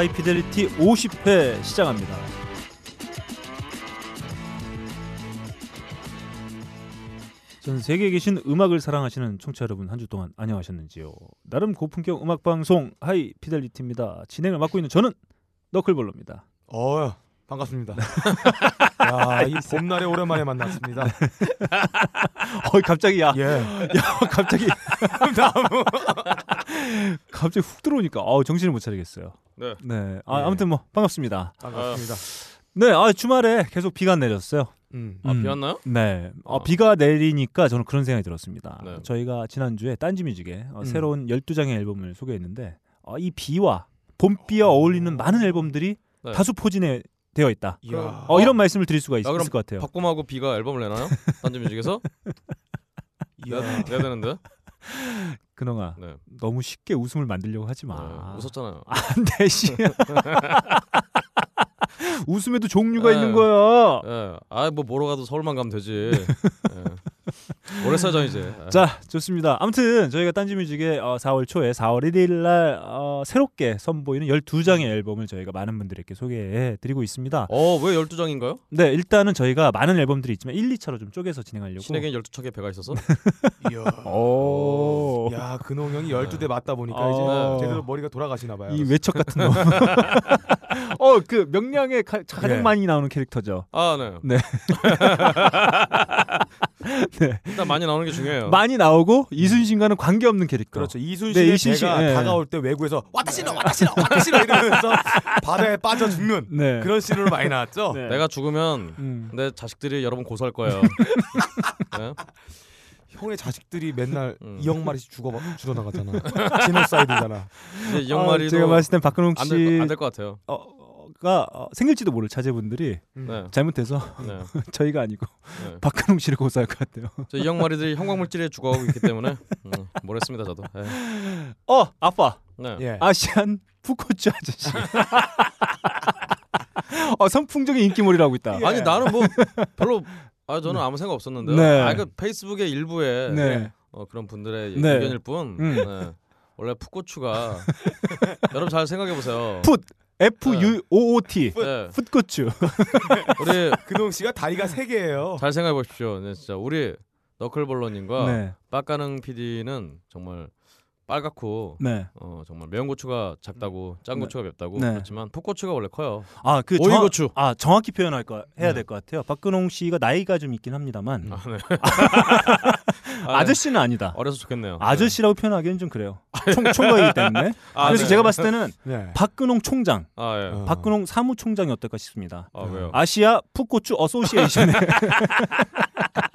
하이피델리티 50회 시작합니다. 전 세계에 계신 음악을 사랑하시는 청취자 여러분 한 주 동안 안녕하셨는지요. 나름 고품격 음악 방송 하이피델리티입니다. 진행을 맡고 있는 저는 너클볼로입니다. 어 반갑습니다. 야, 이 봄날에 오랜만에 만났습니다. 어 갑자기 야, 예. 야 갑자기 다음. 갑자기 훅 들어오니까 어 정신을 못 차리겠어요. 네. 네. 아, 예. 아무튼 뭐 반갑습니다. 반갑습니다. 네. 아 주말에 계속 비가 내렸어요. 음. 아, 음. 비 왔나요? 네. 어, 어. 비가 내리니까 저는 그런 생각이 들었습니다. 네. 저희가 지난주에 딴지뮤직에 어, 음. 새로운 12장의 앨범을 소개했는데 어, 이 비와 봄비와 어울리는 많은 앨범들이 네. 다수 포진해 되어 있다. 이야. 어, 이런 말씀을 드릴 수가 있, 야, 을것 같아요. 박곰하고 비가 앨범을 내나요? 딴지뮤직에서? 내야, 내야 되는데? 근홍아, 네. 너무 쉽게 웃음을 만들려고 하지 마. 네, 웃었잖아요. 안돼 씨. 웃음에도 종류가 네. 있는 거야. 예. 아, 뭐 보러 가도 서울만 가면 되지. 예. 오래 살자 이제. 예. 자, 좋습니다. 아무튼 저희가 딴지뮤직에 어, 4월 초에 4월 1일 날 어, 새롭게 선보이는 12장의 앨범을 저희가 많은 분들에게 소개해 드리고 있습니다. 어, 왜 12장인가요? 네, 일단은 저희가 많은 앨범들이 있지만 1, 2차로 좀 쪼개서 진행하려고. 신에겐 12척의 배가 있어서? 이야. 오. 야, 근홍 형이 12대 맞다 보니까 어. 이제 제대로 머리가 돌아가시나 봐요. 이 외척 같은 놈. 어, 그 명량에 가, 가장 예. 많이 나오는 캐릭터죠. 아, 네. 네. 네. 일단 많이 나오는 게 중요해요. 많이 나오고 이순신과는 관계없는 캐릭터. 그렇죠. 이순신의 네, 이순신, 배가 예. 다가올 때 왔다 싫어, 왔다 싫어 이러면서 바다에 빠져 죽는 네. 그런 씬으로 많이 나왔죠. 네. 내가 죽으면 음. 내 자식들이 여러분 고소할 거예요. 네? 형의 자식들이 맨날 음. 이억 마리씩 죽어 죽어 나가잖아. 지노사이드잖아. 이제 이 아, 제가 봤을 땐 박근홍 안될 씨가 것 같아요. 어, 생길지도 모를 자제분들이 음. 네. 잘못해서 네. 저희가 아니고 네. 박근홍 씨를 고소할 것 같아요. 저이 형말이들이 형광물질에 죽어가고 있기 때문에 음, 모르겠습니다 저도. 예. 어, 아빠. 네. 예. 아시안 푸코츠 아저씨. 어, 선풍적인 인기몰이를 하고 있다. 예. 아니 나는 뭐 별로 아 저는 아무 생각 없었는데요. 네. 아, 그 페이스북의 일부에 네. 어, 그런 분들의 네. 의견일 뿐. 음. 네. 원래 풋고추가 여러분 잘 생각해 보세요. 풋 F U O O T. 네. 풋고추. 우리 근홍 씨가 다리가 세 개예요. 잘 생각해 보십시오. 네, 진짜 우리 너클볼러님과 네. 빡가능 PD는 정말 빨갛고 네. 어, 정말 매운 고추가 작다고 짠 네. 고추가 맵다고 네. 그렇지만 풋고추가 원래 커요. 아, 그 오이고추. 아, 정확히 표현할 거 해야 네. 될것 같아요. 박근홍 씨가 나이가 좀 있긴 합니다만 아, 네. 아저씨는 아니다. 어려서 좋겠네요. 아저씨라고 표현하기는 좀 그래요. 총 총각이기 때문에. 아, 그래서 네. 제가 봤을 때는 네. 박근홍 총장, 아 예. 어. 박근홍 사무총장이 어떨까 싶습니다. 아 왜요? 아시아 풋고추 어소시에이션의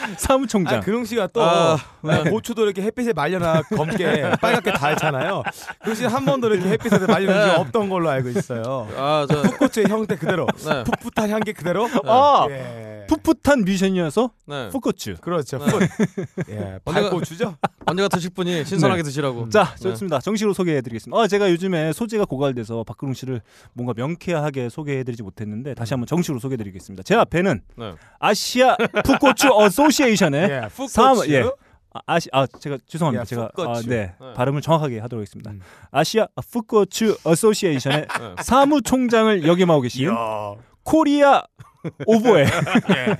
사무총장. 아, 근홍 씨가 또 아, 네, 고추도 이렇게 햇빛에 말려놔 검게 빨갛게 달잖아요. 근홍 씨는 한 번도 이렇게 햇빛에 말려놓은 적이 없던 걸로 알고 있어요. 아, 저 풋고추의 형태 그대로, 네. 풋풋한 향기 그대로. 아, 예. 풋풋한 뮤지션이어서 네. 풋고추. 그렇죠. 네. 풋. 예, 발고추죠. 언제가 드실 분이 신선하게 드시라고. 네. 자, 네. 좋습니다. 정식으로 소개해드리겠습니다. 아, 제가 요즘에 소재가 고갈돼서 박근홍 씨를 뭔가 명쾌하게 소개해드리지 못했는데 다시 한번 정식으로 소개해드리겠습니다. 제 앞에는 네. 아시아 풋고추 어소 시에이션의 예. 사무- 예. 아, 아시 아 제가 죄송합니다. 야, 제가 아. 네, 네. 발음을 정확하게 하도록 하겠습니다. 음. 아시아 풋고추 어소시에이션의 네. 사무총장을 역임하고 계신. 코리아 오보에 예.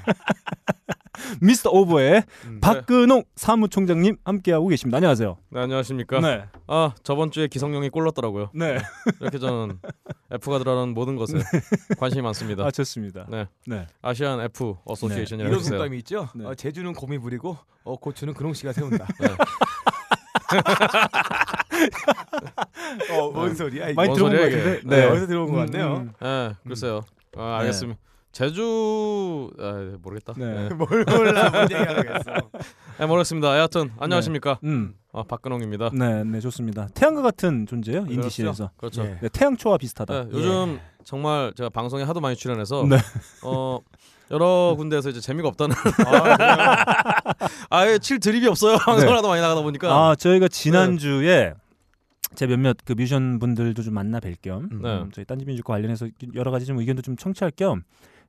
미스터 오보에 음. 박근홍 사무총장님 함께하고 계십니다. 안녕하세요. 네, 안녕하십니까? 네, 아, 저번 주에 기성용이 골 넣었더라고요. 네, 이렇게 저는 F가 들어가는 모든 것에 관심이 많습니다. 아 좋습니다. 네. 네. 아시안 F 어소시에이션이라고 이런. 속담이 있죠. 네. 어, 제주는 곰이 부리고 어, 고추는 근홍 씨가 세운다. 네. 어, 뭔 소리야? 이게? 많이 뭔 들어본 것 소리야, 같은데. 네, 어디서 들어온 것 음, 같네요. 음. 네, 글쎄요. 아, 알겠습니다. 제주 아, 모르겠다. 네. 네. 뭘 몰라 뭔 얘기하겠어. 네, 모르겠습니다. 여하튼 안녕하십니까? 음, 아, 박근홍입니다. 네, 네 좋습니다. 태양과 같은 존재요 인디 scene에서. 그렇죠. 예. 네, 태양초와 비슷하다. 네, 요즘 정말 제가 방송에 하도 많이 출연해서 네. 어 여러 군데에서 이제 재미가 없다는 아예 칠 드립이 없어요 방송을 하도 많이 나가다 보니까 아 저희가 지난 주에 제 몇몇 그 뮤지션 분들도 좀 만나 뵐겸 음. 네. 음, 저희 딴지 뮤직과 관련해서 여러 가지 좀 의견도 좀 청취할 겸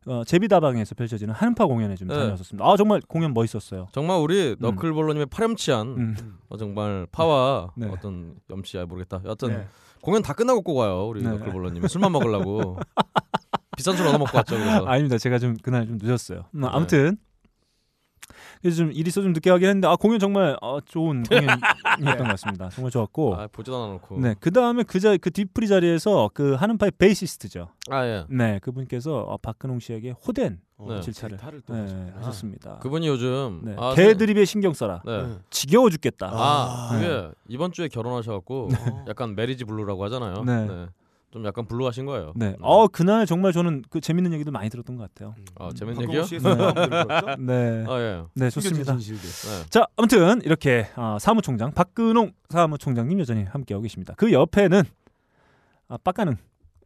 어, 제비다방에서 펼쳐지는 한파 공연에 좀 네. 다녀왔었습니다. 아 정말 공연 멋있었어요. 정말 우리 너클볼러님의 파렴치한 음. 어, 정말 파와 네. 어떤 염치 아 모르겠다. 여하튼 네. 공연 다 끝나고 꼭 와요. 우리 네. 너클볼러님이 술만 먹으려고 비싼 술 얻어 먹고 왔죠. 그래서 아닙니다. 제가 좀 그날 좀 늦었어요. 음, 아무튼 그래서 좀 일이 있어 좀 늦게 가긴 했는데 아 공연 정말 어, 좋은 공연이었던 것 같습니다. 정말 좋았고. 아, 보지도 않아놓고. 네, 그 다음에 그자그 뒷풀이 자리에서 그 하는파의 베이시스트죠. 아 예. 네, 그분께서 어, 박근홍 씨에게 호된 네. 질타를 네. 하셨습니다. 그분이 요즘 네, 아, 개드립에 신경 써라. 네. 네. 지겨워 죽겠다. 아, 네. 그게 이번 주에 결혼하셔갖고 어. 약간 marriage blue라고 하잖아요. 네. 좀 약간 blue하신 거예요. 네. 어 그날 정말 저는 그 재밌는 얘기도 많이 들었던 것 같아요. 아, 재밌는 얘기요? 들었죠? 네. 아 예. 네, 좋습니다. 네. 자, 아무튼 이렇게 아, 사무총장 박근홍 사무총장님 여전히 함께하고 계십니다. 그 옆에는 아, 빡가능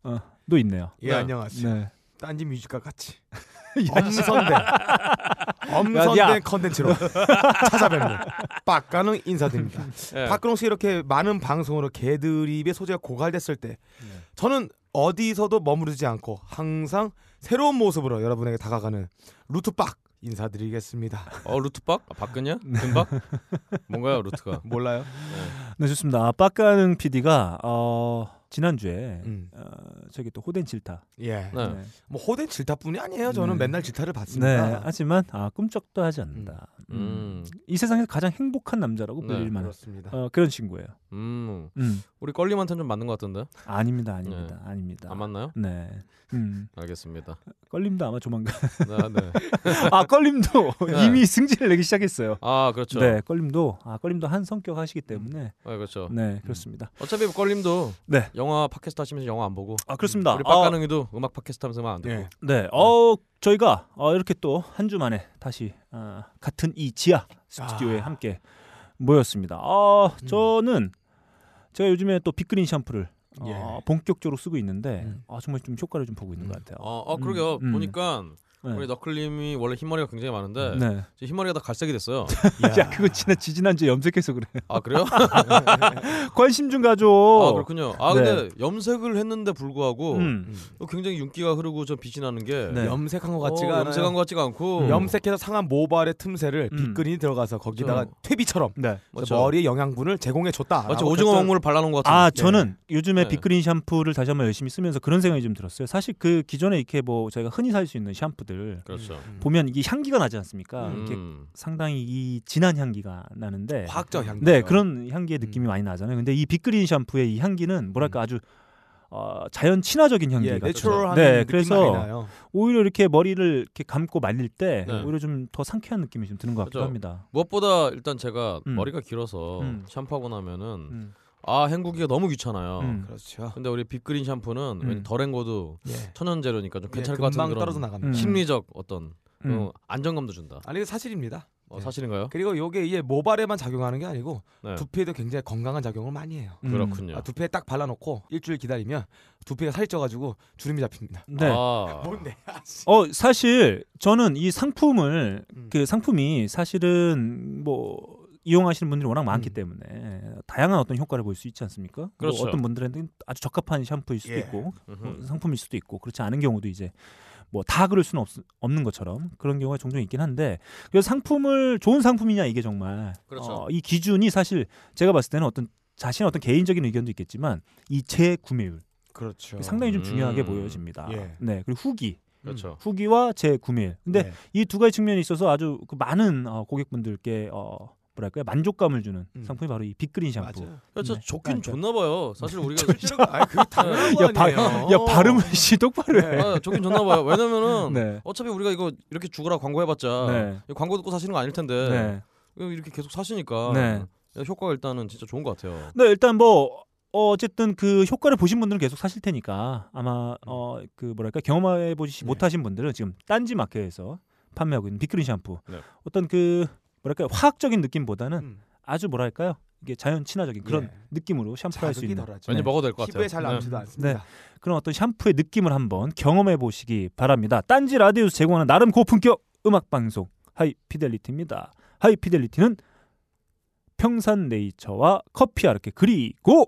어, 도 있네요. 예 네. 안녕하세요. 네. 딴지 뮤지컬 같이 야, 엄선된 야. 엄선된 컨텐츠로 찾아뵙는 빡가능 인사드립니다. 예. 박근홍 씨 이렇게 많은 방송으로 개드립의 소재가 고갈됐을 때 네. 저는 어디서도 머무르지 않고 항상 새로운 모습으로 여러분에게 다가가는 루트빡 인사드리겠습니다. 어 루트박? 아, 박근냐? 금박? 뭔가요 루트가? 몰라요? 네, 좋습니다. 아, 빡가능 PD가 어, 지난주에 음. 어, 저기 또 호된 질타. 예. 네. 뭐 호된 질타뿐이 아니에요. 저는 네. 맨날 질타를 네, 받습니다. 하지만 아, 꿈쩍도 하지 않는다. 음. 음. 이 세상에서 가장 행복한 남자라고 네, 불릴 만한. 어, 그런 친구예요. 음. 음. 우리 껄림한테는 좀 맞는 것 같은데 아닙니다, 아닙니다, 네. 아닙니다. 안 맞나요? 네. 음. 알겠습니다. 껄림도 아마 조만간. 네, 네. 아, 껄림도 네. 이미 승진을 내기 시작했어요. 아 그렇죠. 네, 껄림도 아, 껄림도 한 성격 하시기 때문에 아, 그렇죠. 네, 그렇습니다. 어차피 껄림도 네. 영화 팟캐스트 하시면서 영화 안 보고 아, 그렇습니다. 우리 아, 빡가능이도 음악 팟캐스트 하면서만 안 듣고 예. 네. 어, 저희가 어, 이렇게 또 한 주 만에 다시 아, 같은 이 지하 스튜디오에 아. 함께 모였습니다. 아, 저는 제가 요즘에 또 빅그린 샴푸를 어, 예. 본격적으로 쓰고 있는데 음. 아, 정말 좀 효과를 좀 보고 있는 것 같아요. 어, 어 그러게요. 음, 음. 보니까 네. 우리 너클님이 원래 흰머리가 굉장히 많은데 네. 지금 흰머리가 다 갈색이 됐어요. 야, 그거 지난 지난주에 염색해서 그래. 아 그래요? 관심 좀 가져. 아 그렇군요. 아 네. 근데 염색을 했는데 불구하고 음. 어, 굉장히 윤기가 흐르고 좀 빛이 나는 게 네. 염색한 것 어, 같지가 않아요. 염색한 것 같지가 않고 음. 염색해서 상한 모발의 틈새를 음. 빗그린이 들어가서 거기다가. 퇴비처럼 네. 맞죠. 머리에 영양분을 제공해 줬다. 마치 오징어 먹물을 발라놓은 것 같은. 아, 저는 요즘에 네. 빅그린 샴푸를 다시 한번 열심히 쓰면서 그런 생각이 좀 들었어요. 사실 그 기존에 이렇게 뭐 저희가 흔히 살 수 있는 샴푸들 그렇죠. 보면 이게 향기가 나지 않습니까? 음. 이렇게 상당히 이 진한 향기가 나는데 화학적 향기. 네 그런 향기의 느낌이 음. 많이 나잖아요. 근데 이 빅그린 샴푸의 이 향기는 뭐랄까 아주 어, 자연 친화적인 향기가 예, 있죠. 내추럴한 네, 느낌 그래서. 오히려 이렇게 머리를 이렇게 감고 말릴 때 네. 오히려 좀 더 상쾌한 느낌이 좀 드는 것 같기도 그렇죠. 합니다. 무엇보다 일단 제가 음. 머리가 길어서 음. 샴푸하고 나면은 음. 아 헹구기가 너무 귀찮아요. 음. 그렇죠. 근데 우리 빅그린 샴푸는 음. 덜 헹궈도 예. 천연 재료니까 좀 예, 괜찮을 것 같은 그런 떨어져 나갑니다. 음. 심리적 어떤 음. 어, 안정감도 준다. 아니 이거 사실입니다. 어, 예. 사실인가요? 그리고 요게 이게 모발에만 작용하는 게 아니고 네. 두피에도 굉장히 건강한 작용을 많이 해요. 음. 그렇군요. 아, 두피에 딱 발라놓고 일주일 기다리면 두피가 살이 쪄가지고 주름이 잡힙니다. 네. 아, 뭔데? 어 사실 저는 이 상품을 음. 그 상품이 사실은 뭐 이용하시는 분들이 워낙 많기 음. 때문에 다양한 어떤 효과를 볼 수 있지 않습니까? 뭐 그렇죠. 어떤 분들한테는 아주 적합한 샴푸일 수도 예. 있고 뭐 음흠. 상품일 수도 있고 그렇지 않은 경우도 이제 뭐 다 그럴 수는 없, 없는 것처럼 그런 경우가 종종 있긴 한데 그래서 상품을 좋은 상품이냐 이게 정말 그렇죠. 어, 이 기준이 사실 제가 봤을 때는 어떤 자신의 어떤 개인적인 의견도 있겠지만 이 재구매율 그렇죠. 상당히 좀 음. 중요하게 보여집니다. 예. 네 그리고 후기 그렇죠. 후기와 재구매율. 근데 네. 이두 가지 측면이 있어서 아주 그 많은 어, 고객분들께 어, 뭐랄까요 만족감을 주는 음. 상품이 바로 이 빅그린 샴푸. 맞아요. 그렇죠. 네. 좋긴 그러니까. 좋나 봐요. 사실 우리가 실제로 아 그게 당연한 거 야, 바, 아니에요. 야 발음을 씨 똑바로 해. 아, 좋긴 좋나 봐요. 왜냐면은 네. 어차피 우리가 이거 이렇게 죽으라 광고해봤자 네. 광고 듣고 사시는 거 아닐 텐데 네. 이렇게 계속 사시니까 네. 효과가 일단은 진짜 좋은 것 같아요. 네, 일단 뭐 어, 어쨌든 그 효과를 보신 분들은 계속 사실 테니까 아마 어 그 뭐랄까 경험해 네. 못하신 분들은 지금 딴지 마켓에서 판매하고 있는 빅그린 샴푸 네. 어떤 그 뭐랄까 화학적인 느낌보다는 음. 아주 뭐랄까요 이게 자연 친화적인 그런 예. 느낌으로 샴푸할 수 있는 덜하죠. 왠지 네. 먹어도 될 것 같아요. 피부에 잘 네. 남지도 않습니다. 그런 어떤 샴푸의 느낌을 한번 경험해 보시기 바랍니다. 딴지 라디오에서 제공하는 나름 고품격 음악 방송 하이피델리티입니다. 하이피델리티는 평산네이처와 커피 아르케 그리고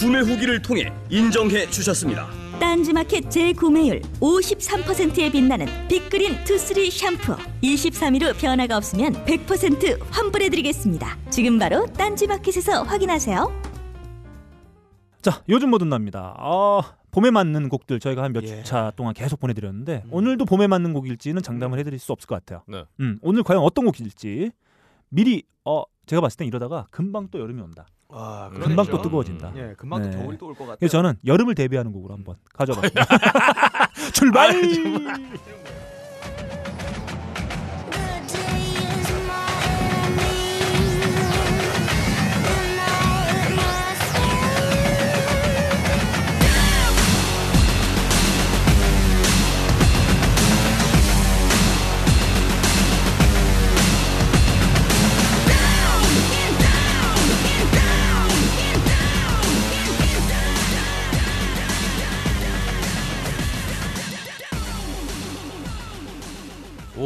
구매 후기를 통해 인정해 주셨습니다. 딴지마켓 재구매율 53%에 빛나는 빅그린 투쓰리 샴푸 23일 후 변화가 없으면 100% 환불해드리겠습니다 지금 바로 딴지마켓에서 확인하세요 자, 요즘 뭐든 납니다. 아, 봄에 맞는 곡들 저희가 한몇 예. 주차 동안 계속 보내드렸는데 오늘도 봄에 맞는 곡일지는 장담을 해드릴 수 없을 것 같아요. 네. 음, 오늘 과연 어떤 곡일지 미리 어 제가 봤을 땐 이러다가 금방 또 여름이 온다. 아, 음. 금방. 또 뜨거워진다. 예, 금방 네. 또 겨울이 또 올 것 같아요. 그래서 저는 여름을 대비하는 곡으로 한번 가져봤습니다. 출발!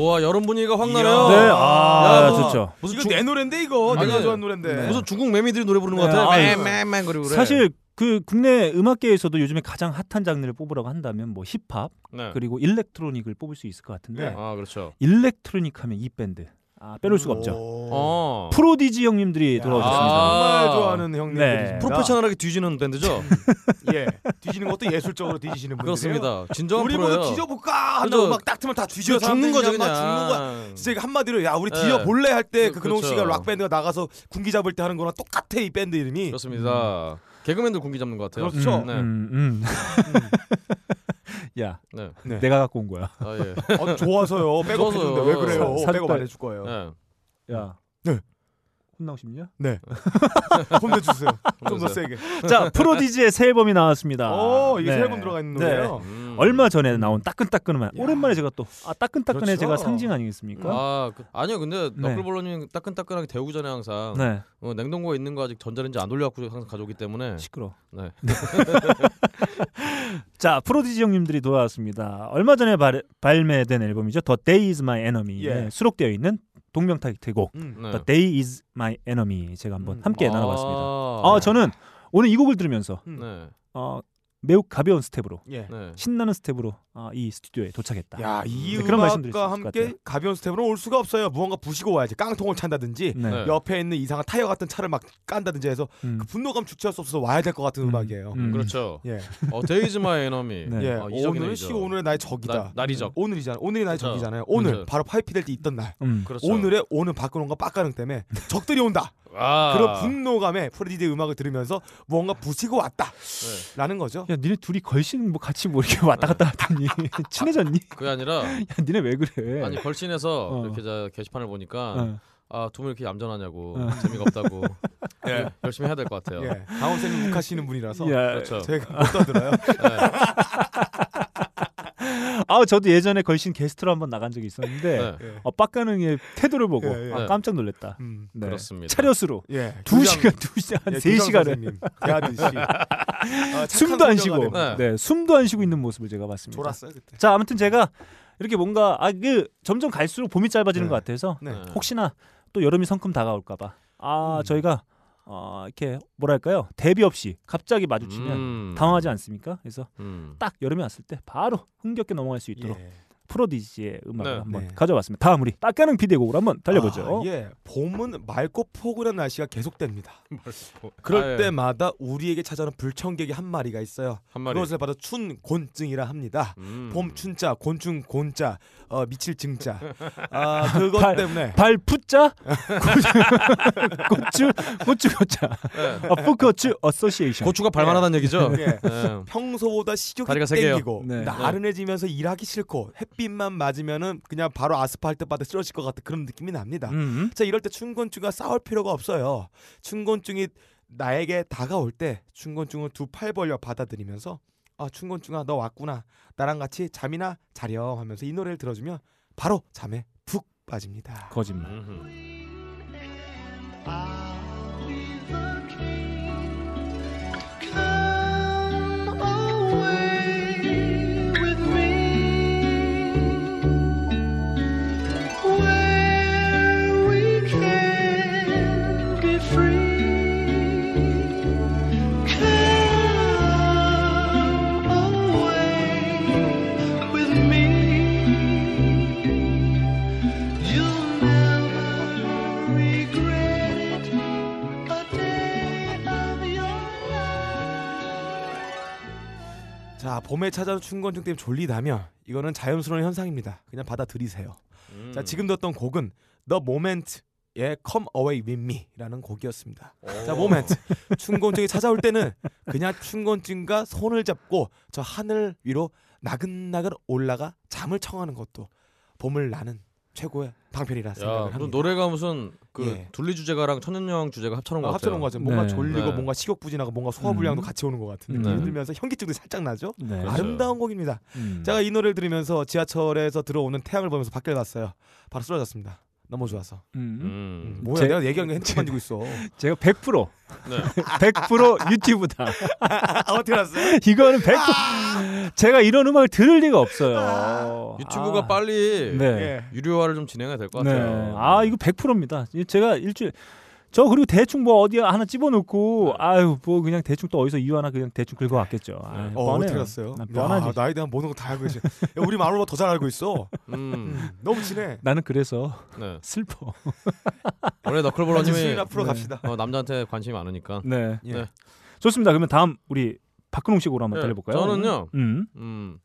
와 여름 분위기가 확. 나네요. 네, 아, 야, 뭐, 좋죠. 무슨 이거 중, 내 노래인데 이거 아니, 내가 좋아하는 노래인데. 무슨 중국 매미들이 노래 부르는 것 네, 같아. 아, 맹맹맹 그리고 그래. 사실 그 국내 음악계에서도 요즘에 가장 핫한 장르를 뽑으라고 한다면 뭐 힙합 네. 그리고 일렉트로닉을 뽑을 수 있을 것 같은데 네. 아 그렇죠. 일렉트로닉 하면 이 밴드 아 빼놓을 수가 없죠. 오. 어. 프로디지 형님들이 야, 돌아오셨습니다. 아. 정말 좋아하는 형님들입니다. 네. 프로페셔널하게 뒤지는 밴드죠. 예, 뒤지는 것도 예술적으로 뒤지시는 분들이에요. 그렇습니다. 진정한 우리 프로예요. 모두 뒤져볼까 하는 그죠. 음악 딱 틀면 다 뒤져 죽는 거죠 그냥. 죽는 거야. 진짜 이거 한마디로 야 우리 네. 뒤져볼래 할때그 그- 근홍 씨가 그렇죠. 락 밴드가 나가서 군기 잡을 때 하는 거랑 똑같아 이 밴드 이름이. 그렇습니다. 개그맨들 군기 잡는 것 같아요. 그렇죠. 음, 네. 음, 음. 야, 네. 네. 내가 갖고 온 거야. 아 예. 어, 좋아서요. 백업 좋아서요. 해주는데 왜 그래요? 사- 백업 사줬다- 안 해줄 거예요. 네. 야, 네. 혼나고 싶냐? 네. 혼내주세요. 좀 더 세게. 자, 프로디지의 새 앨범이 나왔습니다. 오 이게 네. 새 앨범 들어가 있는 네. 노래요. 음. 얼마 전에 나온 따끈따끈한 야. 오랜만에 제가 또 아, 따끈따끈해 그렇죠. 제가 상징 아니겠습니까? 아 그, 아니요 근데 네. 너클볼러님 따끈따끈하게 데우기 전에 항상 네, 어, 냉동고에 있는 거 아직 전자레인지 안 돌려갖고 항상 가져오기 때문에 시끄러. 네. 자, 프로디지 형님들이 돌아왔습니다. 얼마 전에 발, 발매된 앨범이죠. The Day Is My Enemy에 예. 수록되어 있는 동명 타이틀곡 음. 네. The Day Is My Enemy 제가 한번 음. 함께 아. 나눠봤습니다. 아, 저는 오늘 이 곡을 들으면서 음. 네. 어, 매우 가벼운 스텝으로 예. 네. 신나는 스텝으로 아, 이 스튜디오에 도착했다. 야, 이 네, 그런 말씀 드릴 수 음악과 함께. 가벼운 스텝으로 올 수가 없어요. 무언가 부시고 와야지. 깡통을 찬다든지 네. 네. 옆에 있는 이상한 타이어 같은 차를 막 깐다든지 해서 음. 그 분노감 주체할 수 없어서 와야 될 것 같은 음. 음. 악이에요 음. 그렇죠. 예. 어 데이즈 마이 에너미. 네. 예. 어, 이적. 시 오늘의 나의 적이다. 날- 날이 적. 오늘이잖아. 오늘이 나의 그렇죠. 적이잖아요. 오늘 그렇죠. 바로 파이피 될 때 있던 날. 음. 그렇죠. 오늘의 오늘 박근홍과 빡가능 때문에 적들이 온다. 아. 그런 분노감에 프레디의 음악을 들으면서 무언가 부시고 네. 왔다라는 거죠. 야, 니네 둘이 걸신 뭐 같이 뭐 이렇게 왔다 갔다 하더니 친해졌니? 그게 아니라 야, 니네 왜 그래? 아니 걸신에서 어. 이렇게 자 게시판을 보니까 어. 아 두 분 이렇게 얌전하냐고 어. 재미가 없다고 예. 열심히 해야 될 것 같아요. 예. 강원 쌤이 묵하시는 분이라서 야, 그렇죠. 제가 못 떠들어요. 아, 저도 예전에 걸신 게스트로 한번 나간 적이 있었는데 네. 예. 어, 빡가능의 태도를 보고 예, 예. 아, 깜짝 놀랐다. 음. 네. 그렇습니다. 차렷으로 예. 두 교장- 시간, 두 시간, 예, 한세 교장 시간을 대하듯이 아, 숨도 안 쉬고, 네. 네, 숨도 안 쉬고 있는 모습을 제가 봤습니다. 졸았어요 그때. 자, 아무튼 제가 이렇게 뭔가 아 그 점점 갈수록 봄이 짧아지는 네. 것 같아서 네. 네. 혹시나 또 여름이 성큼 다가올까봐 아 음. 저희가 어, 이렇게 뭐랄까요 대비 없이 갑자기 마주치면 음. 당황하지 않습니까? 그래서 음. 딱 여름이 왔을 때 바로 흥겹게 넘어갈 수 있도록 예. 프로디지의 음악을 네. 한번 네. 가져왔습니다. 다음 우리 빡가는 피디의 곡으로 한번 달려보죠. 아, 예. 봄은 맑고 포근한 날씨가 계속됩니다. 그럴 아, 예. 때마다 우리에게 찾아오는 불청객이 한 마리가 있어요. 한 마리. 그것을 바로 춘곤증이라 합니다. 음. 봄 춘자, 곤충 곤자, 어, 미칠 증자. 아 그것 발- 때문에 발 푸자 고추 고추 고자 네. 어, 푸코츠 어소시에이션 고추가 발만하다는 얘기죠. 예. 네. 평소보다 식욕이. 땡기고 네. 나른해지면서 일하기 싫고 햇 빛만 맞으면은 그냥 바로 아스팔트 바닥 쓰러질 것 같은 그런 느낌이 납니다. 음. 자 이럴 때 춘곤증과 싸울 필요가 없어요. 춘곤증이 나에게 다가올 때 춘곤증은 두팔 벌려 받아들이면서 아 춘곤충아 너 왔구나. 나랑 같이 잠이나 자렴 하면서 이 노래를 들어주면 바로 잠에 푹 빠집니다. 거짓말. 음흠. 자 봄에 찾아온 춘곤충 때문에 졸리다면 이거는 자연스러운 현상입니다. 그냥 받아들이세요. 음. 자 지금 듣던 곡은 The Moment의 Come Away With Me라는 곡이었습니다. 자 모멘트 춘곤증이 찾아올 때는 그냥 춘곤증과 손을 잡고 저 하늘 위로 나긋나긋 올라가 잠을 청하는 것도 봄을 나는 최고의 방편이라 야, 생각을 그럼 합니다. 노래가 무슨 그 예. 둘리 주제가랑 천년여왕 주제가 합쳐놓은 것 어, 같아요. 합쳐놓은 거죠. 뭔가 네. 졸리고 네. 뭔가 식욕부진하고 뭔가 소화불량도 음. 같이 오는 것 같은 음. 느낌이 네. 들면서 현기증도 살짝 나죠. 네. 그렇죠. 아름다운 곡입니다. 음. 제가 이 노래를 들으면서 지하철에서 들어오는 태양을 보면서 밖을 봤어요. 바로 쓰러졌습니다. 너무 좋아서. 음. 음. 뭐야 제- 내가 얘기한 게 핸드폰 만지고 있어. 제가 100% 네. 100% 유튜브다. 아, 어떻게 알았어요? 이거는 100% 제가 이런 음악을 들을 리가 없어요. 유튜브가 아. 빨리 네. 예. 유료화를 좀 진행해야 될것 네. 같아요. 아 이거 100%입니다. 제가 일주일 저 그리고 대충 뭐 어디 하나 집어넣고 아유 뭐 그냥 대충 또 어디서 이유 하나 그냥 대충 긁어왔겠죠. 아유, 어, 뻔해요. 어떻게? 난 야, 뻔하지. 나에 대한 모든 거 다 알고 계시. 야, 우리 마루보다 더잘 알고 있어. 음. 음, 너무 친해. 나는 그래서 네. 슬퍼. 원래 너클볼러님이 앞으로 네. 갑시다. 어, 남자한테 관심이 많으니까. 네. 예. 네. 좋습니다. 그러면 다음 우리 박근홍 씨으로 한번 네, 달려볼까요? 저는요. 음. 음.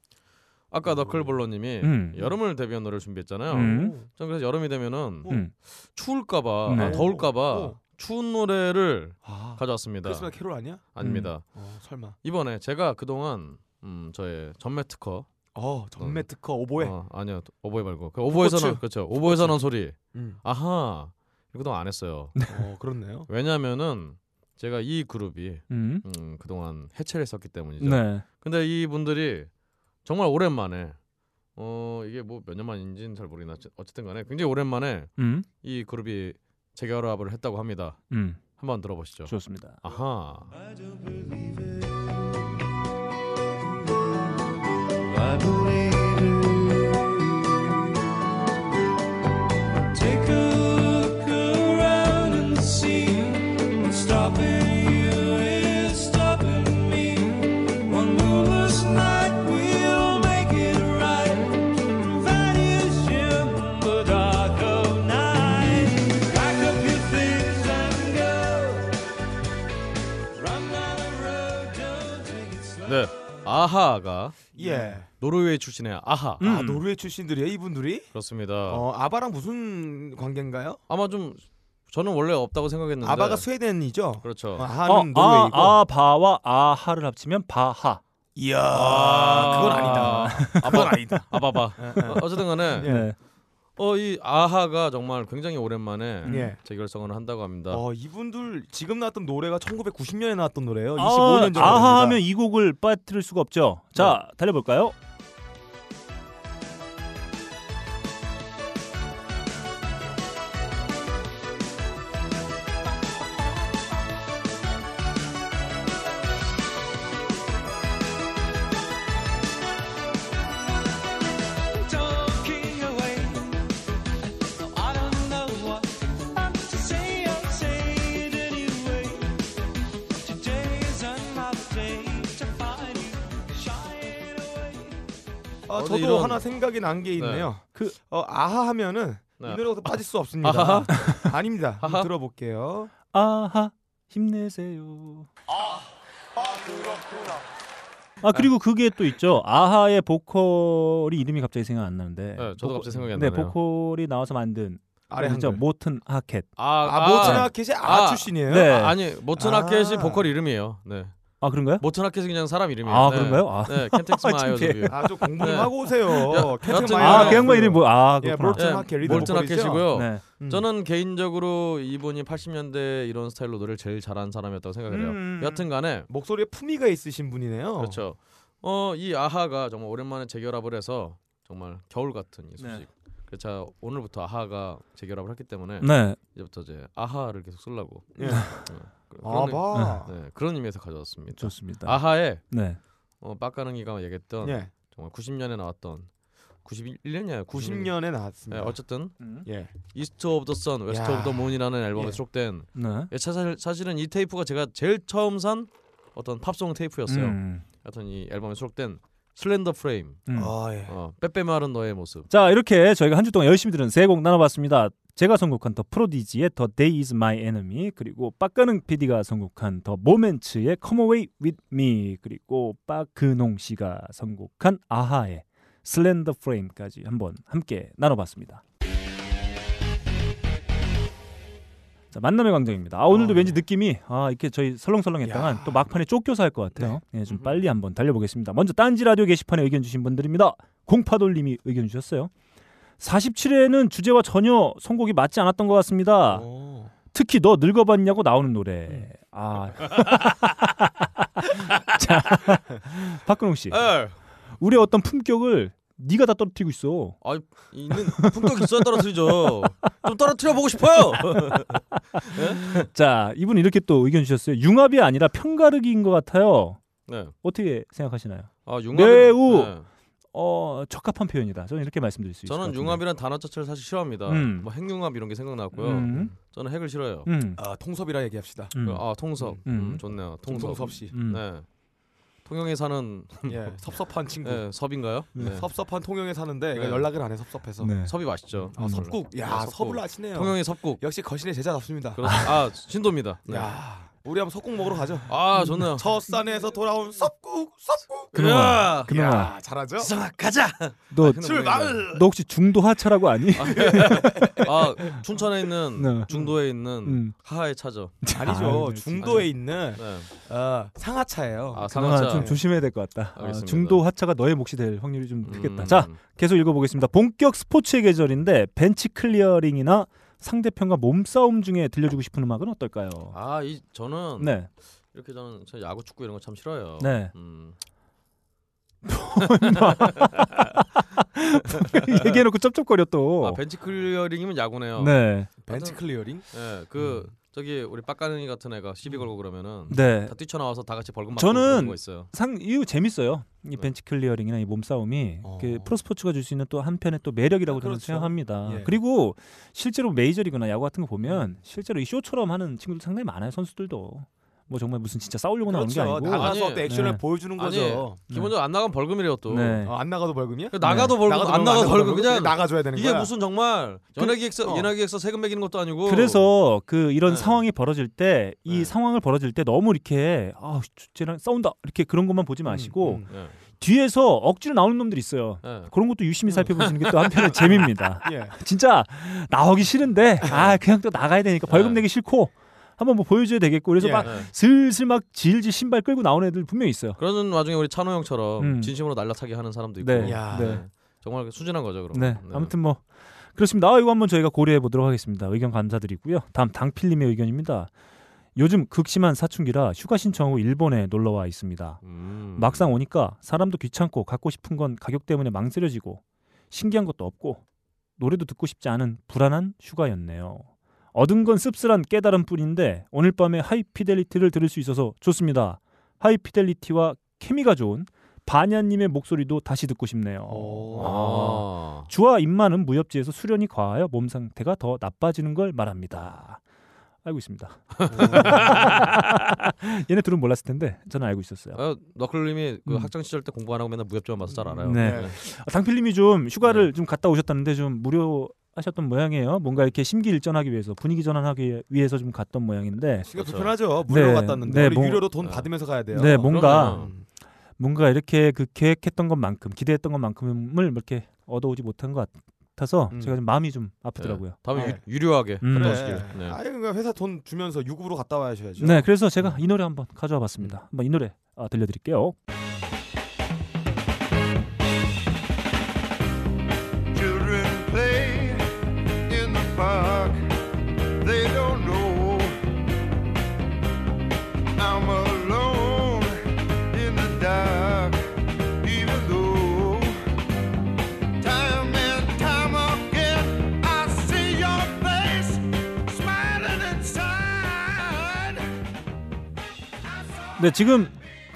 아까 너클볼러님이 음. 여름을 대비한 노래를 준비했잖아요. 음. 전 그래서 여름이 되면은 음. 추울까봐 네. 아, 더울까봐 어. 추운 노래를 아, 가져왔습니다. 크리스마스 캐롤 아니야? 아닙니다. 어, 설마. 이번에 제가 그동안 음, 저의 전매 특허 어, 전매 특허 오보에. 어, 아니요 오보에 말고 그 오보에서는. 그렇죠 오보에서는 소리 음. 아하 이거 그동안 안 했어요. 어, 그렇네요. 왜냐면은 제가 이 그룹이 음. 음, 그동안 해체를 했었기 때문이죠. 네. 근데 이 분들이 정말 오랜만에 어 이게 뭐 몇 년 만인지는 잘 모르겠나 어쨌든 간에 굉장히 오랜만에 음. 이 그룹이 재결합을 했다고 합니다. 음. 한번 들어보시죠. 좋습니다. 아하. I believe it. 아하가 예. 노르웨이 출신의 아하. 아, 노르웨이 출신들이에요, 이분들이? 그렇습니다. 어, 아바랑 무슨 관계인가요? 아마 좀 저는 원래 없다고 생각했는데 아바가 스웨덴이죠. 그렇죠. 어, 어, 아하는 아, 노르웨이고. 아바와 아하를 합치면 바하. 이야, 아, 그건 아니다. 그건 아니다. 아바바. 어, 어쨌든 간에 네. 어 이 아하가 정말 굉장히 오랜만에 예. 재결성을 한다고 합니다. 어, 이분들 지금 나왔던 노래가 1990년에 나왔던 노래예요. 아, 25년 전. 아하 하면 이 곡을 빠뜨릴 수가 없죠. 자, 달려볼까요? 하나 생각이 난 게 있네요. 그- 어, 아하 하면은 네. 이 노래부터 빠질 수 없습니다. 아하? 아닙니다. 한번 아하? 들어볼게요. 아하 힘내세요. 아 그리고 그게 또 있죠. 아하의 보컬이 이름이 갑자기 생각 안 나는데. 네, 저도 갑자기 생각이 안 네, 나네요. 보컬이 나와서 만든 아래? 한글. 모튼 하켓. 아, 아, 모츠나 켓이 아, 아, 출신이에요? 네. 아, 아니 모트나켓이 아. 보컬 이름이에요. 네. 아 그런가요? 모트나켓이 그냥 사람 이름이에요. 아 네. 그런가요? 아, 네, 캔텍스 마이어 창피해. 저기. 아, 좀 공부 좀 네. 하고 오세요. 여- 캔텍 여튼- 마이어 아, 아, 그 양반 이름 뭐? 아 예, 그렇구나. 하켓 리드 몰트나켓이고요. 네. 음. 저는 개인적으로 이분이 80년대 이런 스타일로 노래를 제일 잘하는 사람이었다고 생각을 해요. 음. 여튼간에 목소리에 품위가 있으신 분이네요. 그렇죠. 어, 이 아하가 정말 오랜만에 재결합을 해서 정말 겨울 같은 이 소식. 네. 그래서 오늘부터 아하가 재결합을 했기 때문에 네. 이제부터 이제 아하를 계속 쓰려고. 예. 네. 아바. 네, 그런 의미에서 가져왔습니다. 좋습니다. 아하의 네. 어, 빡가능이가 얘기했던 예. 정말 90년에 나왔던 91년이야 90년에 나왔습니다. 네, 어쨌든 예. East of the Sun, West 야. of the Moon이라는 앨범에 예. 수록된 네. 예, 사실 사실은 이 테이프가 제가 제일 처음 산 어떤 팝송 테이프였어요. 음. 하여튼 이 앨범에 수록된 Slender Frame, 음. 아 예. 어, 빼빼 마른 너의 모습. 자 이렇게 저희가 한 주 동안 열심히 들은 세 곡 나눠봤습니다. 제가 선곡한 더 프로디지의 더 Day Is My Enemy 그리고 빡가능 PD가 선곡한 더 모멘츠의 Come Away With Me 그리고 빠그농 씨가 선곡한 아하의 슬렌더 프레임까지 한번 함께 나눠봤습니다. 자 만남의 광장입니다. 아 오늘도 아, 왠지 느낌이 아 이렇게 저희 설렁설렁했다간 야. 또 막판에 쫓겨서 할 것 같아요. 예, 좀 음흠. 빨리 한번 달려보겠습니다. 먼저 딴지 라디오 게시판에 의견 주신 분들입니다. 공파돌님이 의견 주셨어요. 47회는 주제와 전혀 선곡이 맞지 않았던 것 같습니다. 오. 특히 너 늙어봤냐고 나오는 노래. 아. 자, 박근홍 씨, 에, 우리의 어떤 품격을 네가 다 떨어뜨리고 있어. 아 있는 품격 있어야 떨어뜨리죠. 좀 떨어뜨려 보고 싶어요. 자, 이분 이렇게 또 의견 주셨어요. 융합이 아니라 편가르기인 것 같아요. 네. 어떻게 생각하시나요? 아 융합 매우 네. 어, 적합한 표현이다. 저는 이렇게 말씀드릴 수것 저는. 융합이란 단어 자체를 사실 싫어합니다. 음. 뭐 핵융합 이런 게 생각났고요. 음. 저는 핵을 싫어해요. 음. 아 통섭이라 얘기합시다. 음. 아 통섭, 음. 음, 좋네요. 통섭. 통섭 씨. 음. 네. 통영에 사는 예. 섭섭한 친구. 네, 섭인가요? 네. 섭섭한 통영에 사는데 네. 연락을 안 해 섭섭해서. 네. 섭이 맛있죠. 아 섭국. 야 섭국. 섭을 아시네요. 통영의 섭국. 역시 거신의 제자답습니다. 그렇... 아 신도입니다. 네. 야 우리 한번 섭국 먹으러 가죠. 아 좋네요. 저 산에서 돌아온 섭국 섭국. 그놈아, 그놈아, 야 잘하죠. 수성아 가자. 너, 출발. 너 혹시 중도 하차라고 아니? 아 춘천에 있는 네. 중도에 있는 음. 하하에 차죠. 아니죠. 아유, 중도에 있는 네. 어, 상하차예요. 아 상하차. 좀 조심해야 될 것 같다. 아, 알겠습니다. 중도 하차가 너의 몫이 될 확률이 좀 크겠다. 음. 자, 계속 읽어보겠습니다. 본격 스포츠의 계절인데 벤치 클리어링이나 상대편과 몸싸움 중에 들려주고 싶은 음악은 어떨까요? 아 이 저는 네, 이렇게 저는 저 야구 축구 이런 거 참 싫어요. 네. 음. 얘기해놓고 쩝쩝거려 또. 아 벤치 클리어링이면 야구네요. 네, 벤치 클리어링. 예, 그 저기 우리 빡가능이 같은 애가 시비 걸고 그러면은 네. 다 뛰쳐나와서 다 같이 벌금 받고 저는 그런 거 있어요. 상 이거 재밌어요. 이 네. 벤치 클리어링이나 이 몸싸움이 어. 그 프로스포츠가 줄 수 있는 또 한편의 또 매력이라고 저는 그렇죠. 생각합니다. 예. 그리고 실제로 메이저리그나 야구 같은 거 보면 실제로 이 쇼처럼 하는 친구들 상당히 많아요. 선수들도 뭐 정말 무슨 진짜 싸우려고 나오는 게 그렇죠. 아니고 나가서 아니, 또 액션을 네. 보여주는 아니, 거죠. 기본적으로 안 나가면 벌금이래요 또. 네. 어, 안 나가도 벌금이야? 나가도 벌금, 나가도 안 나가도 벌금. 벌금? 그냥 나가줘야 되는 이게 거야. 무슨 정말 연예기획서 어. 연예기획서 세금 매기는 것도 아니고. 그래서 그 이런 네. 상황이 벌어질 때이 네. 상황을 벌어질 때 너무 이렇게 아 쟤랑 싸운다 이렇게 그런 것만 보지 마시고 음, 예, 뒤에서 억지로 나오는 놈들이 있어요. 예. 그런 것도 유심히 살펴보시는 게 또 한편의 재미입니다. 예. 진짜 나오기 싫은데 아 그냥 또 나가야 되니까 벌금 네. 내기 싫고 한번 뭐 보여줘야 되겠고 그래서 예. 막 예. 슬슬 막 질질 신발 끌고 나오는 애들 분명히 있어요. 그런 와중에 우리 찬호 형처럼 음. 진심으로 날라차기 하는 사람도 있고. 네, 야. 네, 정말 수준한 거죠, 그럼. 네. 아무튼 뭐 그렇습니다. 아, 이거 한번 저희가 고려해 보도록 하겠습니다. 의견 감사드리고요. 다음 당필님의 의견입니다. 요즘 극심한 사춘기라 휴가 신청 후 일본에 놀러 와 있습니다. 음. 막상 오니까 사람도 귀찮고 갖고 싶은 건 가격 때문에 망설여지고 신기한 것도 없고 노래도 듣고 싶지 않은 불안한 휴가였네요. 얻은 건 씁쓸한 깨달음 뿐인데 오늘 밤에 하이피델리티를 들을 수 있어서 좋습니다. 하이피델리티와 케미가 좋은 바냐님의 목소리도 다시 듣고 싶네요. 오. 아. 주와 입만은 무협지에서 수련이 과하여 몸 상태가 더 나빠지는 걸 말합니다. 알고 있습니다. 얘네 둘은 몰랐을 텐데 저는 알고 있었어요. 아, 너클님이 그 음. 학창 시절 때 공부 안 하고 맨날 무협지만 봐서 잘 알아요. 네. 아, 당필님이 좀 휴가를 좀 갔다 오셨다는데 좀 무료 하셨던 모양이에요. 뭔가 이렇게 심기일전하기 위해서 분위기 전환하기 위해서 좀 갔던 모양인데 시가 그렇죠. 불편하죠. 무료 네. 갔다 왔는데 네, 우리 뭐- 유료로 돈 네. 받으면서 가야 돼요. 네, 뭔가 그러면 음. 뭔가 이렇게 그 계획했던 것만큼 기대했던 것만큼을 이렇게 얻어오지 못한 것 같아서 음. 제가 좀 마음이 좀 아프더라고요. 다음에 네. 유, 유료하게 음. 갔다 그래. 오시길. 네. 아유, 그러니까 회사 돈 주면서 유급으로 갔다 와야죠. 네, 그래서 제가 이 노래 한번 가져와 봤습니다. 한번 이 노래 아, 들려드릴게요. 네 지금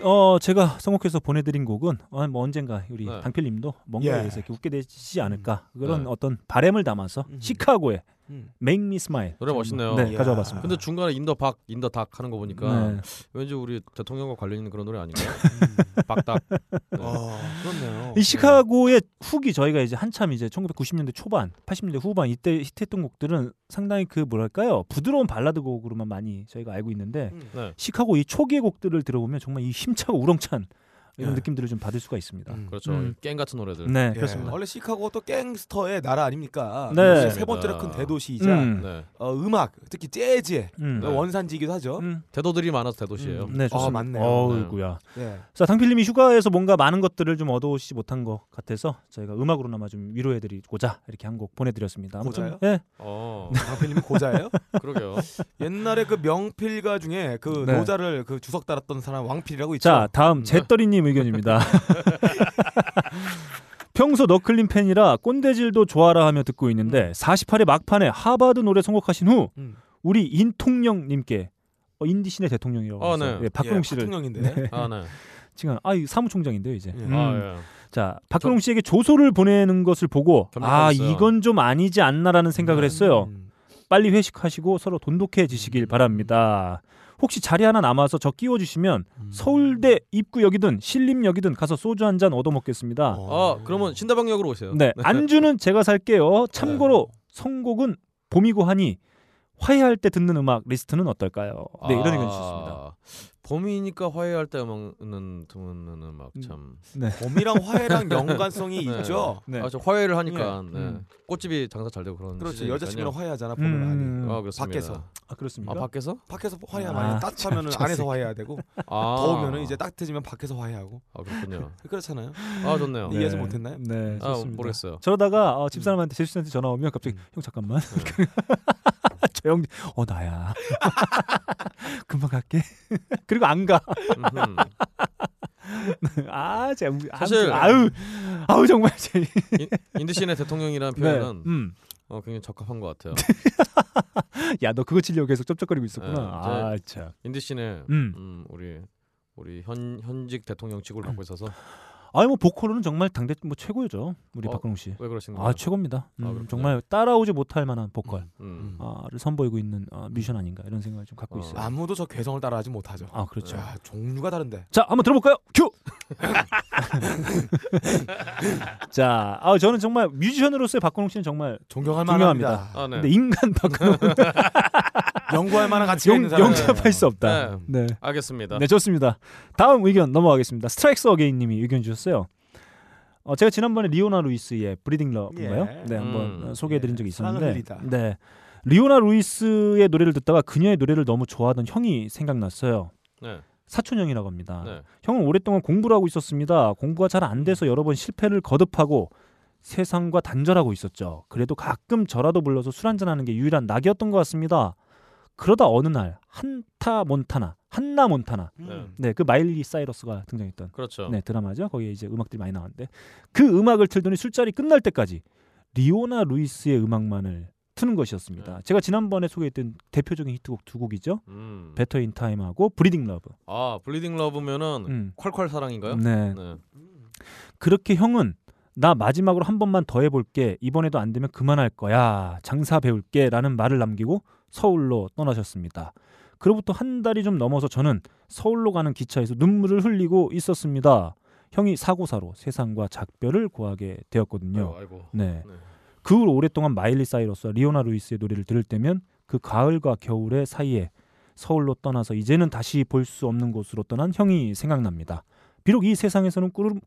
어 제가 선곡해서 보내드린 곡은 어, 뭐 언젠가 우리 네. 당필님도 뭔가에 예. 대해서 이렇게 웃게 되지 않을까 그런 네. 어떤 바램을 담아서 음. 시카고의 음. Make Me Smile 노래 멋있네요. 네 이야. 가져와 봤습니다. 근데 중간에 in the park in the dark 하는 거 보니까 네. 왠지 우리 대통령과 관련 있는 그런 노래 아닌가요? 박닭. 네. 어, 그렇네요. 이 시카고의 후기 저희가 이제 한참 이제 1990년대 초반, 80년대 후반 이때 히트했던 곡들은 상당히 그 뭐랄까요 부드러운 발라드 곡으로만 많이 저희가 알고 있는데 음. 네. 시카고 이 초기의 곡들을 들어보면 정말 이 힘차고 우렁찬 이런 예. 느낌들을 좀 받을 수가 있습니다. 음. 그렇죠. 음. 깽 같은 노래들. 네, 예. 그렇습니다. 원래 시카고가 또 갱스터의 나라 아닙니까? 네. 세 번째로 큰 대도시이자 음. 네. 어, 음악, 특히 재즈의 음. 네. 원산지이기도 하죠. 음. 대도들이 많아서 대도시예요. 음. 네, 좋습니다. 아, 맞네요. 어이구야. 네. 자, 당필님이 휴가에서 뭔가 많은 것들을 좀 얻어오시지 못한 것 같아서 저희가 음악으로나마 좀 위로해드리고자 이렇게 한 곡 보내드렸습니다. 아무튼 고자요? 예, 어. 강필님이 고자예요? 그러게요. 옛날에 그 명필가 중에 그 네. 노자를 그 주석 달았던 사람 왕필이라고 있죠. 자 다음 네. 제떨이님 의견입니다. 평소 너클림 팬이라 꼰대질도 좋아라 하며 듣고 있는데 48회 막판에 하바드 노래 선곡하신 후 음. 우리 인통령님께 어, 인디신의 대통령이라고 아, 네. 예, 박근홍 예, 씨를 파통령인데. 네. 아, 네. 지금 아이 사무총장인데요 이제. 예. 음. 아, 예. 자 박근홍 씨에게 조소를 보내는 것을 보고 아 겸손했어요. 이건 좀 아니지 않나라는 생각을 했어요. 음. 빨리 회식하시고 서로 돈독해지시길 바랍니다. 혹시 자리 하나 남아서 저 끼워주시면 음. 서울대 입구역이든 신림역이든 가서 소주 한 잔 얻어먹겠습니다. 어. 아, 그러면 신대방역으로 오세요. 네, 안주는 제가 살게요. 참고로 네. 선곡은 봄이고 하니 화해할 때 듣는 음악 리스트는 어떨까요? 네, 이런 의견 주셨습니다. 아, 봄이니까 화해할 때 먹는 듣는 음악 참. 네. 봄이랑 화해랑 연관성이 네. 있죠. 네. 아, 저 화해를 하니까 예. 네. 음. 꽃집이 장사 잘 되고 그런 그렇죠. 시즌이니까요. 여자친구랑 화해하잖아. 봄에 음. 많이. 아, 그렇습니다. 밖에서. 아 그렇습니까? 아, 밖에서? 밖에서 화해하면 아, 아, 따뜻하면 참, 안에서 참. 화해해야 되고 아. 더우면은 이제 따뜻해지면 밖에서 화해하고 아, 그렇군요. 그렇잖아요. 아, 좋네요. 네. 이해하지 못했나요? 네, 아, 좋습니다. 모르겠어요. 저러다가 어, 집사람한테 제수씨한테 전화 오면 갑자기 음. 형 잠깐만 저 형 어 나야 금방 갈게 그리고 안가 음흠. 아 제가 사실- 아우 아우 정말 제 인- 인드신의 대통령이라는 네. 표현은 음. 어, 굉장히 적합한 것 같아요. 야 너 그거 치려고 계속 쩝쩝거리고 있었구나 네, 아 참 인드신의 음. 음, 우리 우리 현 현직 대통령 직을 갖고 있어서 아니 뭐 보컬로는 정말 당대 뭐 최고죠 우리 어, 박근홍 씨. 왜 그러신 거예요? 아 최고입니다. 음, 그렇군요. 정말 따라오지 못할 만한 보컬 음. 를 선보이고 있는 어, 뮤지션 아닌가 이런 생각을 좀 갖고 어. 있어요. 아무도 저 괴성을 따라하지 못하죠. 아 그렇죠. 야, 종류가 다른데. 자 한번 들어볼까요? 큐. 자, 아 저는 정말 뮤지션으로서의 박근홍 씨는 정말 존경할. 만합니다. 아, 네. 근데 인간 박근홍 연구할 만한 가치가 영, 있는 사람. 영접할 수 없다. 네. 알겠습니다. 네, 좋습니다. 다음 의견 넘어가겠습니다. Strikes Again 님이 의견 주셨 어요. 어, 제가 지난번에 리오나 루이스의 Bleeding Love인가요? 예. 네, 한번 음. 어, 소개해드린 적이 사랑을 있었는데. 네, 리오나 루이스의 노래를 듣다가 그녀의 노래를 너무 좋아하던 형이 생각났어요. 네. 사촌 형이라고 합니다. 네. 형은 오랫동안 공부를 하고 있었습니다. 공부가 잘 안 돼서 여러 번 실패를 거듭하고 세상과 단절하고 있었죠. 그래도 가끔 저라도 불러서 술 한잔 하는 게 유일한 낙이었던 것 같습니다. 그러다 어느 날 한타 몬타나, 한나 몬타나, 음. 네, 그 마일리 사이러스가 등장했던 그렇죠. 네 드라마죠. 거기에 이제 음악들이 많이 나왔는데 그 음악을 틀더니 술자리 끝날 때까지 리오나 루이스의 음악만을 트는 것이었습니다. 네. 제가 지난번에 소개했던 대표적인 히트곡 두 곡이죠. 음. Better in Time하고 Bleeding Love. 아, Bleeding Love면은 음. 콸콸 사랑인가요? 네. 네. 그렇게 형은 나 마지막으로 한 번만 더 해볼게. 이번에도 안 되면 그만할 거야. 장사 배울게라는 말을 남기고 서울로 떠나셨습니다. 그로부터 한 달이 좀 넘어서 저는 서울로 가는 기차에서 눈물을 흘리고 있었습니다. 형이 사고사로 세상과 작별을 고하게 되었거든요. 아이고. 아이고. 네. 네. 그 후로 오랫동안 마일리 사이러스와 리오나 루이스의 노래를 들을 때면 그 가을과 겨울의 사이에 서울로 떠나서 이제는 다시 볼 수 없는 곳으로 떠난 형이 생각납니다. 비록 이 세상에서는 꿈을,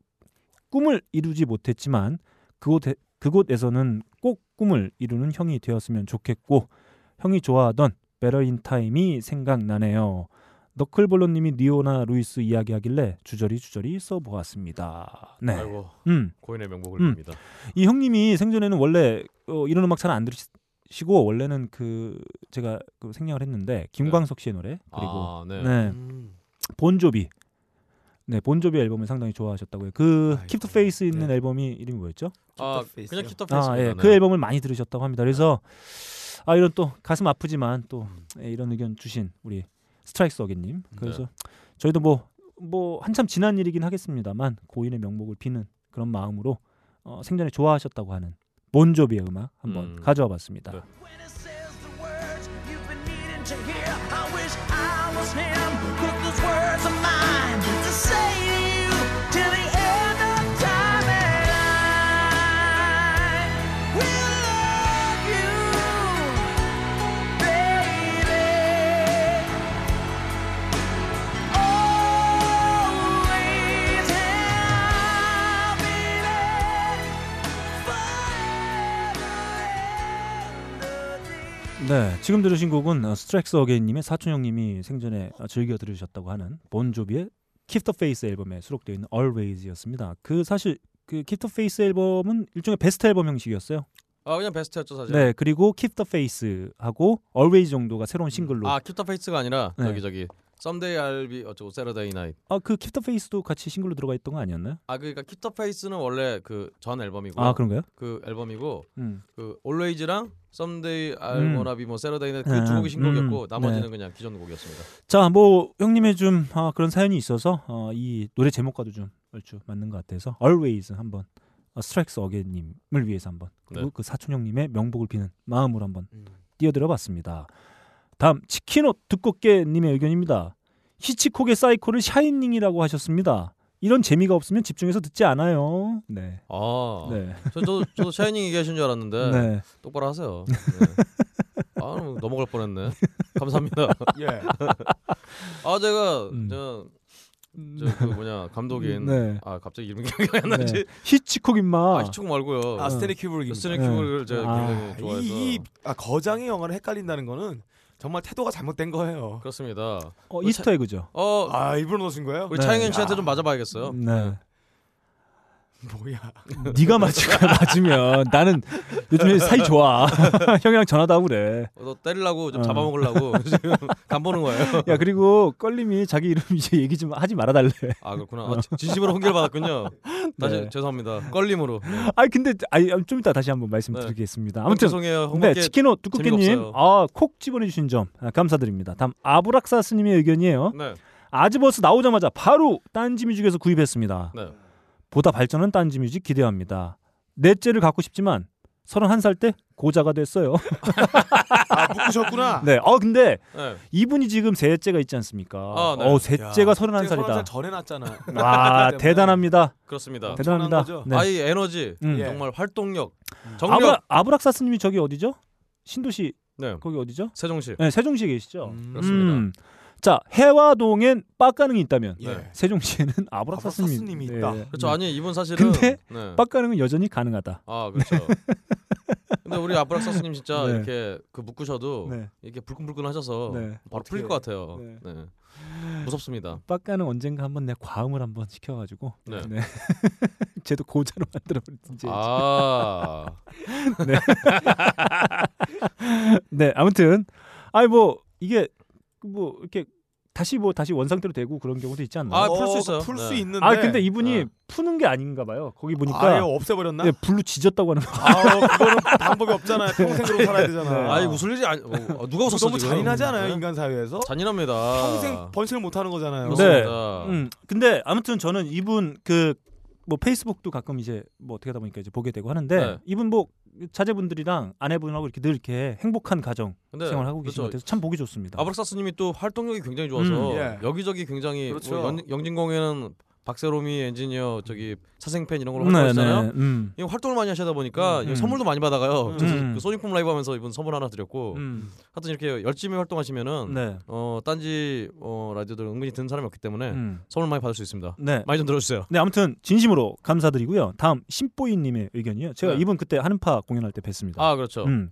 꿈을 이루지 못했지만 그곳 그곳에서는 꼭 꿈을 이루는 형이 되었으면 좋겠고 형이 좋아하던 Better in Time이 생각나네요. 너클볼로님이 리오나 루이스 이야기하길래 주저리 주저리 써보았습니다. 네, 아이고. 음. 고인의 명복을 음. 빕니다. 이 형님이 생전에는 원래 어, 이런 음악 잘 안 들으시고 원래는 그 제가 그 생략을 했는데 김광석 씨의 노래 그리고 아, 네. 네, 음. 본조비 네 본조비 앨범을 상당히 좋아하셨다고요. 그 아이고. Keep the Faith 있는 네. 앨범이 이름이 뭐였죠? 아, Keep the? 그냥 Keep the Faith. 아, 예, 그 앨범을 많이 들으셨다고 합니다. 그래서 아 이런 또 가슴 아프지만 또 음. 예, 이런 의견 주신 우리 Strikes Again님 그래서 네. 저희도 뭐뭐 한참 지난 일이긴 하겠습니다만 고인의 명복을 비는 그런 마음으로 어, 생전에 좋아하셨다고 하는 본조비의 음악 한번 음. 가져와 봤습니다. 네. When it says the words you've been needing to hear, I wish I was him. Put those words of mine to say 네, 지금 들으신 곡은 어, 스트렉스 어게인님의 사촌 형님이 생전에 어, 즐겨 들으셨다고 하는 본조비의 Keep the Faith 앨범에 수록되어 있는 Always였습니다. 그 사실 그 Keep the Faith 앨범은 일종의 베스트 앨범 형식이었어요. 아 그냥 베스트였죠 사실. 네, 그리고 Keep the Faith하고 Always 정도가 새로운 싱글로 아 Keep the Faith가 아니라 네. 저기 저기 Someday I'll be 어쩌고 Saturday Night. 아 그 Keep the Faith도 같이 싱글로 들어가 있던 거 아니었나요? 아 그러니까 Keep the Faith는 원래 그 전 앨범이고 아 그런가요? 그 앨범이고 음. 그 Always랑 Someday I'll 음. wanna be 뭐 Saturday Night 그 두 음, 곡이 신곡이었고 음, 나머지는 네. 그냥 기존 곡이었습니다. 자, 뭐 형님의 좀 아, 그런 사연이 있어서 어, 이 노래 제목과도 좀 얼추 맞는 것 같아서 Always 한번 어, 스트렉스 어게인님을 위해서 한번 그리고 네. 그 사촌 형님의 명복을 비는 마음으로 한번 음. 띄워드려봤습니다. 다음 치킨옷 두껍게님의 의견입니다. 히치콕의 사이코를 샤이닝이라고 하셨습니다. 이런 재미가 없으면 집중해서 듣지 않아요. 네. 아, 네. 저, 저도 저도 샤이닝 얘기하신 줄 알았는데 네. 똑바로 하세요. 네. 아 넘어갈 뻔했네. 감사합니다. 예. 아 제가 음. 저 저 그 뭐냐 감독인 네. 아 갑자기 이름이 기억이 안 나지. 네. 히치콕 임마. 아 히치콕 말고요. 아 스탠리 큐브릭. 스탠리 네. 큐브릭을 제가 아. 굉장히 좋아해서 이, 이 아, 거장의 영화를 헷갈린다는 거는 정말 태도가 잘못된 거예요. 그렇습니다. 어, Easter egg죠. 어 아 일부러 넣으신 거예요? 우리 네. 차영현 씨한테 좀 맞아봐야겠어요. 네. 뭐야? 네가 맞을 거야 맞으면 나는 요즘에 사이 좋아 형이랑 전화도 하고 그래 너 때리려고 좀 어. 잡아먹으려고 지금 간 보는 거예요. 야 그리고 껄림이 자기 이름 이제 얘기 좀 하지 말아달래 아 그렇구나. 아, 진- 진심으로 훈계를 받았군요. 다시 네. 죄송합니다. 껄림으로. 네. 아니 근데 아니 좀 이따 다시 한번 네. 말씀드리겠습니다 아무튼 아무튼 죄송해요. 네 재미가 없어요. 아콕 집어내주신 점 아, 감사드립니다 다음 아브락사 스님의 의견이에요 네. 아즈버스 나오자마자 바로 딴지뮤직에서 구입했습니다 네. 보다 발전한 딴지뮤직 기대합니다 넷째를 갖고 싶지만 31살 때 고자가 됐어요 아 묶으셨구나. 네. 어 근데 네. 이분이 지금 셋째가 있지 않습니까? 아, 네. 어, 셋째가 야, 서른 한 제가 살이다. 31살 전에 났잖아. 와, 때문에. 대단합니다. 그렇습니다. 대단합니다. 네. 아이 에너지 음. 예. 정말 활동력 정력 아브라 아브락 사스님이 저기 어디죠? 신도시 네 거기 어디죠? 세종시 네, 세종시에 계시죠. 음, 그렇습니다. 음. 자, 해화동엔 빡가능이 있다면 예. 세종시에는 아브락사스님이 아브락사스님 이 있다. 그렇죠 아니 이분 사실은 근데 네. 빡가능은 여전히 가능하다. 아 그렇죠 근데 우리 아브락사스님 진짜 네. 이렇게 그 묶으셔도 네. 이렇게 불끈불끈 하셔서 네. 바로 풀릴 것 같아요 네. 네. 무섭습니다 빡가능 언젠가 한번 내 과음을 한번 시켜가지고 네. 네. 쟤도 고자로 만들어 버리든지. 아 네, 아무튼 아니 뭐 이게 뭐 이렇게 다시 뭐 다시 원상태로 되고 그런 경우도 있지 않나요? 아, 풀 수 있어요. 풀 수 네. 있는데. 아 근데 이분이 네. 푸는 게 아닌가 봐요. 거기 아예 보니까 없애버렸나? 네, 불로 지졌다고 하는 거. 아 그거는 방법이 없잖아요. 평생으로 살아야 되잖아. 네. 아이 웃을 일이 아니 어, 누가 웃었어 너무 지금 잔인하잖아요 네? 인간 사회에서. 잔인합니다 평생 번식을 못 하는 거잖아요. 네. 음, 근데 아무튼 저는 이분 그 뭐 페이스북도 가끔 이제 뭐 어떻게 하다 보니까 이제 보게 되고 하는데 네. 이분 뭐 자제분들이랑 아내분하고 이렇게 늘 이렇게 행복한 가정 근데 생활 하고 계신 그렇죠. 것 같아서 참 보기 좋습니다. 아브락사스님이 또 활동력이 굉장히 좋아서 음, 예. 여기저기 굉장히 그렇죠. 뭐 연, 영진공에는 박세롬이 엔지니어 저기 사생팬 이런 걸로 네, 활동하잖아요. 네, 음. 이 활동을 많이 하시다 보니까 음. 이 선물도 많이 받아가요. 음. 음. 그 소닉품 라이브 하면서 이분 선물 하나 드렸고 음. 하여튼 이렇게 열심히 활동하시면은 네. 어 딴지 어 라디오들 은근히 듣는 사람이 없기 때문에 음. 선물 많이 받을 수 있습니다. 네. 많이 좀 들어주세요. 네, 아무튼 진심으로 감사드리고요. 다음 신보이님의 의견이요. 제가 네. 이분 그때 한파 공연할 때 뵀습니다. 아 그렇죠. 음,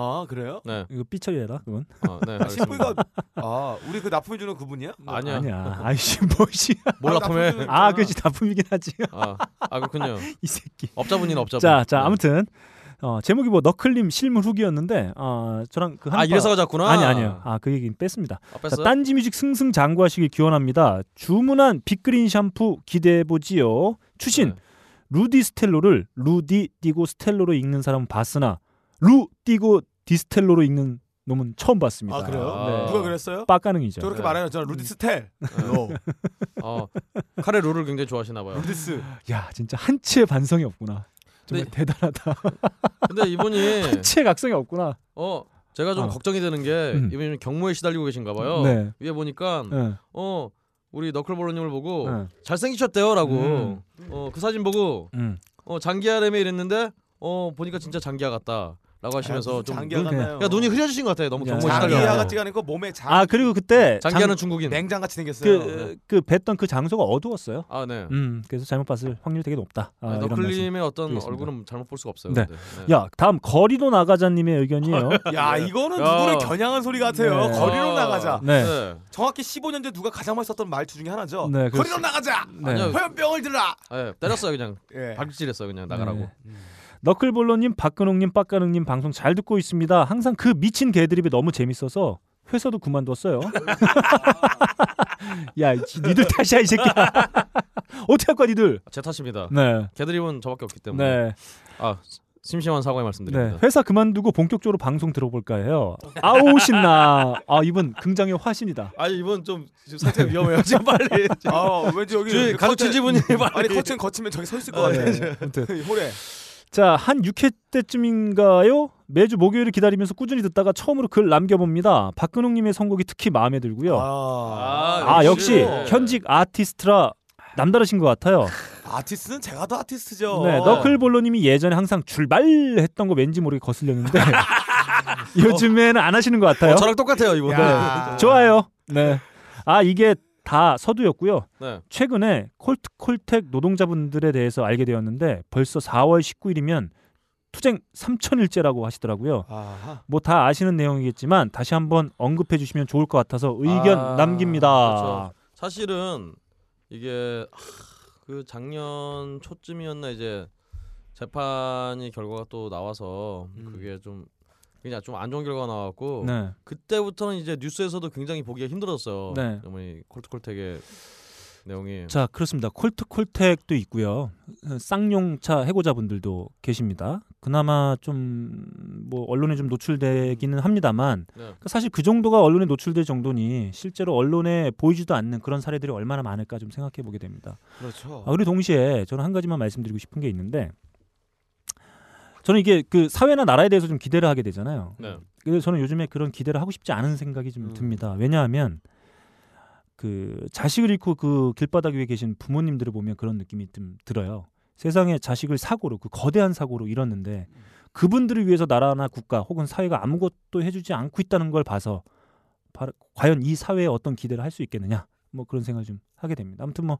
아 그래요? 네. 이거 삐 처리해라 그건. 아, 네. 알겠습니다. 신부이가 아 우리 그 납품해 주는 그분이야? 아니야. 아니야. 아이씨 뭐지? 뭘 아, 납품해? 아, 그지 납품이긴 하지. 아, 아 그렇군요. 이 새끼. 업자분인 업자분. 자, 자, 네. 아무튼 어, 제목이 뭐 너클림 실물 후기였는데 어, 저랑 그 아 이래서 가졌구나. 아니 아니요. 아, 그 얘기는 뺐습니다. 아, 자, 뺐어요? 딴지 뮤직 승승장구하시길 기원합니다. 주문한 빅그린 샴푸 기대해 보지요. 추신 네. 루디 스텔로를 루디 띄고 스텔로로 읽는 사람은 봤으나 루 띄고 디스텔로로 읽는 놈은 처음 봤습니다. 아 그래요? 아. 누가 그랬어요? 빡가능이죠. 저렇게 네. 말해요. 저는 루디 스텔. 로. 어, 카레 루를 굉장히 좋아하시나 봐요. 루디스. 야 진짜 한치의 반성이 없구나. 정말 네. 대단하다. 근데 이분이 한치의 각성이 없구나. 어 제가 좀 어. 걱정이 되는 게 음. 이분이 경무에 시달리고 계신가 봐요. 네. 위에 보니까 네. 어 우리 너클볼러님을 보고 네. 잘생기셨대요라고 음. 어그 사진 보고 음. 어 장기하래매 이랬는데 어 보니까 진짜 장기하 같다 라고 하시면서 좀 장기하 눈- 같나요? 야 눈이 흐려지신 것 같아요. 너무 야, 경무에 장기하 시달려. 같지가 않고 몸에 장. 아 그리고 그때 장기하는 장- 중국인. 냉장 같이 생겼어요. 그, 그 뵀던 그 장소가 어두웠어요. 아 네. 음, 그래서 잘못 봤을 확률이 되게 높다. 아, 아, 이런 말씀. 너클림의 어떤 드리겠습니다. 얼굴은 잘못 볼 수가 없어요. 네. 근데. 네. 야, 다음 거리도 나가자님의 의견이에요. 야 이거는 야. 누구를 겨냥한 소리 같아요. 네. 거리로 아, 나가자. 네. 네. 정확히 15년 전에 누가 가장 많이 썼던 말투 중에 하나죠. 네, 거리로 그렇습니다. 나가자. 네. 아니요. 화염병을 들라. 아, 때렸어요 그냥 예. 발질했어요 그냥 나가라고. 네. 너클볼러님, 박근홍님, 빡가능님 방송 잘 듣고 있습니다. 항상 그 미친 개드립이 너무 재밌어서 회사도 그만뒀어요. 야, 이- 니들 탓이야 이 새끼야. 어떻게 할 거야 니들? 제 탓입니다. 네, 개드립은 저밖에 없기 때문에. 네, 아 심심한 사과의 네. 말씀드립니다. 회사 그만두고 본격적으로 방송 들어볼까 해요. 아우 신나. 아 이분 긍정의 화신이다. 아니 이번 좀 지금 상태가 위험해요. 지금 빨리. 아 왠지 여기 그 가족 친지분이 빨리. 아니 커튼 거치면 저기 서 있을 것 아, 같아. 네. 아무튼 홀에. 자, 한 6회 때쯤인가요? 매주 목요일을 기다리면서 꾸준히 듣다가 처음으로 글 남겨봅니다. 박근홍님의 선곡이 특히 마음에 들고요. 아, 아, 역시 역시. 현직 아티스트라 남다르신 것 같아요. 아티스트는 제가 더 아티스트죠. 네, 너클볼로님이 예전에 항상 출발했던 거 왠지 모르게 거슬렸는데 요즘에는 안 하시는 것 같아요. 어, 저랑 똑같아요 이번. 야. 좋아요. 네. 아 이게 다 서두였고요. 네. 최근에 콜트 콜텍 노동자분들에 대해서 알게 되었는데 벌써 4월 19일이면 투쟁 3천일째라고 하시더라고요. 아하. 뭐다 아시는 내용이겠지만 다시 한번 언급해 주시면 좋을 것 같아서 의견 아, 남깁니다. 그렇죠. 사실은 이게 하, 그 작년 초쯤이었나 이제 재판이 결과가 또 나와서 음. 그게 좀 그냥 좀 안 좋은 결과가 나왔고 네. 그때부터는 이제 뉴스에서도 굉장히 보기가 힘들었어요. 네. 어머니 콜트콜텍의 내용이 자 그렇습니다. 콜트 콜텍도 있고요. 어, 쌍용차 해고자분들도 계십니다. 그나마 좀 뭐 언론에 좀 노출되기는 합니다만 네. 사실 그 정도가 언론에 노출될 정도니 실제로 언론에 보이지도 않는 그런 사례들이 얼마나 많을까 좀 생각해 보게 됩니다. 그렇죠. 아, 그리고 동시에 저는 한 가지만 말씀드리고 싶은 게 있는데 저는 이게 그 사회나 나라에 대해서 좀 기대를 하게 되잖아요. 네. 그래서 저는 요즘에 그런 기대를 하고 싶지 않은 생각이 좀 음. 듭니다. 왜냐하면 그 자식을 잃고 그 길바닥 위에 계신 부모님들을 보면 그런 느낌이 좀 들어요. 세상에 자식을 사고로 그 거대한 사고로 잃었는데 그분들을 위해서 나라나 국가 혹은 사회가 아무것도 해주지 않고 있다는 걸 봐서 바- 과연 이 사회에 어떤 기대를 할 수 있겠느냐 뭐 그런 생각을 좀 하게 됩니다. 아무튼 뭐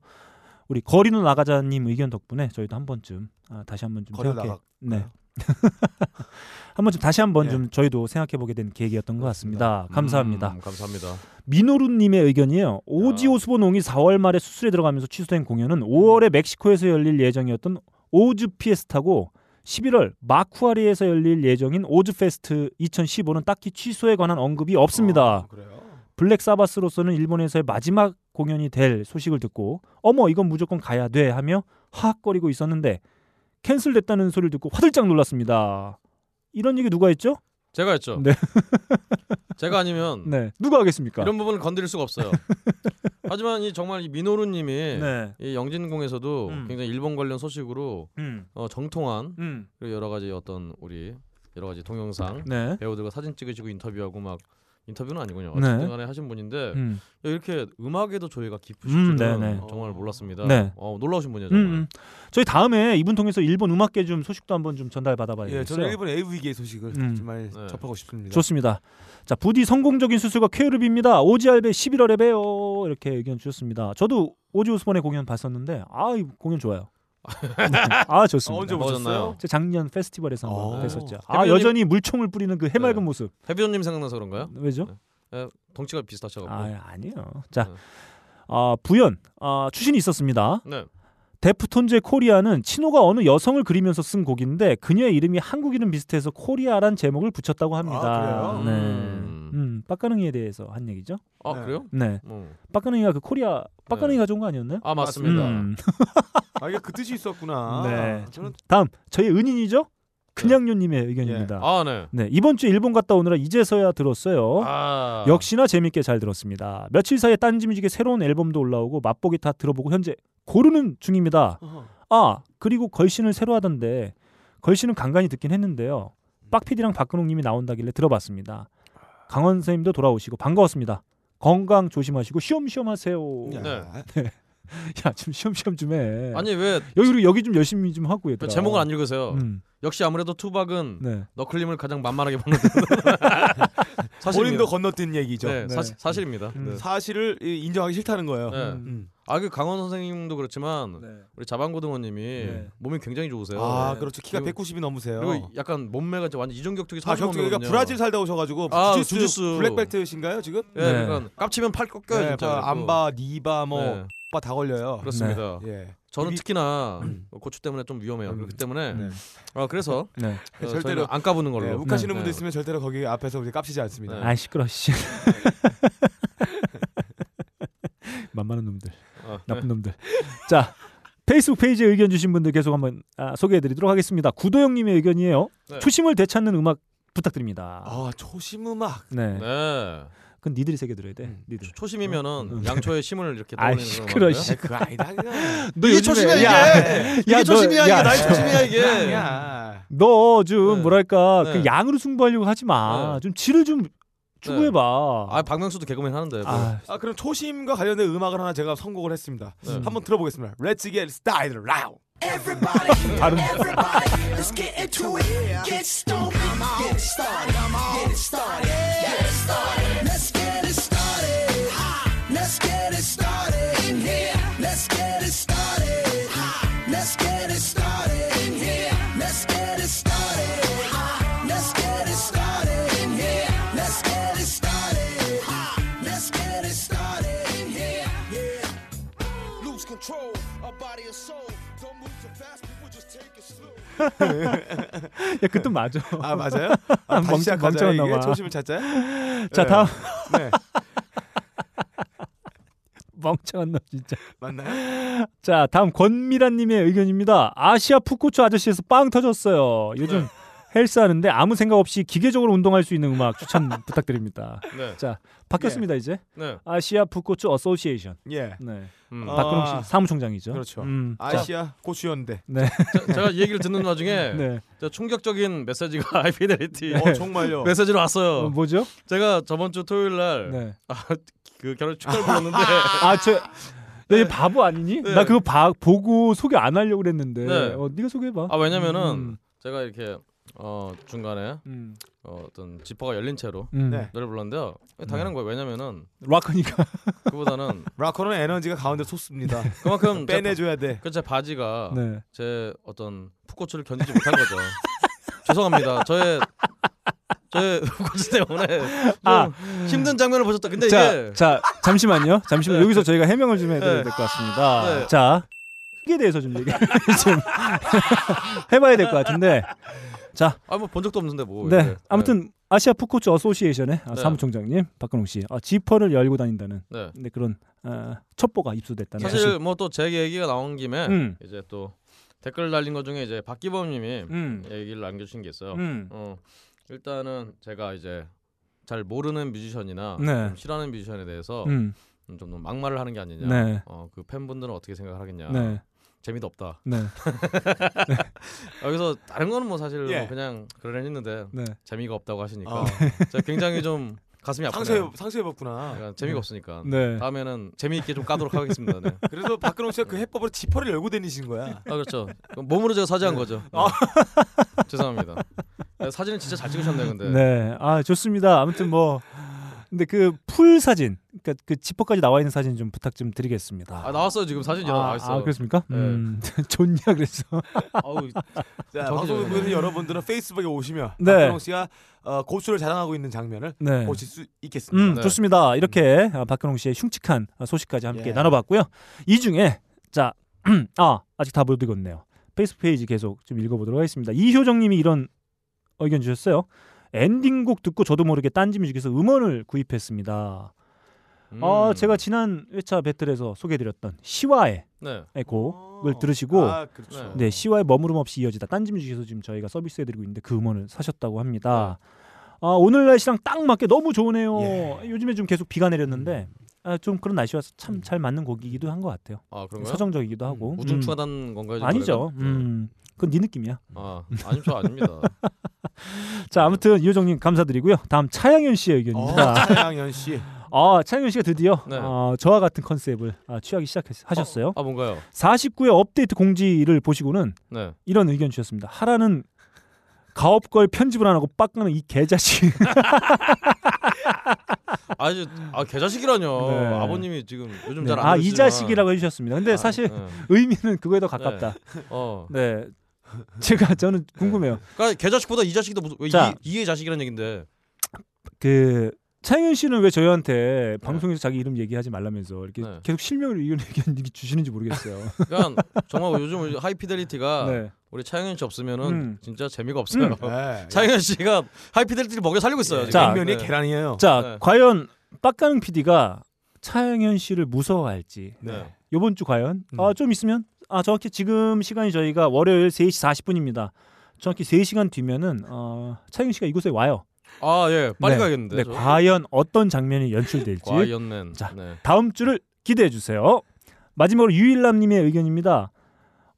우리 거리로 나가자님 의견 덕분에 저희도 한 번쯤 아, 다시 한번 좀 생각해 나가- 네. 한 번쯤 다시 한번 예. 좀 저희도 생각해 보게 된 계기였던 것 같습니다. 감사합니다. 음, 감사합니다. 미노루님의 의견이에요. 오지 야. 오스본 옹이 4월 말에 수술에 들어가면서 취소된 공연은 5월에 멕시코에서 열릴 예정이었던 오즈 피에스타고 11월 마쿠하리에서 열릴 예정인 오즈 페스트 2015는 딱히 취소에 관한 언급이 없습니다. 아, 그래요. 블랙 사바스로서는 일본에서의 마지막 공연이 될 소식을 듣고 어머 이건 무조건 가야 돼 하며 하악거리고 있었는데 캔슬됐다는 소리를 듣고 화들짝 놀랐습니다. 이런 얘기 누가 했죠? 제가 했죠. 네. 제가 아니면 네. 누가 하겠습니까? 이런 부분을 건드릴 수가 없어요. 하지만 이 정말 이 민호루님이 네. 이 영진공에서도 음. 굉장히 일본 관련 소식으로 음. 어, 정통한 음. 그리고 여러 가지 어떤 우리 여러 가지 동영상 네. 배우들과 사진 찍으시고 인터뷰하고 막 인터뷰는 아니군요. 네. 어쨌든 간에 하신 분인데 음. 이렇게 음악에도 조예가 깊으실 음, 줄은 네네. 정말 몰랐습니다. 네. 어, 놀라우신 분이에요 음, 정말. 음. 저희 다음에 이분 통해서 일본 음악계 좀 소식도 한번 좀 전달 받아봐야겠어요. 예, 저는 일본 AV계의 소식을 음. 정말 네. 접하고 싶습니다. 좋습니다. 자, 부디 성공적인 수술과 쾌유를 빕니다. 오지알베 11월에 봬요. 이렇게 의견 주셨습니다. 저도 오지 오스본의 공연 봤었는데 아, 이 공연 좋아요. 네. 아, 좋습니다. 언제 뭐 보셨어요? 제 작년 페스티벌에서 한번 오. 뵀었죠. 아, 해변이- 여전히 물총을 뿌리는 그 해맑은 네. 모습. 해비존님 생각나서 그런가요? 왜죠? 예, 덩치가 비슷하셔가지고. 아, 아니에요. 자, 네. 아, 부연 아, 추신이 있었습니다. 네. 데프톤즈의 코리아는 치노가 어느 여성을 그리면서 쓴 곡인데 그녀의 이름이 한국 이름 비슷해서 코리아란 제목을 붙였다고 합니다. 아, 그래요? 네. 음. 음, 빡가능이에 대해서 한 얘기죠. 아 네. 그래요? 네. 어. 빡가능이가 그 코리아 빡가능이 가져온 거 아니었나요? 아 맞습니다. 음. 아 이게 그 뜻이 있었구나. 네. 저는 다음 저희 은인이죠. 그냥요님의 의견입니다. 아 네. 네 이번 주에 일본 갔다 오느라 이제서야 들었어요. 아 역시나 재밌게 잘 들었습니다. 며칠 사이에 딴지뮤직의 새로운 앨범도 올라오고 맛보기 다 들어보고 현재 고르는 중입니다. 아 그리고 걸신을 새로 하던데 걸신은 간간히 듣긴 했는데요. 빡피디랑 박근홍님이 나온다길래 들어봤습니다. 강원 선생님도 돌아오시고 반가웠습니다. 건강 조심하시고 쉬엄쉬엄 하세요. 네. 야좀 쉬엄쉬엄 좀 해. 아니 왜 여기 여기 좀 열심히 좀 하고 얘들아. 제목을 안 읽으세요? 음, 역시 아무래도 투박은 네. 너클림을 가장 만만하게 보는 사실 본인도 건너뛴 얘기죠. 네, 네. 사실, 사실입니다. 음. 네. 사실을 이- 인정하기 싫다는 거예요. 네. 음. 아그 강원 선생님도 그렇지만 네. 우리 자방고등어님이 네. 몸이 굉장히 좋으세요. 아 네. 그렇죠. 키가 그리고- 190이 넘으세요. 그리고 약간 몸매가 완전 이종격투기 아, 격투기가 선수거든요. 브라질 살다 오셔가지고 아, 주짓수, 주짓수. 블랙벨트신가요 지금? 예, 네. 그러니까 깝치면 팔 꺾여요 네, 진짜. 뭐. 안바, 니바, 뭐 네, 오빠 다 걸려요. 그렇습니다. 예. 저는 특히나 고추 때문에 좀 위험해요. 그렇기 때문에 네. 어, 그래서 네. 어, 절대로- 절대로 안 까부는 걸로. 네, 욱하시는 네. 분들 있으면 절대로 거기 앞에서 우리 깝치지 않습니다. 네. 아 시끄러 씨. 만만한 놈들. 어, 나쁜 놈들. 자 페이스북 페이지에 의견 주신 분들 계속 한번 아, 소개해드리도록 하겠습니다. 구도영님의 의견이에요. 네. 초심을 되찾는 음악 부탁드립니다. 아 초심 음악. 네. 네. 그건 니들이 새겨 들어야 돼. 음. 니들. 초심이면은 양초에 심을 이렇게 아이, 떠올리는 그런 시끄러, 건가요? 씨. 아, 그거 아니다. 너 이게 초심이야 이게. 야, 이게 야, 초심이야 야, 이게 나의 야. 초심이야 이게. 아니야. 너좀 네. 뭐랄까 네. 그 양으로 승부하려고 하지 마. 네. 좀 질을 좀 추구해봐. 아 박명수도 개그맨 하는데. 뭐. 아, 아 그럼 초심과 관련된 음악을 하나 제가 선곡을 했습니다. 네. 한번 들어보겠습니다. Let's get started now. 발음. Let's get into it. Get stoned. Get started. Get started. Get started. 야 그것도 맞아. 아 맞아요? 아, 멍청- 다시 시작하자 이게. 초심을 찾자. 자 네. 다음 네 멍청한 놈 진짜. 맞나요? 자 다음 권미란 님의 의견입니다. 아시아 푸코츠 아저씨에서 빵 터졌어요. 요즘 네. 헬스 하는데 아무 생각 없이 기계적으로 운동할 수 있는 음악 추천 부탁드립니다. 네. 자 바뀌었습니다 이제 네. 아시아 푸코츠 어소시에이션. 예. 네. 음. 아. 박근홍 씨 사무총장이죠. 그렇죠. 음, 자, 아시아 고추연대. 네. 제- 제가 이 얘기를 듣는 와중에 네. 충격적인 메시지가 아이피델리티 어 정말요. 메시지로 왔어요. 어, 뭐죠? 제가 저번 주 토요일 날 네. 그 결혼 축가를 불렀는데 아저 너얘 바보 아니니? 네. 나 그거 봐, 보고 소개 안 하려고 그랬는데. 네. 어, 네가 소개해 봐. 아 왜냐면은 음, 제가 이렇게 어 중간에 음, 어, 어떤 지퍼가 열린 채로 음. 네. 노래 불렀는데요. 당연한 거예요. 왜냐면은 락커니까. 그보다는 락커는 에너지가 가운데 솟습니다. 그만큼 제, 빼내줘야 돼. 그 제 바지가 네. 제 어떤 풋고추를 견디지 못한 거죠. 죄송합니다. 저의 저의 풋고추 때문에 좀 아. 힘든 장면을 보셨다. 근데 자, 이게 자, 잠시만요. 잠시만 네. 여기서 저희가 해명을 좀 해드려야 네. 될것 같습니다. 네. 자, 이게 대해서 좀 얘기 좀 해봐야 될 것 같은데. 아 뭐 본 적도 없는데 뭐. 네. 이렇게. 아무튼 아시아 푸코츠 어소시에이션의 아, 네. 사무총장님 박근홍 씨, 아, 지퍼를 열고 다닌다는 네. 네, 그런 어, 첩보가 입수됐다는 사실 뭐 또 제 얘기가 나온 김에 음. 이제 또 댓글 달린 것 중에 이제 박기범님이 음. 얘기를 남겨주신 게 있어요. 음. 어 일단은 제가 이제 잘 모르는 뮤지션이나 네. 좀 싫어하는 뮤지션에 대해서 음. 좀 막말을 하는 게 아니냐. 네. 어, 그 팬분들은 어떻게 생각을 하겠냐. 네. 재미도 없다. 네. 여기서 다른 거는 뭐 사실 예. 뭐 그냥 그러려 했는데 네. 재미가 없다고 하시니까 어. 제가 굉장히 좀 가슴이 아프네요. 상처 상처 입었구나. 약간 재미가 없으니까. 네. 다음에는 재미있게 좀 까도록 하겠습니다. 네. 그래서 박근홍 씨가 그 해법으로 지퍼를 열고 다니신 거야. 아 그렇죠. 몸으로 제가 사죄한 거죠. 네. 죄송합니다. 네, 사진은 진짜 잘 찍으셨네요, 근데. 네. 아, 좋습니다. 아무튼 뭐 근데 그 풀 사진, 그러니까 그 지퍼까지 나와 있는 사진 좀 부탁 좀 드리겠습니다. 아 나왔어요 지금 사진이 나와 있어. 아, 그렇습니까? 네. 음, 좋냐 그래서. 아우, 자, 방송 좀- 보는 여러분들은 페이스북에 오시면 네. 박근홍 씨가 어, 고추를 자랑하고 있는 장면을 네. 보실 수 있겠습니다. 음, 네. 좋습니다. 이렇게 아, 박근홍 씨의 흉측한 아, 소식까지 함께 예. 나눠봤고요. 이 중에 자, 아 아직 다 못 읽었네요. 페이스북 페이지 계속 좀 읽어보도록 하겠습니다. 이효정님이 이런 의견 주셨어요. 엔딩곡 듣고 저도 모르게 딴지 뮤직에서 음원을 구입했습니다. 음. 어, 제가 지난 회차 배틀에서 소개해드렸던 시와의 네. 곡을 들으시고 아, 그렇죠. 네, 시와의 머무름 없이 이어지다 딴지 뮤직에서 지금 저희가 서비스해드리고 있는데 그 음원을 사셨다고 합니다. 아, 오늘 날씨랑 딱 맞게 너무 좋으네요. 예. 요즘에 좀 계속 비가 내렸는데 아, 좀 그런 날씨와서 참 잘 맞는 곡이기도 한 것 같아요. 아 그런가요? 서정적이기도 하고. 음. 우중충하다는 건가요? 지금 아니죠. 노래가? 음, 그건 네 느낌이야. 아 아니 저 아닙니다. 자, 아무튼 이효정님 감사드리고요. 다음 차양현 씨의 의견입니다. 어, 차양현 씨. 아, 차양현 씨가 드디어 네. 어, 저와 같은 컨셉을 아, 취하기 시작하셨어요. 아 뭔가요? 49회 업데이트 공지를 보시고는 네. 이런 의견 주셨습니다. 하라는 가업걸 편집을 안 하고 빡가는 이 개자식. 아주 아 개자식이라뇨. 네. 아버님이 지금 요즘 네. 잘안 아, 이 자식이라고 해주셨습니다. 근데 아, 사실 네. 의미는 그거에 더 가깝다. 어. 네. 제가 저는 궁금해요. 그러니까 개자식보다 이 자식이 더 자. 이, 이의 자식이라는 얘긴데. 그 차영현 씨는 왜 저희한테 방송에서 자기 이름 얘기하지 말라면서 이렇게 네. 계속 실명을 이렇게 주시는지 모르겠어요. 그러니까 정말 요즘 하이피델리티가 네. 우리 차영현 씨 없으면은 음. 진짜 재미가 없어요. 네. 차영현 씨가 하이피델리티를 먹여 살리고 있어요. 지금. 자, 냉면이 네. 계란이에요. 자, 네. 과연 빡가능 PD가 차영현 씨를 무서워할지 네. 요번 주 과연 음. 아, 좀 있으면 아 정확히 지금 시간이 저희가 월요일 3시 40분입니다. 정확히 3시간 뒤면은 어, 차영현 씨가 이곳에 와요. 아 예, 빨리 네. 가야겠는데. 네, 저. 과연 어떤 장면이 연출될지 과연맨. 자. 네. 다음 주를 기대해 주세요. 마지막으로 유일남님의 의견입니다.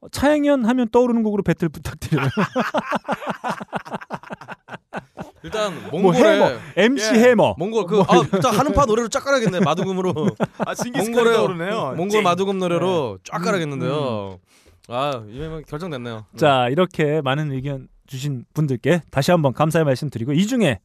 어, 차영현 하면 떠오르는 곡으로 배틀 부탁드려요. 일단 뭐 몽골에 해머, MC 예. 해머. 몽골 그 뭐 아, 일단 한우파 노래로 쫙 깔아야겠네. 마두금으로. 아, 몽골에 떠오르네요. 몽골 마두금 노래로 네. 쫙 깔아야겠는데요. 아, 이면 결정됐네요. 음, 자 이렇게 많은 의견 주신 분들께 다시 한번 감사의 말씀 드리고 이 중에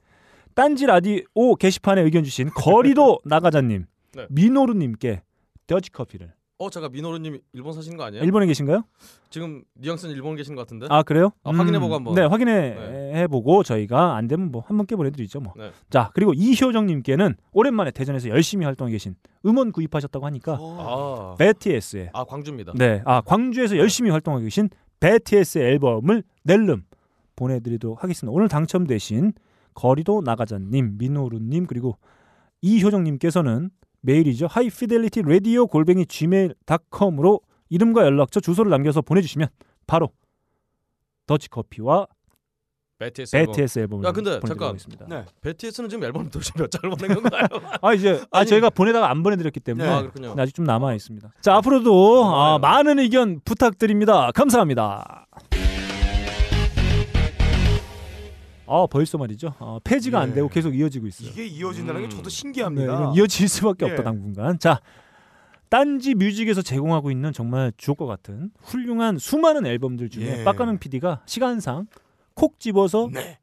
딴지 라디오 게시판에 의견 주신 거리로 나가자님, 네. 미노루님께 더치 커피를 어, 잠깐 미노루 님 일본 사시는 거 아니에요? 일본에 계신가요? 지금 뉘앙스는 일본 계신 것 같은데. 아 그래요? 아, 확인해보고 한번. 네 확인해 네. 해보고 저희가 안 되면 뭐 한 번께 보내드리죠 뭐. 네. 자 그리고 이효정님께는 오랜만에 대전에서 열심히 활동해 계신 음원 구입하셨다고 하니까 아. BTS의 아, 광주입니다. 네, 아 광주에서 열심히 활동하고 계신 BTS의 앨범을 낼름 보내드리도록 하겠습니다. 오늘 당첨되신 거리도 나가자님, 민호루님 그리고 이효정님께서는 메일이죠 하이피델리티 라디오 골뱅이 gmail.com으로 이름과 연락처 주소를 남겨서 보내주시면 바로 더치커피와 BTS 앨범. BTS 앨범을 야, 근데 잠깐. 네. BTS는 지금 앨범 도대체 몇 장을 보낸 건가요? 아 이제 아 아니- 저희가 보내다가 안 보내드렸기 때문에 아. 네, 아 직 좀 남아 있습니다. 자 앞으로도 아, 고마워요. 많은 의견 부탁드립니다. 감사합니다. 아 벌써 말이죠. 어, 폐지가 안 예. 되고 계속 이어지고 있어요. 이게 이어진다는 음. 게 저도 네, 신기합니다. 이건 이어질 수밖에 예. 없다 당분간. 자 딴지 뮤직에서 제공하고 있는 정말 주옥과 같은 훌륭한 수많은 앨범들 중에 예. 빡가능 PD가 시간상 콕 집어서 네.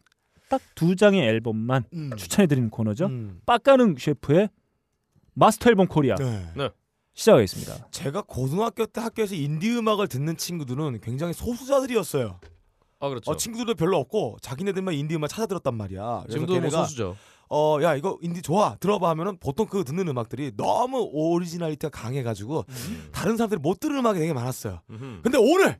딱 두 장의 앨범만 음. 추천해드리는 코너죠. 음. 빡가능 셰프의 마스터 앨범 코리아 네. 시작하겠습니다. 제가 고등학교 때 학교에서 인디 음악을 듣는 친구들은 굉장히 소수자들이었어요. 아, 그렇죠. 어, 친구들도 별로 없고 자기네들만 인디 음악 찾아 들었단 말이야. 그래서 지금도 뭐 걔네가 소수죠. 어, 야 이거 인디 좋아 들어봐 하면은 보통 그 듣는 음악들이 너무 originality가 강해가지고 다른 사람들이 못 들은 음악이 되게 많았어요. 음흠. 근데 오늘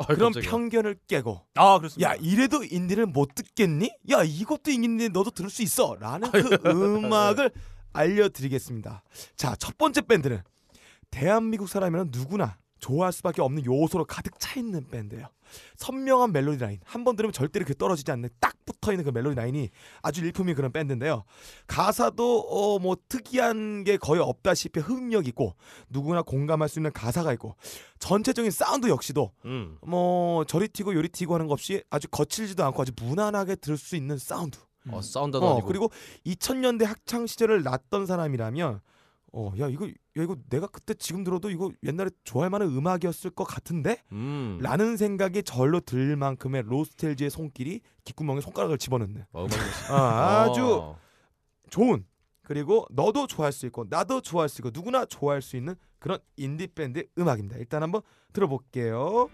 아, 그런 깜짝이야. 편견을 깨고 아 그렇습니다. 야 이래도 인디를 못 듣겠니? 야 이것도 인디인데 너도 들을 수 있어 라는 그 음악을 알려드리겠습니다. 자 첫 번째 밴드는 대한민국 사람이면 누구나 좋아할 수밖에 없는 요소로 가득 차 있는 밴드예요. 선명한 멜로디 라인 한 번 들으면 절대로 그 떨어지지 않는 딱 붙어 있는 그 멜로디 라인이 아주 일품인 그런 밴드인데요. 가사도 어 뭐 특이한 게 거의 없다시피 흡입력 있고 누구나 공감할 수 있는 가사가 있고 전체적인 사운드 역시도 음. 뭐 저리 튀고 요리 튀고 하는 것 없이 아주 거칠지도 않고 아주 무난하게 들을 수 있는 사운드. 어, 사운드도 어. 그리고 2000년대 학창 시절을 났던 사람이라면 어, 야 이거 야 이거 내가 그때 지금 들어도 이거 옛날에 좋아할 만한 음악이었을 것 같은데? 음. 라는 생각이 절로 들 만큼의 노스탤지어의 손길이 귓구멍에 손가락을 집어넣는 어, 음악이 아, 아주 어. 좋은 그리고 너도 좋아할 수 있고 나도 좋아할 수 있고 누구나 좋아할 수 있는 그런 인디 밴드 음악입니다. 일단 한번 들어볼게요.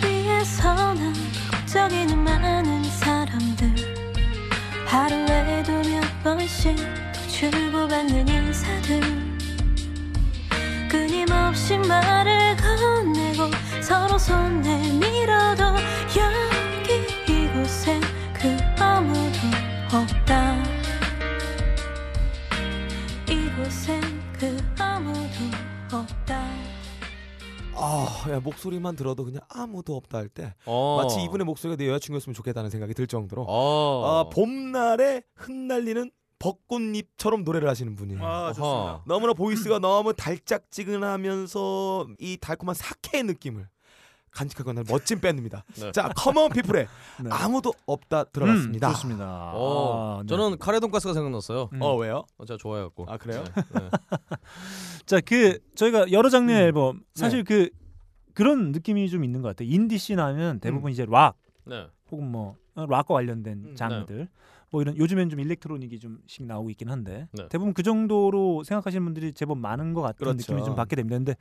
어디에서나 걱정이는 많은 사람들 하루에도 몇 번씩 또 주고받는 인사들. 끊임없이 말을 건네고 서로 손 내밀어도 여기 이곳엔 그 아무도 없다. 이곳엔 그 아무도 없다. 아, 야, 목소리만 들어도 그냥 아무도 없다 할때 어. 마치 이분의 목소리가 내 여자친구였으면 좋겠다는 생각이 들 정도로 어. 아, 봄날에 흩날리는 벚꽃잎처럼 노래를 하시는 분이에요. 아, 좋습니다. 너무나 보이스가 너무 달짝지근하면서 이 달콤한 사케의 느낌을 간직하고 있는 멋진 밴드입니다. 네. 자, 커먼 피플의 네. 아무도 없다 들어봤습니다. 음, 좋습니다. 어, 아, 네. 저는 카레 돈가스가 생각났어요. 음. 어 왜요? 어, 제가 좋아해갖고. 아 그래요? 네, 네. 자, 그 저희가 여러 장르의 음. 앨범 사실 그 그런 느낌이 좀 있는 것 같아요. 인디 씬 하면 대부분 이제 락 네. 혹은 뭐 어, 락과 관련된 음, 장르들 뭐 이런 요즘엔 좀 electronic이 좀씩 나오고 있긴 한데 네. 대부분 그 정도로 생각하시는 분들이 제법 많은 것 같은 그렇죠. 느낌이 좀 받게 됩니다. 근데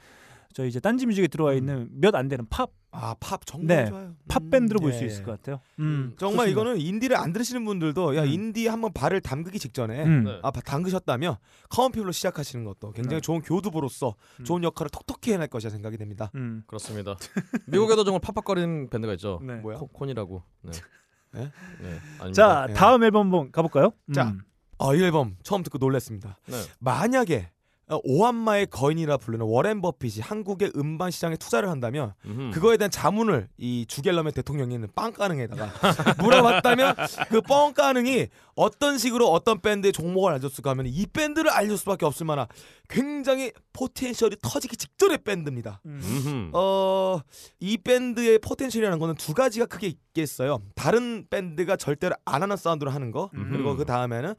저희 이제 딴지 뮤직에 들어와 있는 몇안 되는 팝 아 팝 정말 네. 좋아요. 팝 음, 밴드로 볼 예, 수 예. 있을 것 같아요. 음, 음, 정말 좋습니다. 이거는 인디를 안 들으시는 분들도 야 음. 인디 한번 발을 담그기 직전에 음. 네. 아 담그셨다면 커먼 피플로 시작하시는 것도 굉장히 네. 좋은 교두보로서 음. 좋은 역할을 톡톡히 해낼 것이라 생각이 됩니다. 음. 그렇습니다. 미국에도 정말 팍팍거리는 밴드가 있죠. 네. 뭐야? 코, 콘이라고. 네. 네? 자, 예. 다음 앨범 한번 가볼까요? 자. 음. 어, 이 앨범 처음 듣고 놀랐습니다. 네. 만약에 어, 오마하의 거인이라 부르는 워렌 버핏이 한국의 음반 시장에 투자를 한다면 음흠. 그거에 대한 자문을 이 주갤럼의 대통령이 있는 빡가능에다가 물어봤다면 그 빡가능이 어떤 식으로 어떤 밴드의 종목을 알려줬을까 하면 이 밴드를 알릴 수밖에 없을 만한 굉장히 potential이 터지기 직전의 밴드입니다. 음흠. 어, 이 밴드의 potential이라는 거는 두 가지가 크게 있겠어요. 다른 밴드가 절대로 안 하는 사운드로 하는 거. 음흠. 그리고 그 다음에는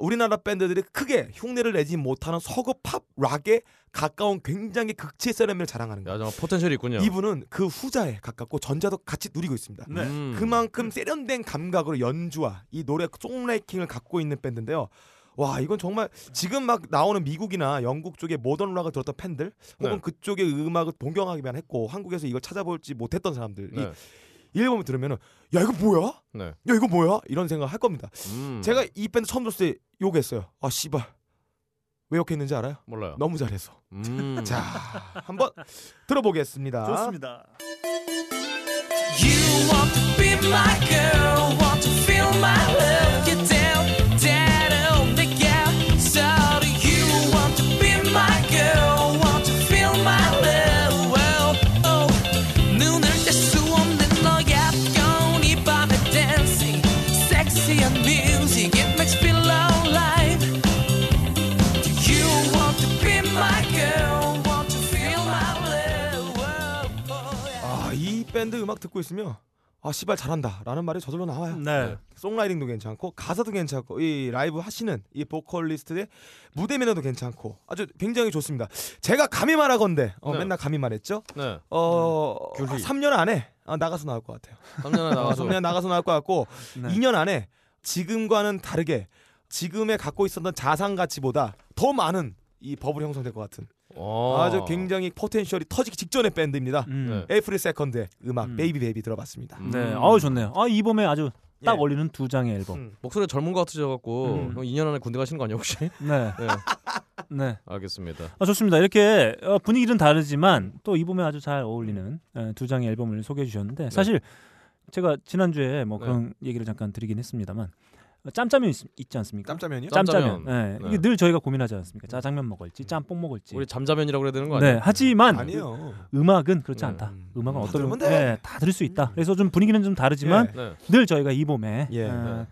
우리나라 밴드들이 크게 흉내를 내지 못하는 서구 팝 락에 가까운 굉장히 극치의 세련미를 자랑하는 거. 야, 정말 potential이 있군요. 이분은 그 후자에 가깝고 전자도 같이 누리고 있습니다. 네. 음. 그만큼 세련된 감각으로 연주와 이 노래 songwriting을 갖고 있는 밴드인데요. 와 이건 정말 지금 막 나오는 미국이나 영국 쪽의 모던 락을 들었던 팬들 혹은 네. 그쪽의 음악을 동경하기만 했고 한국에서 이걸 찾아보지 못했던 사람들이 네. 이 앨범을 들으면은 야 이거 뭐야? 네. 야 이거 뭐야? 이런 생각을 할 겁니다. 음. 제가 이 밴드 처음 들었을 때 욕했어요. 아 씨발 왜 욕했는지 알아요? 몰라요. 너무 잘해서. 음. 자 한번 들어보겠습니다. 좋습니다. You want to be my girl, want to feel my love. 밴드 음악 듣고 있으면 아, 씨발 잘한다라는 말이 저절로 나와요. 네. 송라이팅도 괜찮고 가사도 괜찮고 이 라이브 하시는 이 보컬리스트의 무대 매너도 괜찮고 아주 굉장히 좋습니다. 제가 감히 말하건데 어, 네. 맨날 감히 말했죠. 네. 어, 귤리. 3년 안에 어, 나가서 나올 것 같아요. 3년에 나가서 3년 나가서 나올 것 같고 네. 2년 안에 지금과는 다르게 지금에 갖고 있었던 자산 가치보다 더 많은 이 버블이 형성될 것 같은 어. 아주 굉장히 potential이 터지기 직전의 밴드입니다. 음. 에이프릴 세컨드의 음악 음. Baby Baby 들어봤습니다. 음. 네. 아우 좋네요. 아, 이 봄에 아주 딱 예. 어울리는 두 장의 앨범. 음. 목소리 젊은 것 같으셔갖고 음. 형 2년 안에 군대 가시는 거 아니에요 혹시? 네. 네. 네. 알겠습니다. 아, 좋습니다. 이렇게 어, 분위기는 다르지만 또 이 봄에 아주 잘 어울리는 에, 두 장의 앨범을 소개해 주셨는데 사실 제가 지난주에 뭐 네. 그런 얘기를 잠깐 드리긴 했습니다만 어, 짬짜면 있, 있지 않습니까? 짬짜면이요? 짬짜면. 짬짜면. 예. 네. 이게 늘 저희가 고민하지 않습니까? 짜장면 먹을지 짬뽕 먹을지. 우리 짬짜면이라고 그래야 되는 거 아니에요? 네. 하지만 아니에요. 음악은 그렇지 네. 않다. 음. 음악은 다 어떤 음, 돼. 네, 다 들을 수 있다. 그래서 좀 분위기는 좀 다르지만 예. 네. 늘 저희가 이 봄에 예. 어,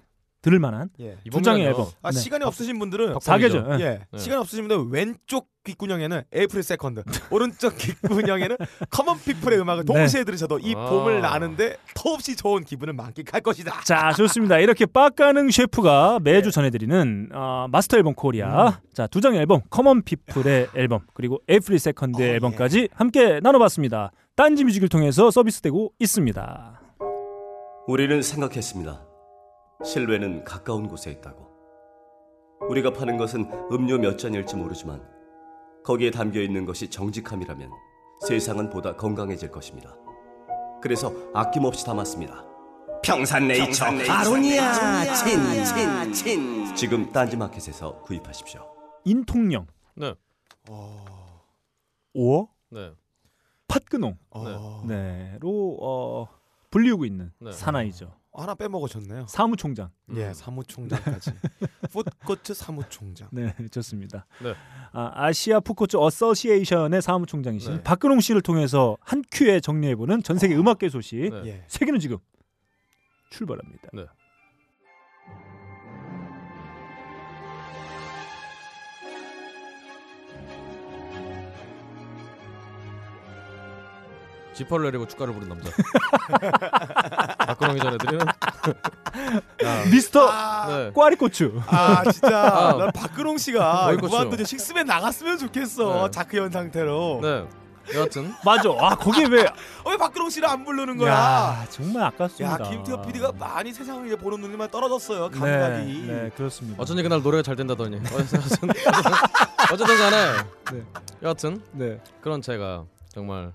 들을 만한 예. 두 장의. 앨범. 아 네. 시간이 없으신 분들은. 덕분이죠. 예. 예. 네. 시간 없으신 분들 왼쪽 귓구녕에는 에이프릴 세컨드, 오른쪽 귓구녕에는 커먼 피플의 음악을 네. 동시에 들으셔도 이 아. 봄을 나는데 더없이 좋은 기분을 만끽할 것이다. 자 좋습니다. 이렇게 빡가능 셰프가 매주 전해드리는 어, 마스터 앨범 코리아 자 두 장의 앨범 커먼 피플의 앨범 그리고 에이프릴 세컨드의 어, 앨범까지 함께 나눠봤습니다. 딴지 뮤직을 통해서 서비스되고 있습니다. 우리는 생각했습니다. 실외는 가까운 곳에 있다고. 우리가 파는 것은 음료 몇 잔일지 모르지만 거기에 담겨 있는 것이 정직함이라면 세상은 보다 건강해질 것입니다. 그래서 아낌없이 담았습니다. 평산네이처, 아로니아 친 친친 지금 딴지마켓에서 구입하십시오. 인통령 네. 오어 네. 팥근홍 어. 네로 어, 불리우고 있는 네. 사나이죠. 하나 빼먹으셨네요. 사무총장. 예, 사무총장까지. 풋코트 사무총장. 네, 좋습니다. 네. 아, 아시아 푸코츠 어서시에이션의 사무총장이신 네. 박근홍 씨를 통해서 한 큐에 정리해보는 전 세계 음악계 소식. 네. 예. 세계는 지금 출발합니다. 네. 지퍼를 내리고 축가를 부른 남자. 박근홍이 전해드리는 미스터 네. 꽈리고추. 아 진짜 아. 난 박근홍 씨가. 무한도전 식스맨 나갔으면 좋겠어 네. 자크현 상태로 네. 여하튼 맞아. 아 거기에 왜? 어, 왜 박근홍 씨를 안 부르는 거야 야 정말 야, 아깝습니다. 김태호 PD가 많이 세상을 이제 보는 눈이만 떨어졌어요 네, 감각이 네, 그렇습니다. 어쩐지 그날 노래가 잘 된다더니 어쨌든 어쨌든 간에 네. 여하튼 네. 그런 제가 정말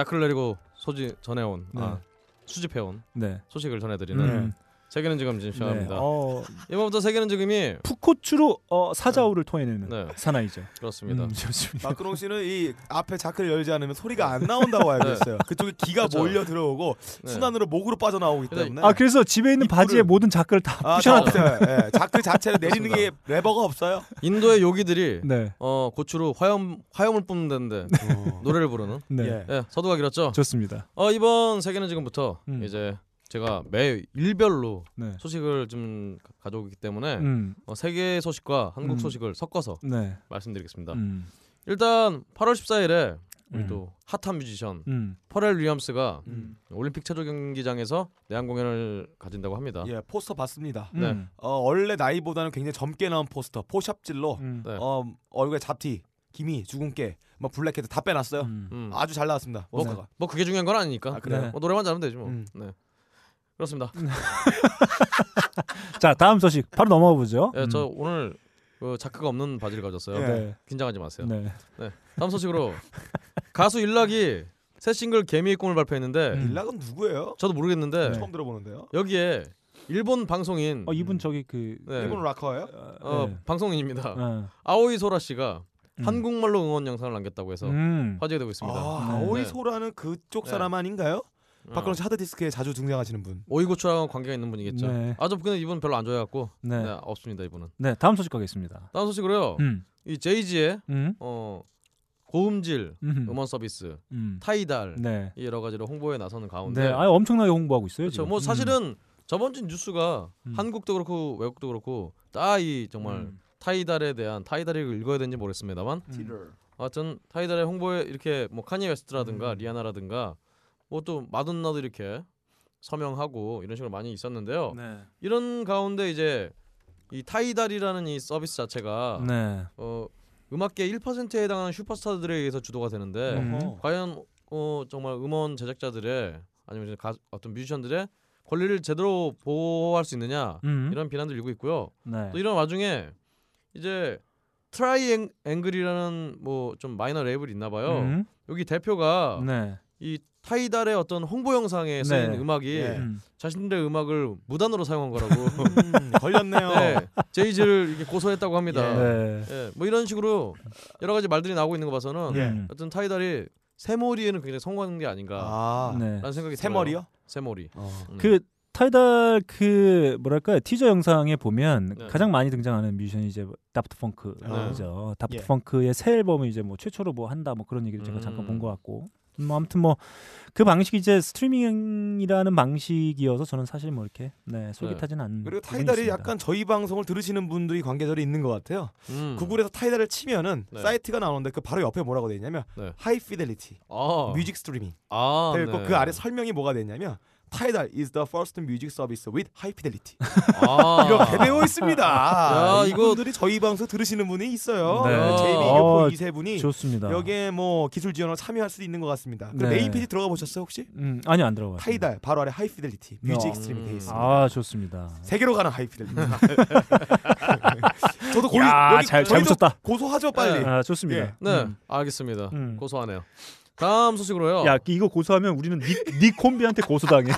자크를 내리고 소지 전해온 네. 아, 수집해온 네. 소식을 전해드리는 음. 세계는 지금 지금 시작합니다. 네. 어, 이번부터 세계는 지금이 푸코츠로 어, 사자우를 토해내는 네. 사나이죠. 그렇습니다. 음. 박근홍 씨는 이 앞에 자크를 열지 않으면 소리가 안 나온다고 알고 네. 있어요 그쪽에 기가 그렇죠. 몰려 들어오고 네. 순환으로 목으로 빠져나오기 때문에 아 그래서 집에 있는 입구를- 바지에 모든 자크를 다 아, 부셔놨다. 다 없어요. 예, 자크 자체를 내리는 게 레버가 없어요 인도의 요기들이 네. 어, 고추로 화염 화염을 뿜는다는데 노래를 부르는 네. 예. 예, 서두가 길었죠. 좋습니다. 어, 이번 세계는 지금부터 음. 이제 제가 매 일별로 네. 소식을 좀 가- 가져오기 때문에 음. 어, 세계 소식과 한국 음. 소식을 섞어서 네. 말씀드리겠습니다. 음. 일단 8월 14일에 우리 음. 또 핫한 뮤지션 음. 퍼렐 윌리엄스가 음. 올림픽 체조 경기장에서 내한 공연을 가진다고 합니다. 예, 포스터 봤습니다 네. 음. 어, 원래 나이보다는 굉장히 젊게 나온 포스터 포샵질로 음. 네. 어, 얼굴에 잡티 기미 주근깨 뭐 블랙헤드 다 빼놨어요. 아주 잘 나왔습니다 뭐, 포스터가 뭐 그게 중요한 건 아니니까. 아, 그래요? 네. 뭐 노래만 잘하면 되지 뭐. 음. 네. 그렇습니다. 자 다음 소식 바로 넘어가 보죠. 예, 저 음. 오늘 그 자크가 없는 바지를 가졌어요. 예. 네. 긴장하지 마세요. 네. 다음 소식으로 가수 일락이 새 싱글 개미의 꿈을 발표했는데 음. 일락은 누구예요? 저도 모르겠는데 네. 처음 들어보는데요 여기에 일본 방송인 어 이분 저기 그 네. 일본 락커예요? 어, 네. 방송인입니다. 어. 아오이 소라 씨가 음. 한국말로 응원 영상을 남겼다고 해서 음. 화제가 되고 있습니다. 아, 네. 아오이 네. 소라는 그쪽 네. 사람 아닌가요? 어. 박근홍 씨 하드디스크에 자주 등장하시는 분 오이고추랑 관계가 있는 분이겠죠. 네. 아저 근데 이분 별로 안 좋아해갖고 네. 네, 없습니다 이분은. 네 다음 소식 가겠습니다. 다음 소식으로요. 음. 이 제이지의 음. 어, 고음질 음. 음원 서비스 음. 타이달 네. 이 여러 가지로 홍보에 나서는 가운데 네. 아 엄청나게 홍보하고 있어요. 그렇죠. 지금. 뭐 음. 사실은 저번 주 뉴스가 음. 한국도 그렇고 외국도 그렇고 다 이 정말 음. 타이달에 대한 타이달을 읽어야 되는지 모르겠습니다만 음. 하여튼 타이달의 홍보에 이렇게 뭐 카니 웨스트라든가 음. 리아나라든가 뭐 또 마돈나도 이렇게 서명하고 이런 식으로 많이 있었는데요. 네. 이런 가운데 이제 이 타이달이라는 이 서비스 자체가 네. 어 음악계 1%에 해당하는 슈퍼스타들에 의해서 주도가 되는데 음. 과연 어 정말 음원 제작자들의 아니면 가, 어떤 뮤지션들의 권리를 제대로 보호할 수 있느냐 음. 이런 비난도 일고 있고요. 네. 또 이런 와중에 이제 트라이앵글이라는 뭐 좀 마이너 레이블이 있나 봐요. 음. 여기 대표가 네. 이 타이달의 어떤 홍보 영상에 쓰인 네. 음악이 예. 음. 자신들의 음악을 무단으로 사용한 거라고 음, 걸렸네요 네, 제이지를 이렇게 고소했다고 합니다. 네. 예, 뭐 이런 식으로 여러 가지 말들이 나오고 있는 거 봐서는 예. 음. 어떤 타이달이 세몰이에는 굉장히 성공한 게 아닌가라는 아 네. 생각이 들어요. 세몰이요? 세몰이. 어. 음. 그 타이달 그 뭐랄까 요 티저 영상에 보면 네. 가장 많이 등장하는 뮤지션이 이제 다프트 펑크죠. 다프트 예. 펑크의 새 앨범을 이제 뭐 최초로 뭐 한다 뭐 그런 얘기를 제가 음. 잠깐 본 것 같고. 뭐 아무튼 뭐 그 방식이 이제 스트리밍이라는 방식이어서 저는 사실 뭐 이렇게 네 솔깃하지는 않은 그리고 부분이 타이달이 있습니다. 약간 저희 방송을 들으시는 분들이 관계자들이 있는 것 같아요 음. 구글에서 Tidal을 치면은 네. 사이트가 나오는데 그 바로 옆에 뭐라고 돼 있냐면 네. high fidelity 아, music streaming 아, 그리고 네. 그 아래 설명이 뭐가 돼 있냐면 Tidal is the first music service with high fidelity 아. 이렇게 되어 있습니다. 야, 이분들이 저희 방송 들으시는 분이 있어요. 네. 재미 어, 교포 이세 분이 좋습니다. 여기에 뭐 기술 지원을 참여할 수도 있는 것 같습니다. 네. 메인 페이지 들어가 보셨어요 혹시? 음, 아니 안 들어가요. Tidal 바로 아래 high fidelity music 어. 스트리밍 돼 음. 있습니다. 아 좋습니다. 세계로 가는 high fidelity. 저도 고리, 야, 여기 잘- 붙였다. 고소하죠 빨리. 아 좋습니다. 예. 네, 음. 알겠습니다. 음. 고소하네요. 다음 소식으로요. 야 이거 고소하면 우리는 니, 니 콤비한테 고소당해.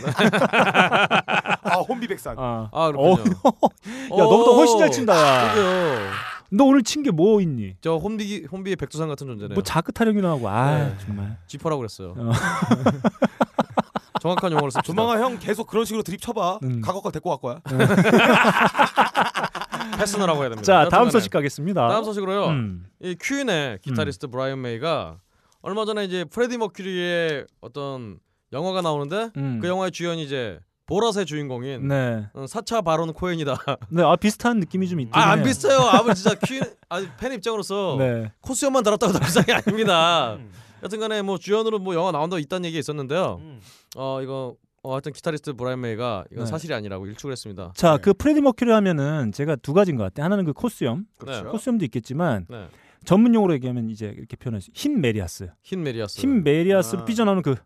아 혼비 백산. 아. 아 그렇군요. 야 너보다 훨씬 잘 친다. 야. 그러게요. 너 오늘 친 게 뭐 있니? 저 혼비 혼비의 백두산 같은 존재네요. 뭐 자크 타령이나 하고 아 네. 정말. 지퍼라고 그랬어요. 어. 정확한 용어를 씁시다. 조만간 형 계속 그런 식으로 드립 쳐봐. 음. 각오가 데리고 갈 거야. 패스너라고 해야 됩니다. 자 다음 소식 가겠습니다. 다음 소식으로요. 음. 이 퀸의 기타리스트 브라이언 메이가 얼마 전에 이제 프레디 머큐리의 어떤 영화가 나오는데 음. 그 영화의 주연이 이제 보라색 주인공인 네. 어, 사차 바론 코엔이다. 네, 아 비슷한 느낌이 좀 있긴 아안 해요. 비슷해요. 아버 진짜 퀸, 아 팬 입장으로서 네. 코스염만 달았다고 달성이 아닙니다. 여튼간에 뭐 주연으로 뭐 영화 나온다고 있다는 얘기 있었는데요. 음. 어 이거 어, 하여튼 기타리스트 브라이언 메이가 이건 네. 사실이 아니라고 일축을 했습니다. 자, 그 프레디 머큐리 하면은 제가 두 가지인 것 같아요. 하나는 그 콧수염, 그렇죠. 콧수염도 있겠지만 네. 전문 용어로 얘기하면 이제 이렇게 표현할 수 흰 메리아스, 흰 메리아스. 흰 메리아스로 아. 삐져나오는 그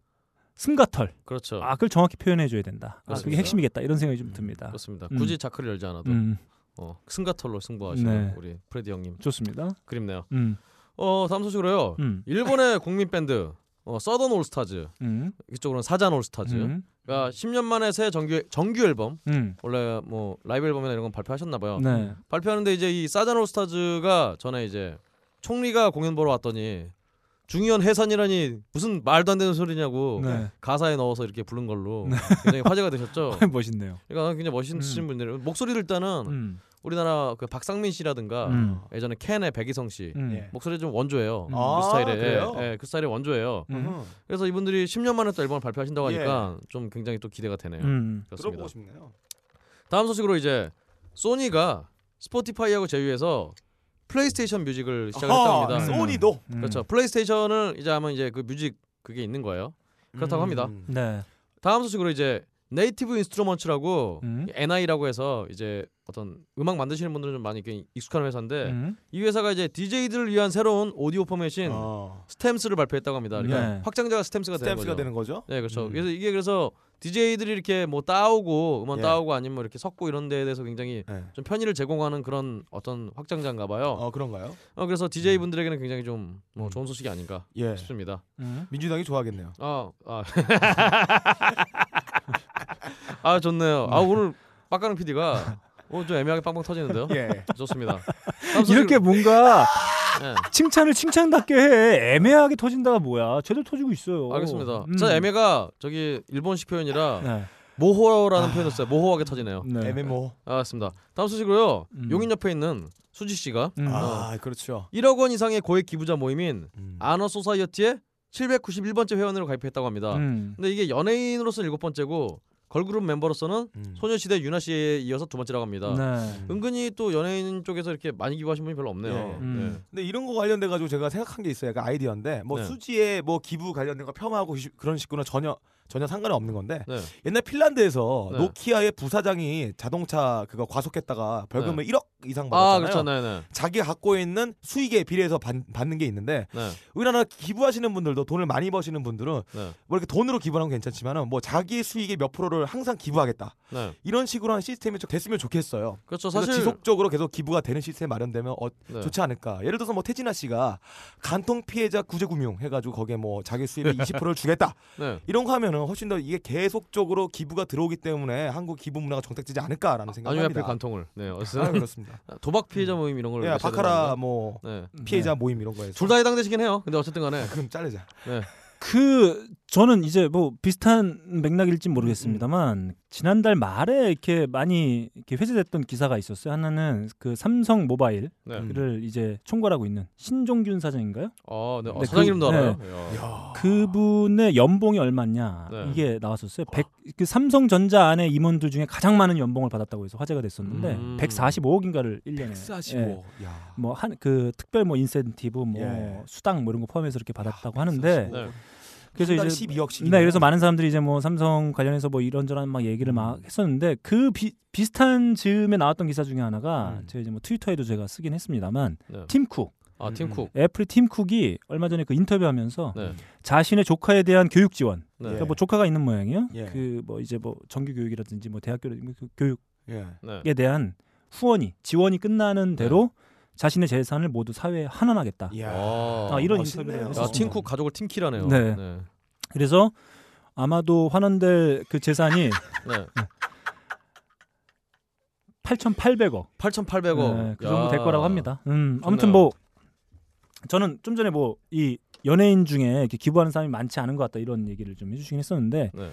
슴가털. 그렇죠. 아, 그걸 정확히 표현해 줘야 된다. 아, 그게 그렇습니다. 핵심이겠다. 이런 생각이 좀 듭니다. 그렇습니다. 음. 굳이 자크를 열지 않아도 음, 어, 슴가털로 승부하시는 네. 우리 프레디 형님 좋습니다. 그립네요. 음, 어 다음 소식으로요. 음, 일본의 국민 밴드 어, 서던 올스타즈 음, 이쪽으로는 사잔 올스타즈. 음, 가 10년 만에 새 정규 정규 앨범 음. 원래 뭐 라이브 앨범이나 이런 건 발표하셨나 봐요. 네. 발표하는데 이제 이 사잔 올스타즈가 전에 이제 총리가 공연 보러 왔더니 중의원 해산이라니 무슨 말도 안 되는 소리냐고 네. 가사에 넣어서 이렇게 부른 걸로 굉장히 화제가 되셨죠. 멋있네요. 그러니까 굉장히 멋있으신 분들 목소리를 일단은 음, 우리나라 그 박상민 씨라든가 음, 예전에 캔의 배기성 씨 음. 예. 목소리 좀 원조예요. 음. 아, 그 스타일의? 예, 예, 그 스타일의 원조예요. 음, 그래서 이분들이 10년 만에 또 앨범을 발표하신다고 예. 하니까 좀 굉장히 또 기대가 되네요. 음. 그렇습니다. 들어보고 싶네요. 다음 소식으로 이제 소니가 스포티파이하고 제휴해서 플레이스테이션 뮤직을 아하, 했답니다. 음. 소니도 음. 그렇죠. 플레이스테이션을 이제 하면 이제 그 music 그게 있는 거예요. 그렇다고 합니다. 음. 네. 다음 소식으로 이제 네이티브 인스트루먼츠라고 음. NI라고 해서 이제 어떤 음악 만드시는 분들은 좀 많이 익숙한 회사인데 음. 이 회사가 이제 DJ들을 위한 새로운 오디오 포맷인 어. Stems를 발표했다고 합니다. 그러니까 네. 확장자가 Stems가 되는 Stems가 거죠. 되는 거죠. 네, 그렇죠. 음. 그래서 이게 그래서 DJ들이 이렇게 뭐 따오고 음원 예. 따오고 아니면 뭐 이렇게 섞고 이런 데에 대해서 굉장히 네. 좀 편의를 제공하는 그런 어떤 확장자인가 봐요. 어 그런가요? 어, 그래서 DJ 분들에게는 굉장히 좀뭐 음. 좋은 소식이 아닌가 예. 싶습니다. 음. 민주당이 좋아하겠네요. 아, 아, 아 좋네요. 아 오늘 빡가는 PD가 오늘 좀 애매하게 빵빵 터지는데요. 예. 좋습니다. 이렇게 뭔가 네. 칭찬을 칭찬답게 해. 애매하게 터진다가 뭐야? 제대로 터지고 있어요. 알겠습니다. 음. 저 애매가 저기 일본식 표현이라 네. 모호라는 표현을 써요. 모호하게 터지네요. 네. 애매모호. 알겠습니다. 다음 소식으로요. 음. 용인 옆에 있는 수지 씨가 음. 아 그렇죠. 1억 원 이상의 고액 기부자 모임인 음. 아너 소사이어티에 791번째 회원으로 가입했다고 합니다. 음. 근데 이게 연예인으로서 일곱 번째고 걸그룹 멤버로서는 음. 소녀시대 윤아 씨에 이어서 두 번째라고 합니다. 네. 은근히 또 연예인 쪽에서 이렇게 많이 기부하신 분이 별로 없네요. 예. 음. 근데 이런 거 관련돼 가지고 제가 생각한 게 있어요. 약간 아이디어인데 뭐 네. 수지에 뭐 기부 관련된 거 폄하하고 시- 그런 식구는 전혀 전혀 상관이 없는 건데 네. 옛날 핀란드에서 네. 노키아의 부사장이 자동차 그거 과속했다가 벌금을 1억 이상 아 받았잖아요. 그렇죠, 네네. 자기가 갖고 있는 수익에 비례해서 받, 받는 게 있는데 네. 우리나라 기부하시는 분들도 돈을 많이 버시는 분들은 네. 뭐 이렇게 돈으로 기부하는 건 괜찮지만은 뭐 자기 수익의 몇 프로를 항상 기부하겠다 네. 이런 식으로 하는 시스템이 좀 됐으면 좋겠어요. 그렇죠. 사실 지속적으로 계속 기부가 되는 시스템 마련되면 어, 네. 좋지 않을까. 예를 들어서 뭐 태진아 씨가 간통 피해자 구제금융 해가지고 거기에 뭐 자기 수입의 20%를 주겠다 네. 이런 거 하면 은 훨씬 더 이게 계속적으로 기부가 들어오기 때문에 한국 기부 문화가 정착되지 않을까라는 아니면 생각합니다. 하필 간통을. 네. 아, 어쨌든 그렇습니다. 도박 피해자 모임 이런 걸 예, 외쳐야 바카라 뭐? 네. 피해자 모임 이런 거에서 둘 다 해당되시긴 해요. 근데 어쨌든 간에 그럼 자르자. 그 저는 이제 뭐 비슷한 맥락일지 모르겠습니다만 지난달 말에 이렇게 많이 이렇게 회자됐던 기사가 있었어요. 하나는 그 삼성 모바일을 네. 음. 이제 총괄하고 있는 신종균 사장인가요? 어, 네. 어, 네, 사장 그- 이름도 네. 알아요. 야. 야. 그분의 연봉이 얼마냐 네. 이게 나왔었어요. 100, 그 삼성전자 안에 임원들 중에 가장 많은 연봉을 받았다고 해서 화제가 됐었는데 음. 145억인가를 1년에 145. 야. 뭐한 그 특별 뭐 인센티브 뭐 예. 수당 뭐 이런 거 포함해서 이렇게 받았다고 하는데 네. 그래서 이제 12억 씩. 네, 그래서 많은 사람들이 이제 뭐 삼성 관련해서 뭐 이런저런 막 얘기를 막 했었는데 그 비, 비슷한 즈음에 나왔던 기사 중에 하나가 음. 제가 이제 뭐 트위터에도 제가 쓰긴 했습니다만 네. 팀쿡 아, 팀쿡. 애플의 팀쿡이 얼마 전에 그 인터뷰하면서 네. 자신의 조카에 대한 교육 지원 네. 그러니까 뭐 조카가 있는 모양이에요. 예. 그뭐 이제 뭐 정규 교육이라든지 뭐 대학교 그 교육에 예. 네. 대한 후원이 지원이 끝나는 대로 자신의 재산을 모두 사회에 환원하겠다. 야. 아, 아, 이런. 인터뷰를 했었습니다. 팀쿡 가족을 팀키라네요. 네. 네. 그래서 아마도 환원될 그 재산이 네. 8,800억 8,800억. 네, 그 정도 될 거라고 합니다. 음. 아무튼 뭐 저는 좀 전에 뭐 이 연예인 중에 이렇게 기부하는 사람이 많지 않은 것 같다 이런 얘기를 좀 해주시긴 했었는데 네.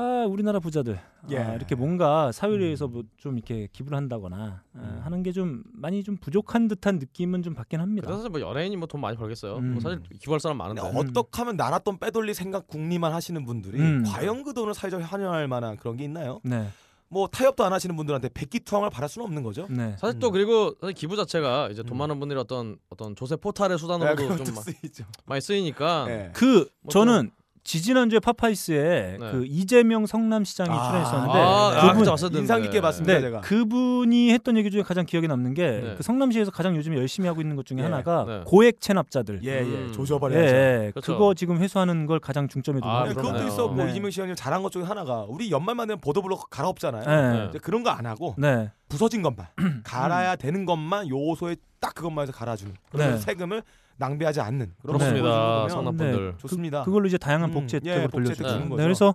아 우리나라 부자들 예. 아, 이렇게 뭔가 사회를 위해서 뭐 좀 이렇게 기부를 한다거나 아, 음. 하는 게 좀 많이 좀 부족한 듯한 느낌은 좀 받긴 합니다. 그래서 사실 뭐 연예인이 뭐 돈 많이 벌겠어요. 음. 뭐 사실 기부할 사람 많은데. 어떻게 하면 나라 돈 빼돌릴 생각 궁리만 하시는 분들이 음. 과연 그 돈을 사회적 환영할 만한 그런 게 있나요? 네, 뭐 타협도 안 하시는 분들한테 백기투항을 바랄 수는 없는 거죠. 네. 사실 음. 또 그리고 사실 기부 자체가 이제 돈 음. 많은 분들이 어떤 어떤 조세 포탈의 네, 수단으로도 그것도 좀 마- 쓰이죠. 많이 쓰이니까 네. 그 뭐 저는 지지난주에 파파이스에 네. 그 이재명 성남시장이 아, 출연했었는데 아, 아, 그분 그때 봤었는데. 인상 깊게 봤습니다. 네, 제가. 그분이 했던 얘기 중에 가장 기억에 남는 게 네. 그 성남시에서 가장 요즘에 열심히 하고 있는 것 중에 예, 하나가 네. 고액 체납자들. 예, 예. 음. 조져버려야죠. 예, 예. 그렇죠. 그거 지금 회수하는 걸 가장 중점에 두고 아, 네, 그것도. 있었고 네. 이재명 시장님 잘한 것 중에 하나가 우리 연말만 되면 보도블록 갈아엎잖아요. 네. 이제 그런 거 안 하고 네. 부서진 것만 갈아야 되는 것만 요소에 딱 그것만 해서 갈아주는 네. 세금을 낭비하지 않는 그런 그렇습니다. 거 보면 성남분들. 좋습니다. 그 걸로 이제 다양한 음, 복지 예, 혜택을 복지 돌려주고. 혜택 주는 네, 거죠. 그래서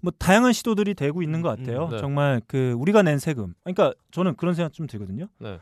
뭐 다양한 시도들이 되고 있는 것 같아요. 음, 네. 정말 그 우리가 낸 세금. 그러니까 저는 그런 생각 좀 들거든요. 네.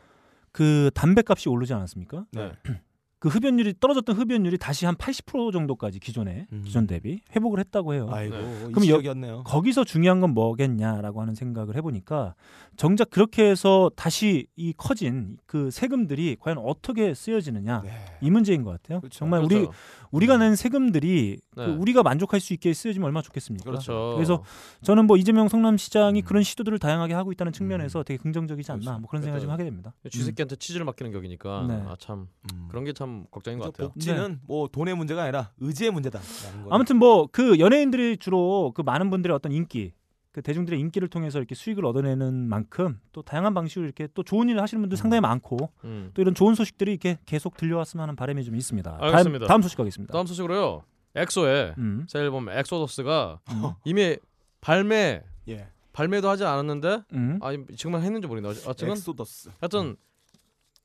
그 담배값이 오르지 않았습니까? 네. 그 흡연율이 떨어졌던 흡연율이 다시 한 80% 정도까지 기존에 음. 기존 대비 회복을 했다고 해요. 아이고 네. 그럼 이시적이었네요. 거기서 중요한 건 뭐겠냐라고 하는 생각을 해보니까 정작 그렇게 해서 다시 이 커진 그 세금들이 과연 어떻게 쓰여지느냐 네. 이 문제인 것 같아요. 그렇죠. 정말 우리 그렇죠. 우리가 낸 세금들이 네. 그 우리가 만족할 수 있게 쓰여지면 얼마나 좋겠습니까? 그렇죠. 그래서 저는 뭐 이재명 성남시장이 음. 그런 시도들을 다양하게 하고 있다는 측면에서 되게 긍정적이지 않나 그렇죠. 뭐 그런 생각을 좀 하게 됩니다. 쥐새끼한테 치즈를 맡기는 격이니까 네. 아참 음. 그런 게참 걱정인 것 같아요. 복지는 뭐 돈의 문제가 아니라 의지의 문제다라는 거. 아무튼 뭐 그 연예인들이 주로 그 많은 분들의 어떤 인기 그 대중들의 인기를 통해서 이렇게 수익을 얻어내는 만큼 또 다양한 방식으로 이렇게 또 좋은 일을 하시는 분들 상당히 많고 음. 또 이런 좋은 소식들이 이렇게 계속 들려왔으면 하는 바람이 좀 있습니다. 알겠습니다. 다음, 다음 소식 가겠습니다. 다음 소식으로요. 엑소의 음. 새 앨범 엑소더스가 음. 이미 발매 예. 발매도 하지 않았는데 음. 아 지금은 했는지 모르겠네. 어쨌든 엑소더스. 하여튼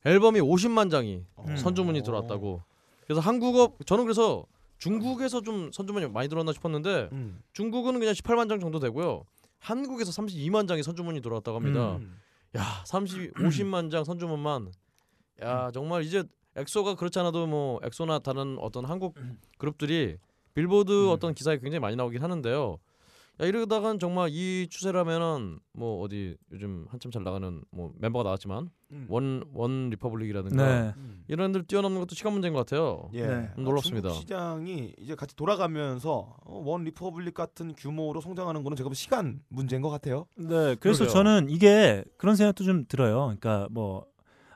앨범이 50만 장이 음. 선주문이 들어왔다고. 그래서 한국어 저는 그래서 중국에서 좀 선주문이 많이 들어왔나 싶었는데 음. 중국은 그냥 18만 장 정도 되고요. 한국에서 32만 장이 선주문이 들어왔다고 합니다. 음. 야, 30 50만 장 선주문만 야, 정말 이제 엑소가 그렇지 않아도 뭐 엑소나 다른 어떤 한국 그룹들이 빌보드 어떤 기사에 굉장히 많이 나오긴 하는데요. 야, 이러다간 정말 이 추세라면은 뭐 어디 요즘 한참 잘 나가는 뭐 멤버가 나왔지만 음. 원원 리퍼블릭이라든가 네. 음. 이런 애들 뛰어넘는 것도 시간 문제인 것 같아요. 예. 네. 음, 놀랍습니다. 중국 시장이 이제 같이 돌아가면서 어, 원 리퍼블릭 같은 규모로 성장하는 거는 제가 보면 시간 문제인 것 같아요. 네, 그래서 그러게요. 저는 이게 그런 생각도 좀 들어요. 그러니까 뭐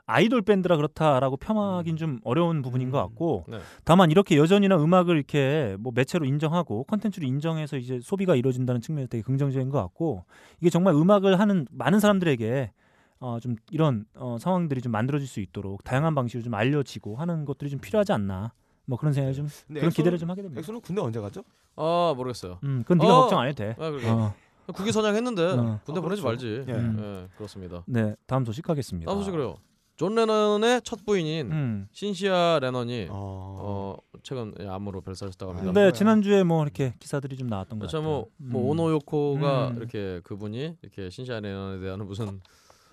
아이돌 밴드라 그렇다라고 폄하하긴 좀 어려운 부분인 것 같고 네. 다만 이렇게 여전히나 음악을 이렇게 뭐 매체로 인정하고 컨텐츠로 인정해서 이제 소비가 이루어진다는 측면에서 되게 긍정적인 것 같고 이게 정말 음악을 하는 많은 사람들에게 어 좀 이런 어 상황들이 좀 만들어질 수 있도록 다양한 방식으로 좀 알려지고 하는 것들이 좀 필요하지 않나 뭐 그런 생각이 좀 근데 그런 엑소는- 기대를 좀 하게 됩니다. 엑소는 군대 언제 가죠? 아 모르겠어요. 음, 그건 네가 어! 걱정 안 해도 돼. 아, 그러게. 어, 국위 선양했는데 어. 군대 아, 보내지 그렇죠. 말지. 예. 음. 예, 그렇습니다. 네, 다음 소식 가겠습니다. 다음 소식으로요. 존 레넌의 첫 부인인 음. 신시아 레넌이 어. 어 최근 암으로 별세하셨다고 합니다. 네. 지난주에 뭐 이렇게 기사들이 좀 나왔던 것 그렇죠. 같아요. 뭐, 뭐 음. 오노 요코가 음. 이렇게 그분이 이렇게 신시아 레넌에 대한 무슨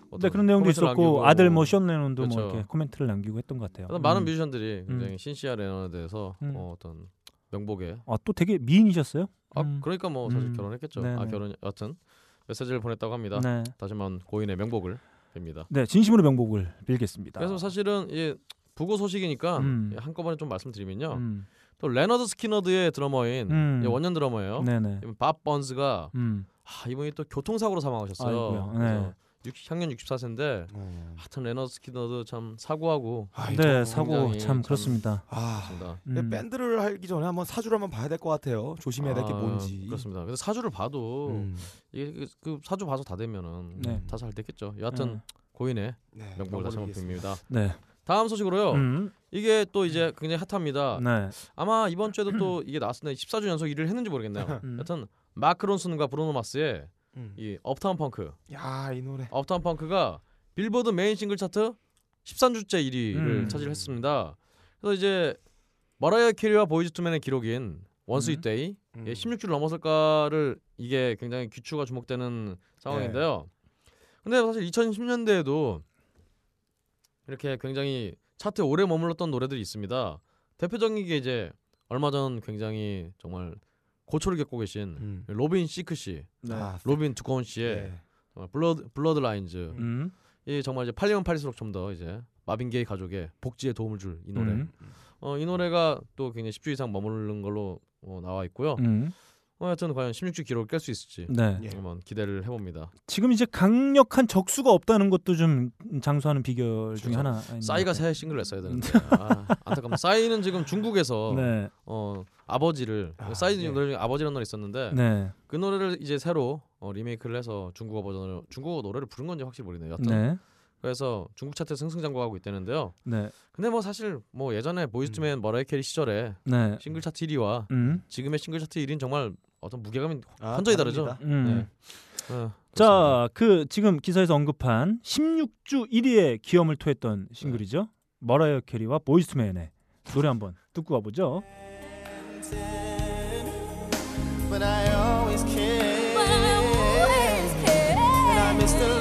어떤 네, 그런 내용도 있었고 남기고 아들 뭐션 레논도 뭐 그렇죠. 이렇게 코멘트를 남기고 했던 것 같아요. 많은 음. 뮤지션들이 굉장히 음. 신시아 레넌에 대해서 음. 어, 어떤 명복에 아, 또 되게 미인이셨어요? 아 음. 그러니까 뭐 사실 음. 결혼했겠죠. 네네. 아 결혼 여튼 메시지를 보냈다고 합니다. 네. 다시금 고인의 명복을 빕니다. 네, 진심으로 명복을 빌겠습니다. 그래서 사실은 이 부고 소식이니까 음. 예, 한꺼번에 좀 말씀드리면요. 음. 또 레너드 스키너드의 드러머인 음. 예, 원년 드러머예요. 네네. 밥 번스가 음. 아, 이분이 또 교통사고로 사망하셨어요. 아이고요. 네. 그래서 60, 향년 64세인데 어. 하여튼 레너드 스키너드 참 사고하고 아이, 네, 저- 사고 참 참- 그렇습니다. 아. 그렇습니다. 음. 밴드를 하기 전에 한번 사주를 한번 봐야 될 것 같아요. 조심해야 될게 아, 뭔지. 그렇습니다. 그래서 사주를 봐도 음. 이게 그, 그 사주 봐서 다 되면은 네. 다잘 됐겠죠. 여하튼 네. 고인의 네, 명복을 다시 한번. 빕니다. 네. 다음 소식으로요. 음. 이게 또 이제 굉장히 핫합니다. 네. 아마 이번 주에도 또 이게 나왔는데 14주 연속 일을 했는지 모르겠네요. 음. 여튼 마크 론슨과 브루노 마스의 음. 이 Uptown Funk. 야, 이 노래. Uptown Funk가 빌보드 메인 싱글 차트 13주째 1위를 음. 차지했습니다. 그래서 이제 머라이어 캐리와 보이즈 투맨의 기록인 One Sweet 음. Day 음. 예, 16주를 넘었을까를 이게 굉장히 귀추가 주목되는 상황인데요. 근데 사실 2010년대에도 이렇게 굉장히 차트에 오래 머물렀던 노래들이 있습니다. 대표적인 게 이제 얼마 전 굉장히 정말 고초를 겪고 계신 음. 로빈 시크 씨, 네. 아, 로빈 두꺼운 씨의 네. 정말 Blurred Blurred Lines. 음. 이 정말 이제 팔리면 팔릴수록 좀 더 이제 마빈 게이 가족의 복지에 도움을 줄 이 노래. 음. 어, 이 노래가 또 굉장히 10주 이상 머무르는 걸로 어, 나와 있고요. 음. 어, 하여튼 과연 16주 기록을 깰 수 있을지 네. 예. 한번 기대를 해봅니다. 지금 이제 강력한 적수가 없다는 것도 좀 장수하는 비결 중에 하나. 싸이가 새 싱글 냈어야 되는데 아, 안타깝다. 싸이는 지금 중국에서 네. 어 아버지를 아, 싸이 네. 노래 중에 아버지라는 노래 있었는데 네. 그 노래를 이제 새로 어, 리메이크를 해서 중국어 버전으로 중국어 노래를 부른 건지 확실히 모르네요. 여튼 네. 그래서 중국 차트 승승장구하고 있다는데요. 네. 근데 뭐 사실 뭐 예전에 보이스투맨 머라이어 캐리 시절에 네. 싱글 차트 1위와 음. 지금의 싱글 차트 1위는 정말 어떤 무게감이 아, 현저히 다르죠. 다릅니다. 음. 네. 어. 자, 그 지금 기사에서 언급한 16주 1위에 기염을 토했던 싱글이죠. 머라이어 캐리와 보이스투맨의 노래 한번 듣고 가보죠. But I always care. And I miss the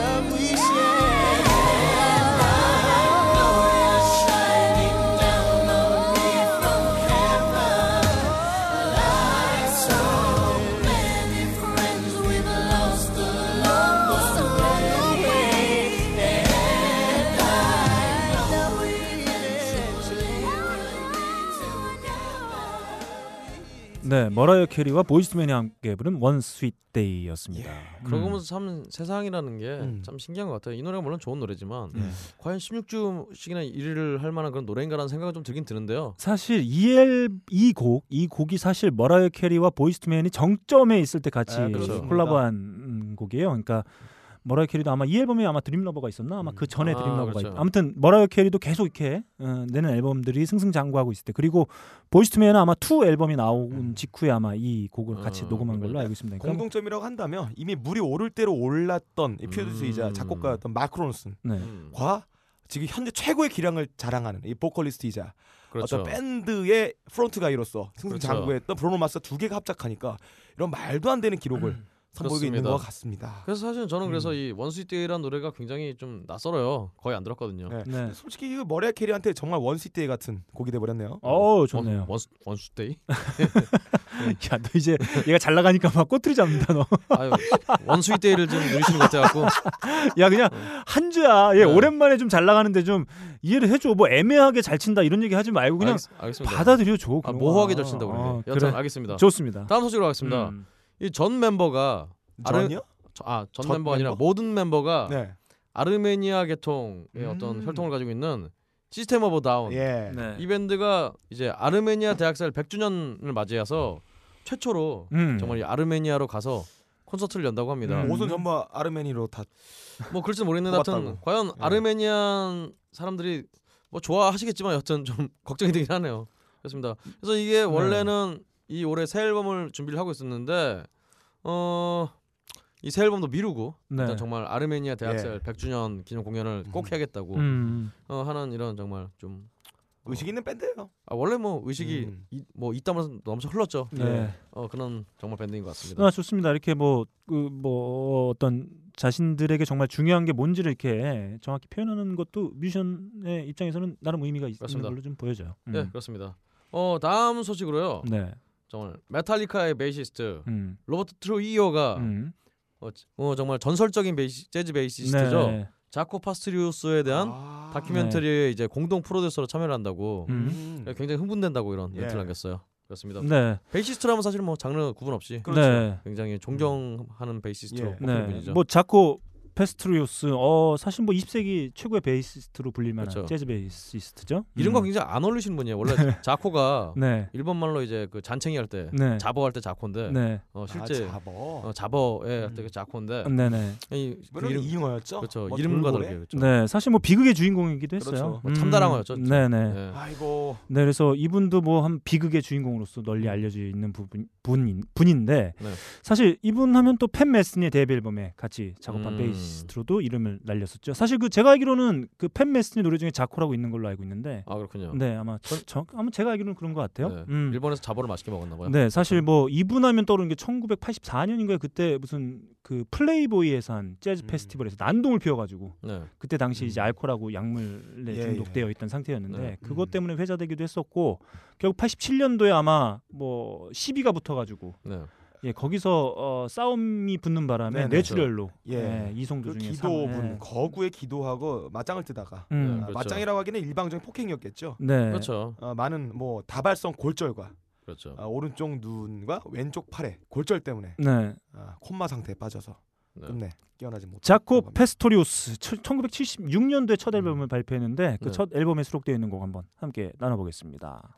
네, 머라이어 캐리와 보이스투맨이 함께 부른 One Sweet Day였습니다. 그러고 음. 보면서 참 세상이라는 게참 음. 신기한 것 같아요. 이 노래가 물론 좋은 노래지만 예. 과연 16주씩이나 1위를 할 만한 그런 노래인가라는 생각이 좀 들긴 드는데요. 사실 이엘 이곡 이 곡이 사실 머라이어 캐리와 보이스투맨이 정점에 있을 때 같이 아, 그렇죠. 콜라보한 음, 곡이에요. 그러니까 머라이어 캐리도 아마 이 앨범에 아마 Dreamlover가 있었나 아마 그 전에 아, Dreamlover가 그렇죠. 있 아무튼 머라이어 캐리도 계속 이렇게 어, 내는 앨범들이 승승장구하고 있을 때 그리고 보이스투맨은 아마 투 앨범이 나온 직후에 아마 이 곡을 같이 어, 녹음한 걸로 그렇군요. 알고 있습니다. 그러니까 공통점이라고 한다면 이미 물이 오를 대로 올랐던 이 프로듀서이자 음. 작곡가였던 마크 론슨과 네. 음, 지금 현재 최고의 기량을 자랑하는 이 보컬리스트이자 그렇죠. 어떤 밴드의 front guy로서 승승장구했던 브루노 마스 두 개가 합작하니까 이런 말도 안 되는 기록을 선보이고 있는. 것 같습니다. 그래서 사실 저는 그래서 음. 이 One Sweet Day라는 노래가 굉장히 좀 낯설어요. 거의 안 들었거든요. 네. 네. 솔직히 이 머라이어 캐리한테 정말 원수데이 같은 곡이 돼 버렸네요. 어 좋네요. 원, 원수데이? 야 너 이제 얘가 잘 나가니까 막 꼬투리 잡는다 너. 아유 One Sweet Day를 좀 누리시는 것 같아 갖고 야 그냥 한 주야. 얘 네. 오랜만에 좀 잘 나가는데 좀 이해를 해줘. 뭐 애매하게 잘 친다 이런 얘기 하지 말고 그냥 알겠, 습니다 받아들여 줘. 아, 모호하게 잘 친다고 그러는데. 어, 여튼 그래. 알겠습니다. 좋습니다. 다음 소식으로 가겠습니다. 음. 이 전 멤버가 아르- 전이요? 아전 전 멤버 아니라 멤버? 모든 멤버가 네. 아르메니아 계통의 음. 어떤 혈통을 가지고 있는 시스템 오브 다운 예. 네. 이 밴드가 이제 아르메니아 대학살 100주년을 맞이해서 최초로 음. 정말 이 아르메니아로 가서 콘서트를 연다고 합니다. 음. 옷은 전부 아르마니로 다 뭐 그럴지 모르겠는데 하여튼. 과연 네. 아르메니안 사람들이 뭐 좋아하시겠지만 여튼 좀 걱정이 되긴 하네요. 그렇습니다. 그래서 이게 원래는 이 올해 새 앨범을 준비를 하고 있었는데 어. 이 새 앨범도 미루고 네. 일단 정말 아르메니아 대학살 예. 100주년 기념 공연을 꼭 음. 해야겠다고 음. 어, 하는 이런 정말 좀 의식 있는 밴드예요. 아, 원래 뭐 의식이 음. 이, 뭐 이따면서 넘쳐 흘렀죠. 네. 어 그런 정말 밴드인 것 같습니다. 아 좋습니다. 이렇게 뭐그뭐 어떤 자신들에게 정말 중요한 게 뭔지를 이렇게 정확히 표현하는 것도 뮤지션의 입장에서는 나름 의미가 있는 맞습니다. 걸로 좀 보여져요. 음. 네 그렇습니다. 어 다음 소식으로요. 네. 정말 메탈리카의 베이시스트 음. 로버트 트루히요가 음. 어, 지- 어, 정말 전설적인 베이시, 재즈 베이시스트죠. 네. 자코 파스토리우스에 대한 아. 다큐멘터리에 이제 공동 프로듀서로 참여를 한다고 음. 굉장히 흥분된다고 이런 예. 멘트를 남겼어요. 그렇습니다. 네. 베이시스트라면 사실 뭐 장르 구분 없이 네. 굉장히 존경하는 베이시스트로 예. 꼽히는 네. 분이죠. 뭐 자코 파스토리우스 어 사실 뭐 20세기 최고의 베이시스트로 불릴 만한 그렇죠. 재즈 베이시스트죠. 이름과 음. 굉장히 안 어울리시는 분이에요. 원래 자코가 네. 일본 말로 이제 그 잔챙이 할 때 네. 자버 할 때 자코인데 네. 어, 아, 실제 잡어. 어, 자버에 할때 자코인데 네, 네. 이, 그 이름 이잉어였죠. 그렇죠 뭐 이름과 돌고래? 다르게 그렇죠. 네. 사실 뭐 비극의 주인공이기도 했어요. 그렇죠. 뭐 참다랑어였죠, 진짜. 네, 네. 네. 아이고. 네, 그래서 이분도 뭐 한 비극의 주인공으로서 널리 알려져 있는 부분 분인 분인데 네. 사실 이분 하면 또 팬 메스니의 데뷔 앨범에 같이 작업한 음. 아티스트로도 이름을 날렸었죠. 사실 그 제가 알기로는 그 팬 메스니 노래 중에 자코라고 있는 걸로 알고 있는데 아 그렇군요. 네 아마 저, 저 아마 제가 알기로는 그런 것 같아요. 네. 음. 일본에서 자보를 맛있게 먹었나 봐요. 네, 사실 뭐 이분하면 떠오르는 게 1984년인가요? 그때 무슨 그 플레이보이에서 한 재즈 음. 페스티벌에서 난동을 피워가지고 네. 그때 당시 이제 음. 알코올하고 약물에 예, 중독되어 있던 상태였는데 네. 그것 음. 때문에 회자되기도 했었고 결국 87년도에 아마 뭐 시비가 붙어가지고 네. 예 거기서 어, 싸움이 붙는 바람에 네네. 뇌출혈로 예. 예, 이송도 그 중에 기도분 사- 예. 거구에 기도하고 맞짱을 뜨다가 음. 아, 그렇죠. 맞짱이라고 하기는 일방적인 폭행이었겠죠. 네. 그렇죠. 어, 많은 뭐 다발성 골절과 그렇죠. 아, 오른쪽 눈과 왼쪽 팔에 골절 때문에 네. 아, 콤마 상태에 빠져서 네. 끝내 깨어나지 못. 자코 페스토리우스 1976년도에 첫 앨범을 발표했는데 그 네. 첫 앨범에 수록되어 있는 곡 한번 함께 나눠보겠습니다.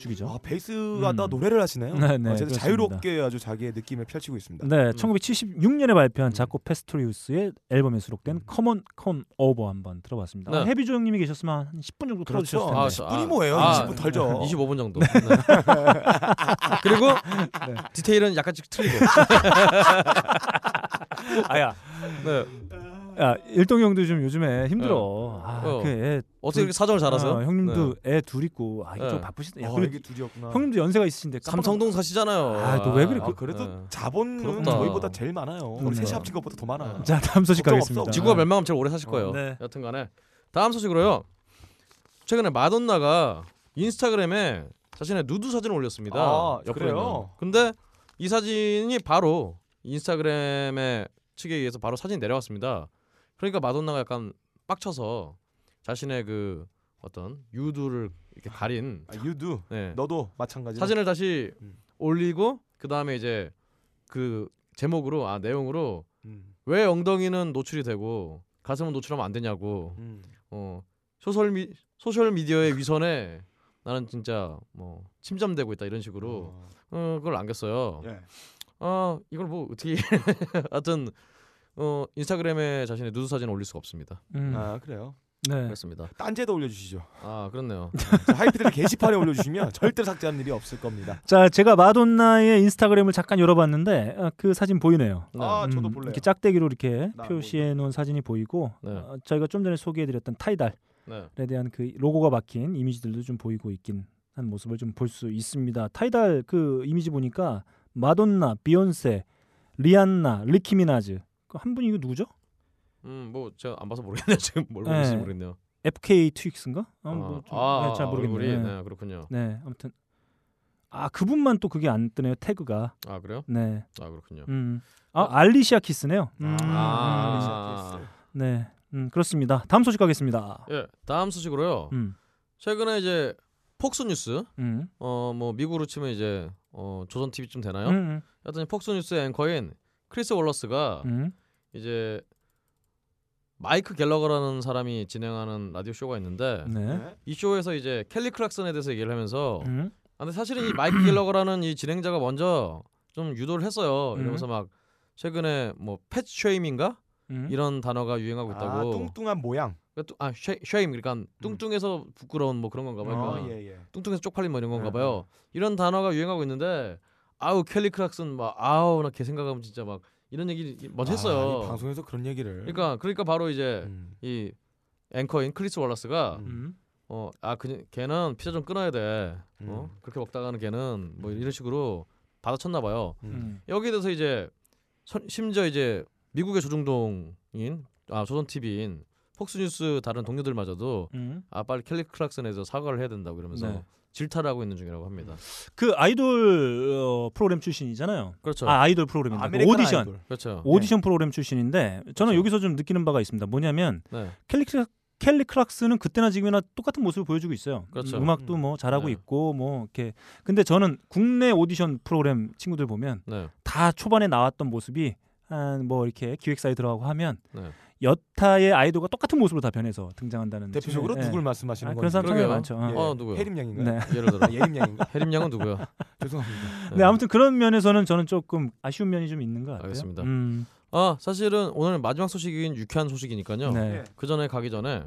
죽이죠. 아 베이스가 음. 다 노래를 하시네요. 네, 네, 그렇습니다. 자유롭게 아주 자기의 느낌을 펼치고 있습니다. 네, 1976년에 발표한 음. 자코 파스토리우스의 앨범에 수록된 Come On, Come Over 한번 들어봤습니다. 네. 아, 헤비 조 형님이 계셨으면 한 10분 정도 그렇죠. 틀어주셨을 텐데. 아, 아, 10분이 뭐예요? 아, 20분 틀죠. 25분 정도. 네. 그리고 디테일은 약간씩 틀리고. 아야, 네. 야 일동 형도 좀 요즘에 힘들어. 아, 어. 그 애, 어떻게 이렇게 사정을 잘하세요? 아, 형님도 네. 애둘 있고 아 이게 좀 네. 바쁘시다. 야, 아, 이게 둘이었구나. 형님도 연세가 있으신데 깜빡- 삼성동 사시잖아요. 아, 또 왜 그래? 아, 그- 그래도 네. 자본은 부럽다. 저희보다 제일 많아요. 우리 음. 셋이 합친 것보다 더 많아. 자 다음 소식 가겠습니다. 없어. 지구가 멸망하면 제일 오래 사실 거예요. 어, 네. 여튼간에 다음 소식으로요. 최근에 마돈나가 인스타그램에 자신의 누드 사진을 올렸습니다. 아, 그래요? 근데 이 사진이 바로 인스타그램의 측에 의해서 바로 사진이 내려왔습니다. 그러니까 마돈나가 약간 빡쳐서 자신의 그 어떤 유두를 이렇게 가린 아, 유두 네. 너도 마찬가지. 사진을 다시 음. 올리고 그 다음에 이제 그 제목으로 아 내용으로 음. 왜 엉덩이는 노출이 되고 가슴은 노출하면 안 되냐고 음. 어 소셜 미 소셜 미디어의 위선에 나는 진짜 뭐 침잠되고 있다 이런 식으로 어. 어, 그걸 남겼어요. 예. 아 이걸 뭐 어떻게 하여튼 어 인스타그램에 자신의 누드 사진을 올릴 수가 없습니다. 음, 아 그래요. 네. 그렇습니다. 딴지에도 올려주시죠. 아 그렇네요. 자, 하이피델 게시판에 올려주시면 절대 삭제하는 일이 없을 겁니다. 자 제가 마돈나의 인스타그램을 잠깐 열어봤는데 아, 그 사진 보이네요. 네. 아 저도 음, 볼래요. 이렇게 짝대기로 이렇게 나 표시해 놓은 사진이 보이고 네. 어, 저희가 좀 전에 소개해드렸던 타이달에 네. 대한 그 로고가 박힌 이미지들도 좀 보이고 있긴 한 모습을 좀 볼 수 있습니다. 타이달 그 이미지 보니까 마돈나, 비욘세, 리안나, 니키 미나즈 그 한 분이 이거 누구죠? 음 뭐 제가 안 봐서 모르겠네요. 지금 뭘 네. 보는지 모르겠네요. FK 트윅스인가? 아, 뭐 좀, 아, 네, 잘 모르겠네요. 얼굴이 네. 네, 그렇군요. 네, 아무튼 아 그분만 또 그게 안 뜨네요 태그가. 아 그래요? 네, 아 그렇군요. 음, 아 알리시아 키스네요. 음, 아, 음. 네, 음, 그렇습니다. 다음 소식 가겠습니다. 예 다음 소식으로요. 음, 최근에 이제 폭스뉴스 음, 어뭐 미국으로 치면 이제 어 조선 TV쯤 되나요? 음, 하여튼 폭스뉴스의 앵커인 크리스 월러스가 음, 이제 마이크 갤러거라는 사람이 진행하는 라디오 쇼가 있는데 네, 네. 이 쇼에서 이제 켈리 클락슨에 대해서 얘기를 하면서 음, 아, 근데 사실은 이 마이크 갤러거라는 이 진행자가 먼저 좀 유도를 했어요. 이러면서 막 최근에 뭐 fat shame인가 음. 이런 단어가 유행하고 아, 있다고. 뚱뚱한 모양. 그러니까 뚱- 아 쉐, shame 그러니까 뚱뚱해서 부끄러운 뭐 그런 건가 봐요. 아, 그러니까 예, 예. 뚱뚱해서 쪽팔린 뭐 이런 건가 네, 봐요. 이런 단어가 유행하고 있는데 아우 켈리 클락슨 막 아우 나 걔 생각하면 진짜 막 이런 얘기 먼저 아, 했어요. 이 방송에서 그런 얘기를. 그러니까 그러니까 바로 이제 음. 이 앵커인 크리스 월러스가 음. 음, 어아 그 걔는 피자 좀 끊어야 돼. 어 음. 그렇게 먹다가는 걔는 뭐 이런 식으로 받아쳤나 봐요. 음. 음, 여기에 대해서 이제 선- 심지어 이제 미국의 조중동인 아 조선 TV인 폭스뉴스 다른 동료들마저도 음. 아 빨리 켈리 클락슨에 대해서 사과를 해야 된다고 이러면서 네. 질타를 하고 있는 중이라고 합니다. 그 아이돌 어, 프로그램 출신이잖아요. 그렇죠. 아 아이돌 프로그램인데 아메리칸 오디션 아이돌. 그렇죠. 오디션 프로그램 출신인데 저는 그렇죠. 여기서 좀 느끼는 바가 있습니다. 뭐냐면 네. 클- 켈리 클락슨은 그때나 지금이나 똑같은 모습을 보여주고 있어요. 그렇죠. 음악도 뭐 잘하고 네. 있고 뭐 이렇게. 근데 저는 국내 오디션 프로그램 친구들 보면 네. 다 초반에 나왔던 모습이 한 뭐 이렇게 기획사에 들어가고 하면 네. 여타의 아이돌과 똑같은 모습으로 다 변해서 등장한다는 대표적으로 측면에, 누굴 예. 말씀하시는 아, 건지. 그런 사람 많죠. 어. 예. 어, 누구요? 해림양인가요? 네. 예를 들어 아, 예림양인가? 해림양은 누구요? 죄송합니다. 네, 아무튼 그런 면에서는 저는 조금 아쉬운 면이 좀 있는 것 같아요. 알겠습니다. 음, 아 사실은 오늘 마지막 소식인 유쾌한 소식이니까요. 네. 그 전에 가기 전에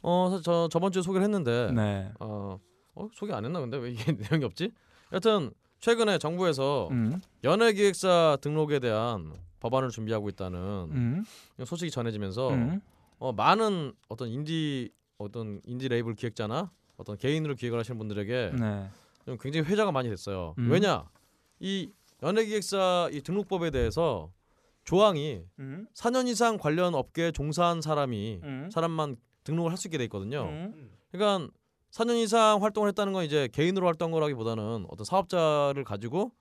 어 사실 저 저번 주에 소개를 했는데 네. 어, 어 소개 안 했나 근데 왜 이게 내용이 없지? 여튼 최근에 정부에서 음, 연예기획사 등록에 대한 법안을 준비하고 있다는 음, 소식이 전해지면서 음, 어, 많은 어떤 인디 어떤 인디 레이블 기획자나 어떤 개인으로 기획을 하시는 분들에게 네. 좀 굉장히 회자가 많이 됐어요. 음. 왜냐 이 연예기획사 이 등록법에 대해서 조항이 음, 4년 이상 관련 업계에 종사한 사람이 음, 사람만 등록을 할 수 있게 돼 있거든요. 음, 그러니까 4년 이상 활동을 했다는 건 이제 개인으로 활동을 하기보다는 어떤 사업자를 가지고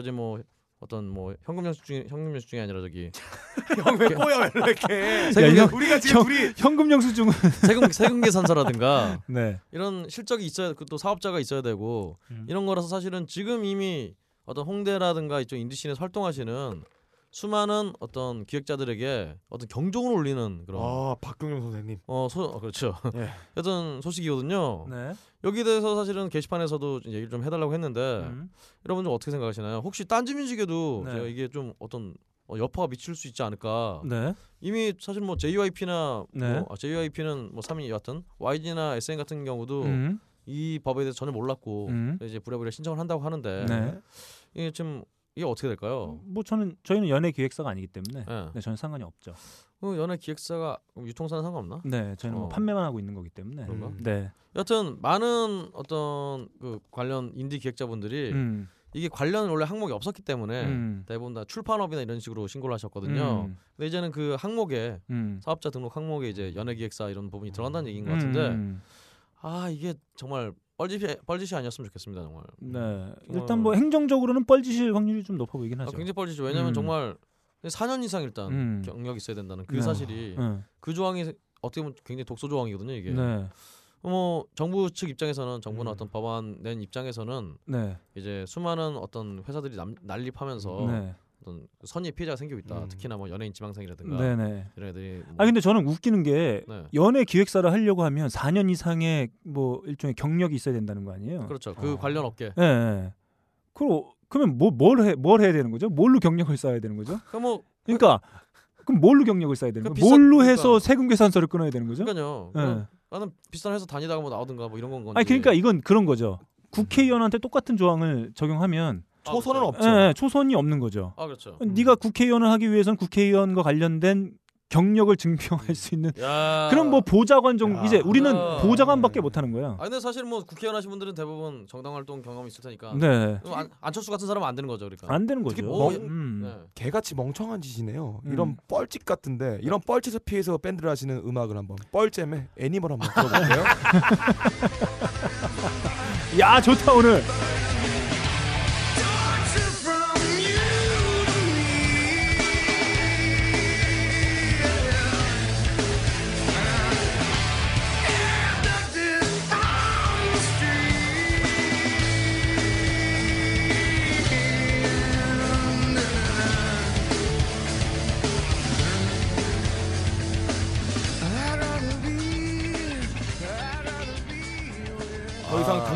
이제 뭐 어떤 뭐 현금 영수증 현금 영수증이 아니라 저기 형왜 꼬여 왜 이렇게? 세금 형- 우리가 지금 형- 둘이 현금 영수증은 세금 세금 계산서라든가 네. 이런 실적이 있어야 그또 사업자가 있어야 되고 음. 이런 거라서 사실은 지금 이미 어떤 홍대라든가 이쪽 인디씬에서 활동하시는 수많은 어떤 기획자들에게 어떤 경종을 울리는 그런 아 박경영 선생님. 어, 소, 어 그렇죠. 예. 어떤 소식이거든요. 네. 여기에 대해서 사실은 게시판에서도 좀 얘기를 좀 해달라고 했는데 음. 여러분 좀 어떻게 생각하시나요? 혹시 딴지뮤직에도 네. 제가 이게 좀 어떤 어, 여파가 미칠 수 있지 않을까? 네. 이미 사실 뭐 JYP나 네. 뭐 아, JYP는 뭐 3위 여하튼 YG나 SM 같은 경우도 음. 이 법에 대해서 전혀 몰랐고 음. 이제 부랴부랴 신청을 한다고 하는데 네. 이게 지금 이게 어떻게 될까요? 뭐 저는 저희는 연예 기획사가 아니기 때문에 예. 네, 저는 상관이 없죠. 그 연예 기획사가 유통사는 상관없나? 네, 저희는 뭐 어. 판매만 하고 있는 거기 때문에. 그런가? 음. 네. 여튼 많은 어떤 그 관련 인디 기획자분들이 음. 이게 관련 원래 항목이 없었기 때문에 음. 대부분 다 출판업이나 이런 식으로 신고를 하셨거든요. 음. 근데 이제는 그 항목에 음. 사업자 등록 항목에 이제 연예기획사 이런 부분이 들어간다는 얘기인 것 같은데 음. 아 이게 정말 뻘짓이 뻘짓이 아니었으면 좋겠습니다 정말. 네. 일단 뭐 행정적으로는 뻘짓일 확률이 좀 높아 보이긴 아, 하죠. 굉장히 뻘짓이 왜냐면 음. 정말 4년 이상 일단 음. 경력이 있어야 된다는 그 네. 사실이 네. 그 조항이 어떻게 보면 굉장히 독소 조항이거든요 이게. 네. 뭐 정부 측 입장에서는 정부나 음. 어떤 법안 낸 입장에서는 네. 이제 수많은 어떤 회사들이 남, 난립하면서 네. 어떤 선의 피해자가 생기고 있다. 음. 특히나 뭐 연예인 지망생이라든가 네, 네. 이런 애들이 뭐 아 근데 저는 웃기는 게 네. 연예 기획사를 하려고 하면 4년 이상의 뭐 일종의 경력이 있어야 된다는 거 아니에요? 그렇죠. 그 어. 관련 업계. 예. 네. 그럼 그러면 뭐뭘해뭘 해야 되는 거죠? 뭘로 경력을 쌓아야 되는 거죠? 그뭐 그러니까 그럼 뭘로 경력을 쌓아야 되는 그 거예요? 비싼- 뭘로 해서 그러니까- 세금 계산서를 끊어야 되는 거죠? 그러니까요. 예. 그럼 나는 비싼 회사 다니다가 뭐 나오든가 뭐 이런 건 건지. 아니 그러니까 이건 그런 거죠. 국회의원한테 똑같은 조항을 적용하면 초선은 아, 없죠. 예, 초선이 없는 거죠. 아 그렇죠. 네가 국회의원을 하기 위해선 국회의원과 관련된 경력을 증명할 수 있는 야. 그럼 뭐 보좌관 정도 야. 이제 우리는 아. 보좌관밖에 못 하는 거야. 아 근데 사실 뭐 국회의원 하신 분들은 대부분 정당 활동 경험이 있을 테니까. 네. 그럼 안, 안철수 같은 사람은 안 되는 거죠, 그러니까. 안 되는 거죠. 특히 뭐- 음. 네. 개같이 멍청한 짓이네요. 음. 이런 뻘짓 같은데 이런 뻘짓을 피해서 밴드를 하시는 음악을 한번 Pearl Jam의 Animal 한번 들어볼게요. 야 좋다 오늘.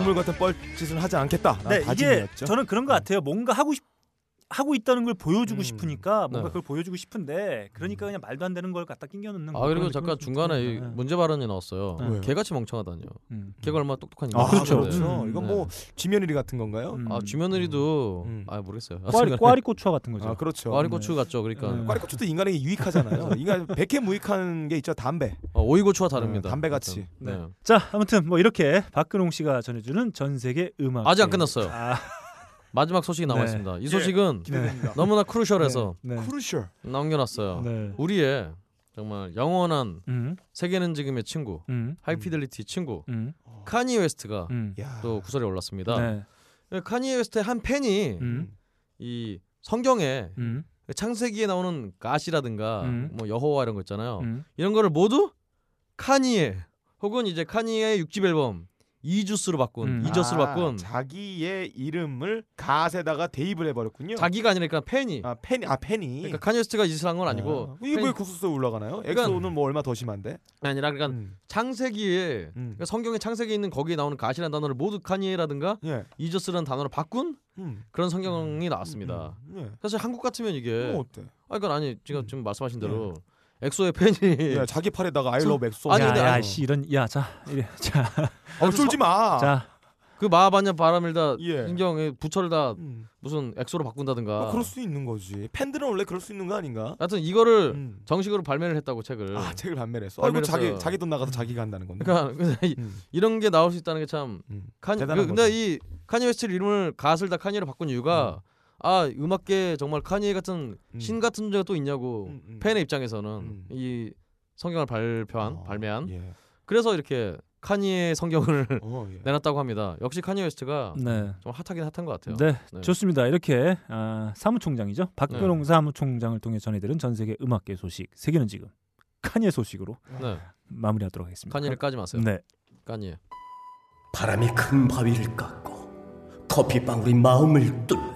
동물 같은 뻘짓을 하지 않겠다. 네, 이게. 저는 그런 것 같아요. 뭔가 하고 싶 하고 있다는 걸 보여주고 음. 싶으니까 뭔가 네. 그걸 보여주고 싶은데 그러니까 그냥 말도 안 되는 걸 갖다 끼겨 넣는 아 거. 그리고 잠깐 중간에 이 듭니다. 문제 발언이 나왔어요. 네. 개같이 멍청하다뇨. 음. 걔가 얼마나 똑똑한 아, 인간인데. 그렇죠. 그렇죠. 이건 네. 뭐 쥐면이리 같은 건가요? 음. 아 쥐며느리도 음. 아 모르겠어요. 꽈리 꽈리 고추와 같은 거죠. 아 그렇죠. 꽈리 고추 같죠. 그러니까 네. 꽈리 고추도 인간에게 유익하잖아요. 인간 백해 무익한 게 있죠. 담배. 어, 오이 고추와 다릅니다. 어, 담배 같이. 네. 자 아무튼 뭐 이렇게 박근홍 씨가 전해주는 전 세계 음악 아직 안 끝났어요. 아, 마지막 소식이 남아 네. 있습니다. 이 소식은 기대됩니다. 너무나 crucial해서 네. crucial. 남겨놨어요. 네. 우리의 정말 영원한 음, 세계는 지금의 친구, 음, 하이피델리티 친구 음, 카니 웨스트가 음. 야. 또 구설에 올랐습니다. 네. 카니 웨스트의 한 팬이 음, 이 성경에 음, 창세기에 나오는 God이라든가 음. 뭐 여호와 이런 거 있잖아요. 음. 이런 거를 모두 카니에 혹은 이제 카니의 6집 앨범 Yeezus로 바꾼 음. Yeezus로 아, 바꾼 자기의 이름을 God에다가 대입을 해버렸군요. 자기가 아니라 그러니까 팬이 아 팬이 아 팬이. 그러니까 카니 웨스트가 이 짓을 한 건 아니고 아, 이게 왜 구설수 올라가나요? 그러니까- 엑소는 뭐 얼마 더 심한데? 아니라 그러니까 음. 창세기에 음. 그러니까 성경의 창세기에 있는 거기에 나오는 God이라는 단어를 모두 카니에라든가 예. Yeezus라는 단어로 바꾼 음. 그런 성경이 나왔습니다. 음. 예. 사실 한국 같으면 이게 뭐 어때? 아 그러니까 아니 지금 음. 지금 말씀하신 대로 엑소의 팬이 야, 자기 팔에다가 I 저- love 엑소. 아니, 야, 근데 야, 아니- 씨 이런 야자 이래 자, 어, 쫄지 마. 자, 그 마하반야 바라밀다 예. 심경에 부처를 다 음. 무슨 엑소로 바꾼다든가. 뭐 그럴 수 있는 거지. 팬들은 원래 그럴 수 있는 거 아닌가? 하여튼 이거를 음. 정식으로 발매를 했다고 책을. 아 책을 판매를 했어. 아이고 발매를 자기 했어요. 자기 돈 나가서 자기가 한다는 건데. 그러니까 근데 이- 음. 이런 게 나올 수 있다는 게참 음. 카니. 그, 대단한 근데 거죠. 이 카니 웨스트 이름을 God을 다 카니로 바꾼 이유가 아 음악계 정말 카니 같은 음. 신 같은 존재가 또 있냐고 음, 음. 팬의 입장에서는 음. 이 성경을 발표한 어, 발매한 예. 그래서 이렇게 카니의 성경을 어, 예. 내놨다고 합니다. 역시 카니 웨스트가 네. 좀 핫하긴 핫한 것 같아요. 네, 네. 좋습니다. 이렇게 아, 사무총장이죠. 박근홍 사무총장을 통해 전해드린 전 세계 음악계 소식. 세계는 지금 카니의 소식으로 네. 마무리하도록 하겠습니다. 카니를 까지 마세요. 네. 카니. 바람이 큰 바위를 깎고 커피 방울이 마음을 뚫는다.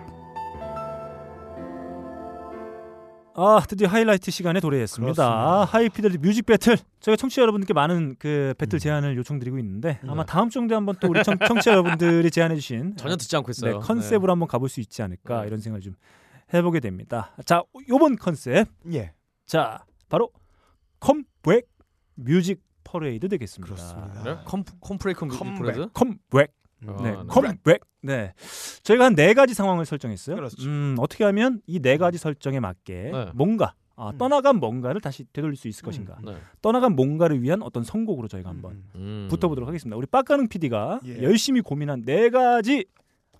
아 드디어 하이라이트 시간에 도래했습니다. 그렇습니다. 하이피델리티 뮤직 배틀. 저희가 청취자 여러분들께 많은 그 배틀 제안을 요청드리고 있는데 아마 다음 주 정도에 한번 또 우리 청, 청취자 여러분들이 제안해주신 전혀 듣지 않고 네, 있어요. 컨셉으로 한번 가볼 수 있지 않을까 네. 이런 생각을 좀 해보게 됩니다. 자 요번 컨셉 예. 자 바로 컴백 뮤직 퍼레이드 되겠습니다. 그렇습니다. 네? 컴 컴프레이크 컴백. 컴백 아, 네, 네. 컴백. 네. 저희가 한 네 가지 상황을 설정했어요. 그렇죠. 음, 어떻게 하면 이 네 가지 설정에 맞게 네. 뭔가 아, 음. 떠나간 뭔가를 다시 되돌릴 수 있을 것인가. 네. 떠나간 뭔가를 위한 어떤 선곡으로 저희가 한번 음. 음. 붙어보도록 하겠습니다. 우리 빡가능 PD가 예. 열심히 고민한 네 가지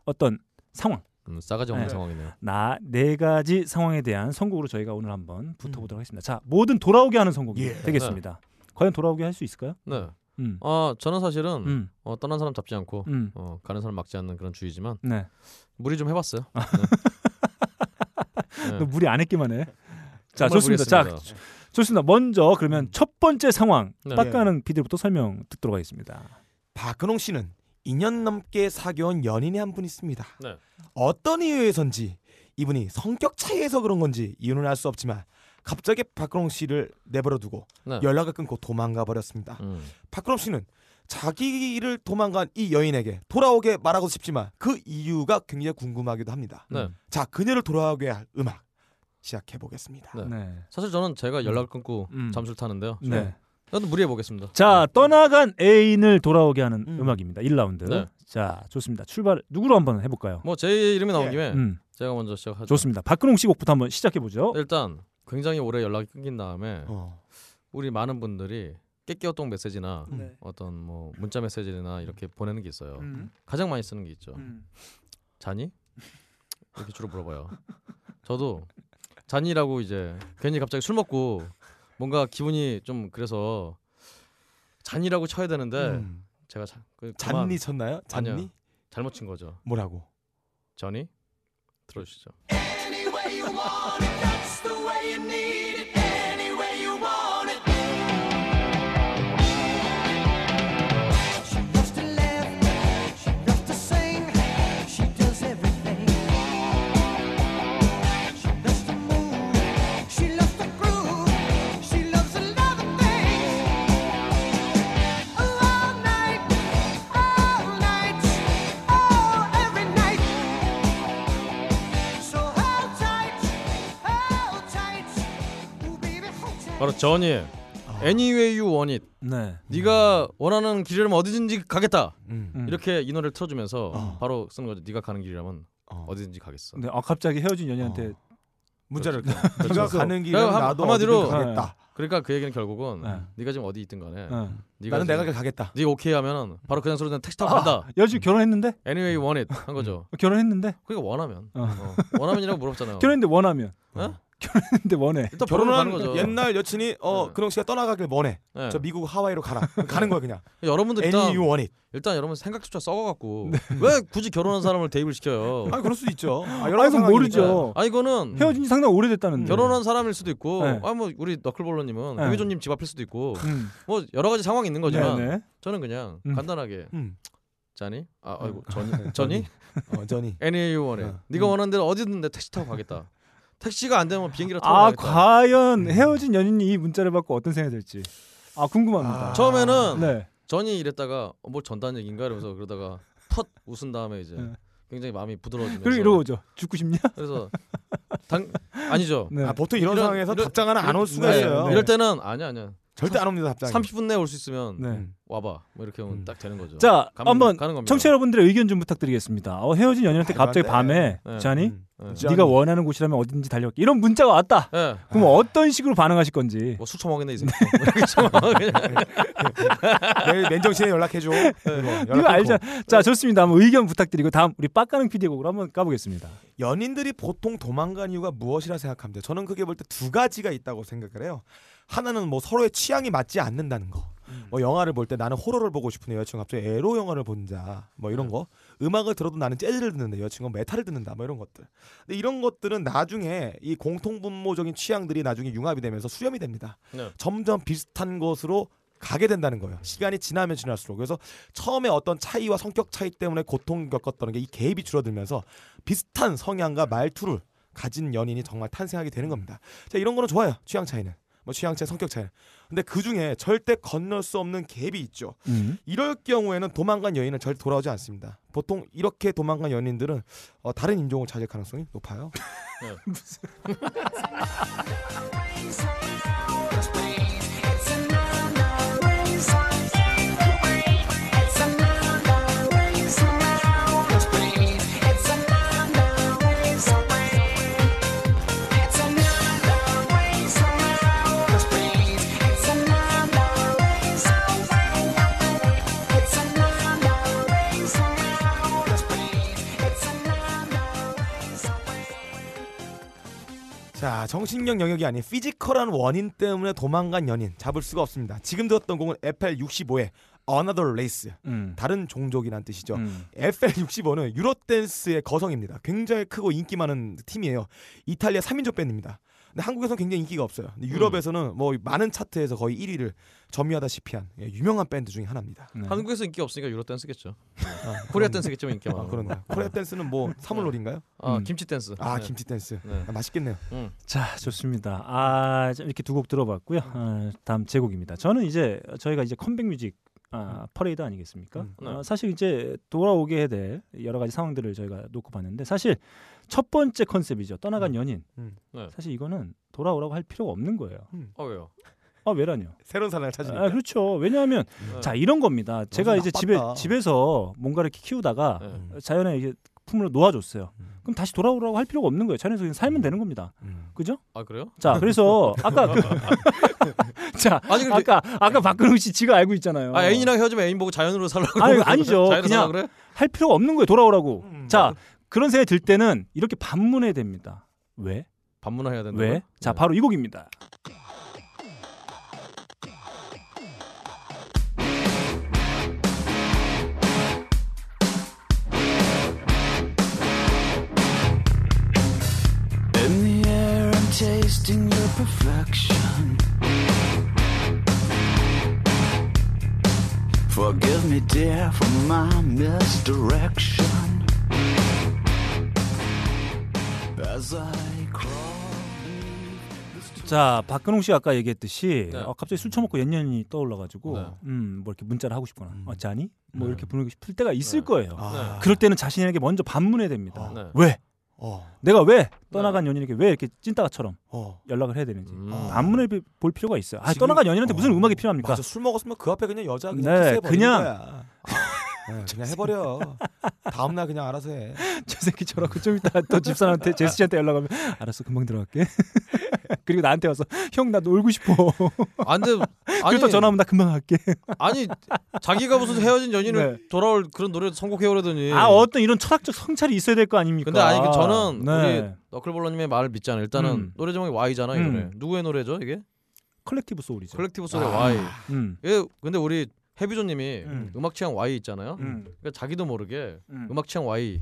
어떤 상황, 음, 싸가지 없는 네. 상황이네요. 나 네 가지 상황에 대한 선곡으로 저희가 오늘 한번 붙어보도록 하겠습니다. 자, 뭐든 돌아오게 하는 선곡이 예. 되겠습니다. 과연 돌아오게 할 수 있을까요? 네. 음, 아 저는 사실은 음, 어, 떠난 사람 잡지 않고 음, 어, 가는 사람 막지 않는 그런 주의지만 네. 무리 좀 해봤어요. 네. 너 무리 안 했기만 해. 자, 좋습니다. 자, 무리했습니다. 좋습니다. 먼저 그러면 첫 번째 상황 네. 빡가능 PD부터 설명 듣도록 하겠습니다. 박근홍 씨는 2년 넘게 사귀어온 연인이 한 분 있습니다. 네. 어떤 이유에선지 이분이 성격 차이에서 그런 건지 이유는 알 수 없지만 갑자기 박근홍 씨를 내버려 두고 네. 연락을 끊고 도망가 버렸습니다. 음. 박근홍 씨는 자기를 도망간 이 여인에게 돌아오게 말하고 싶지만 그 이유가 굉장히 궁금하기도 합니다. 네. 자, 그녀를 돌아오게 할 음악 시작해 보겠습니다. 네. 네. 사실 저는 제가 연락을 끊고 음. 잠수를 타는데요. 네. 저도 무리해 보겠습니다. 자, 떠나간 애인을 돌아오게 하는 음. 음. 악입니다 1라운드. 네. 자, 좋습니다. 출발 누구로 한번 해 볼까요? 뭐 제 이름이 나온 예. 김에 음, 제가 먼저 시작하죠. 좋습니다. 박근홍 씨 곡부터 한번 시작해 보죠. 일단 굉장히 오래 연락이 끊긴 다음에 어. 우리 많은 분들이 깨끼어똥 메시지나 네. 어떤 뭐 문자 메시지나 이렇게 보내는 게 있어요. 음. 가장 많이 쓰는 게 있죠. 음. 자니? 이렇게 주로 물어봐요. 저도 자니라고 이제 괜히 갑자기 술 먹고 뭔가 기분이 좀 그래서 잔이라고 쳐야 되는데 음. 제가 자, 그, 잔니 쳤나요? 잔니? 아니요. 잘못 친 거죠. 뭐라고? 전이 들어주시죠. 바로 전이 Anyway You Want It. 네. 네가 원하는 길이라면 어디든지 가겠다. 음. 음. 이렇게 이 노래를 틀어주면서 어. 바로 쓰는 거죠. 네가 가는 길이라면 어. 어디든지 가겠어. 네, 아, 갑자기 헤어진 연인한테 어. 문자를 그렇죠. 네가. 가는 길은 그러니까 한- 나도 한마디로 어디든 가겠다. 그러니까 그 얘기는 결국은 네. 네가 지금 어디 있든 간에 어. 네가 나는 내가 가겠다. 네가 오케이 하면은 바로 그냥 소리는 택시 타고 간다. 여주 결혼했는데? Anyway you want it 한 거죠. 결혼했는데? 그러니까 원하면. 어. 어. 원하면이라고 물어봤잖아요. 결혼했는데 원하면. 어? 결혼했는데 원해. 일단 결혼한 거죠. 옛날 여친이 어 네. 근홍 씨가 떠나가길 원해. 네. 저 미국 하와이로 가라. 가는 거야 그냥. 여러분들 일단 you want it. 일단 여러분 생각조차 썩어갖고 네. 왜 굳이 결혼한 사람을 대입을 시켜요? 아 그럴 수도 있죠. 아, 아, 여러 이건 상황이니까. 모르죠. 아 이거는 헤어진 지 상당히 오래됐다는데. 결혼한 사람일 수도 있고, 네. 아뭐 우리 너클볼러님은 네. 김혜조님 집 앞일 수도 있고, 음. 뭐 여러 가지 상황이 있는 거지만 네네. 저는 그냥 음. 간단하게 음. 자니, 아 아이고 전이, 전이, 어 전이. Any you want it. 어. 네가 원하는 대로 어디든 내 택시 타고 가겠다. 택시가 안 되면 비행기로 타고 아 가겠다. 과연 헤어진 연인이 이 문자를 받고 어떤 생각이 들지 아 궁금합니다. 아. 처음에는 네. 전이 이랬다가 어, 뭘 전단 얘기인가 이러면서 그러다가 컷 웃은 다음에 이제 네. 굉장히 마음이 부드러워지면서 그리고 이러고죠. 죽고 싶냐? 그래서 당 아니죠. 네. 아 보통 이런, 이런- 상황에서 이런- 답장 하나 안 올 수가 네, 있어요. 네. 이럴 때는 아니야 아니야. 절대 안 옵니다 답장. 30분 내에 올 수 있으면 네. 음. 와봐. 뭐 이렇게 하면 음. 딱 되는 거죠. 자 가면- 한번 가는 겁니다. 청취자 여러분들의 의견 좀 부탁드리겠습니다. 어, 헤어진 연인한테 갑자기 네. 밤에 네. 자니 음. 네. 자, 네가 원하는 곳이라면 어딘지 달려갈게 이런 문자가 왔다. 예. 그럼 어떤 식으로 반응하실 건지. 뭐술 처먹겠네 이 새끼. 뭐 이렇게 처먹- 그냥 내일 맨정신에 연락해줘. 네. 이거 알자. 자 좋습니다. 한번 의견 부탁드리고 다음 우리 빡가는 PD의 곡으로 한번 가보겠습니다. 연인들이 보통 도망간 이유가 무엇이라 생각합니다. 저는 그게 볼 때 두 가지가 있다고 생각을 해요. 하나는 뭐 서로의 취향이 맞지 않는다는 거. 뭐 영화를 볼 때 나는 호러를 보고 싶은데 여자친구가 갑자기 에로 영화를 본다. 뭐 이런 거. 음악을 들어도 나는 재즈를 듣는데 여자친구가 메탈을 듣는다. 뭐 이런 것들. 근데 이런 것들은 나중에 이 공통분모적인 취향들이 나중에 융합이 되면서 수렴이 됩니다. 네. 점점 비슷한 것으로 가게 된다는 거예요. 시간이 지나면 지날수록. 그래서 처음에 어떤 차이와 성격 차이 때문에 고통 겪었던 게이 갭이 줄어들면서 비슷한 성향과 말투를 가진 연인이 정말 탄생하게 되는 겁니다. 자, 이런 거는 좋아요. 취향 차이는. 뭐 취향 차이, 성격 차이는. 근데 그 중에 절대 건널 수 없는 갭이 있죠. 음. 이럴 경우에는 도망간 여인은 절대 돌아오지 않습니다. 보통 이렇게 도망간 연인들은 어, 다른 인종을 찾을 가능성이 높아요. 자, 정신력 영역이 아닌 physical한 원인 때문에 도망간 연인 잡을 수가 없습니다. 지금 들었던 곡은 FL65의 Another Race. 음. 다른 종족이란 뜻이죠. 음. FL65는 유로 댄스의 거성입니다. 굉장히 크고 인기 많은 팀이에요. 이탈리아 3인조 밴드입니다. 근데 한국에서는 굉장히 인기가 없어요. 근데 유럽에서는 뭐 많은 차트에서 거의 1위를 점유하다시피 한 예, 유명한 밴드 중에 하나입니다. 네. 한국에서 인기 없으니까 유로 댄스겠죠. 아, 코리아 댄스겠지만 인기 아, 많아. 그렇네. 코리아 댄스는 뭐 사물놀이인가요? 아 음. 김치 댄스. 아, 네. 김치 댄스. 네. 아, 맛있겠네요. 음. 자 좋습니다. 아 자, 이렇게 두 곡 들어봤고요. 아, 다음 제 곡입니다. 저는 이제 저희가 이제 컴백 뮤직 아, 퍼레이드 아니겠습니까? 음. 네. 어, 사실 이제 돌아오게 될 여러 가지 상황들을 저희가 놓고 봤는데 사실 첫 번째 컨셉이죠. 떠나간 연인. 음. 네. 사실 이거는 돌아오라고 할 필요가 없는 거예요. 어 왜요? 아 왜라뇨? 새로운 사랑을 찾으니까. 아 그렇죠. 왜냐하면 네. 자 이런 겁니다. 제가 이제 집에 나빴다. 집에서 뭔가를 이렇게 키우다가 네. 자연에 이게 품으로 놓아줬어요. 음. 그럼 다시 돌아오라고 할 필요가 없는 거예요. 자연에서 그냥 살면 되는 겁니다. 음. 그죠? 아 그래요? 자 그래서 아까 그, 자 아니 근데 아까 아까 박근홍 씨 지가 알고 있잖아요. 아 애인이랑 헤어지면 애인 보고 자연으로 살라고 아니, 아니죠. 자연으로 그냥 그래? 할 필요가 없는 거예요. 돌아오라고. 음. 자 그런 생각이 들 때는 이렇게 반문해야 됩니다. 왜? 반문해야 된다. 왜? 자 바로 이 곡입니다. In the air, I'm tasting your perfection. Forgive me, dear, for my misdirection. 자 박근홍 씨 아까 얘기했듯이 네. 어, 갑자기 술 처먹고 옛년이 떠올라가지고 네. 음뭐 이렇게 문자를 하고 싶거나 음. 어, 자니 뭐 네. 이렇게 보내고 싶을 때가 있을 네. 거예요. 아. 그럴 때는 자신에게 먼저 반문해야 됩니다. 네. 왜? 어. 내가 왜 떠나간 연인에게 왜 이렇게 찐따가처럼 어. 연락을 해야 되는지 음. 반문해 비- 볼 필요가 있어요. 아, 지금- 떠나간 연인한테 무슨 어. 음악이 필요합니까? 맞아 술 먹었으면 그 앞에 그냥 여자 그냥 네, 그냥- 거야. 네, 그냥 해버려. 다음 날 그냥 알아서 해. 저 새끼 저라고 좀 이따 또 집사람한테 제스 씨한테 연락하면 알았어 금방 들어갈게. 그리고 나한테 와서 형 나 놀고 싶어. 안 돼. 그리고 아니 또 전화하면 나 금방 갈게. 아니 자기가 무슨 헤어진 연인을 네. 돌아올 그런 노래 선곡해 오려더니. 아 어떤 이런 철학적 성찰이 있어야 될 거 아닙니까? 근데 아니 그 저는 네. 우리 너클볼러님의 말을 믿잖아요. 일단은 음. 노래 제목이 Why잖아 이 음. 노래. 누구의 노래죠 이게? 컬렉티브 소울이죠. 컬렉티브 소울의 아. Y. 음. 예, 근데 우리 해비조님이 음. 음. 악 취향 Y 있잖아요. 음. 그러니까 자기도 모르게 음. 음. 악 취향 Y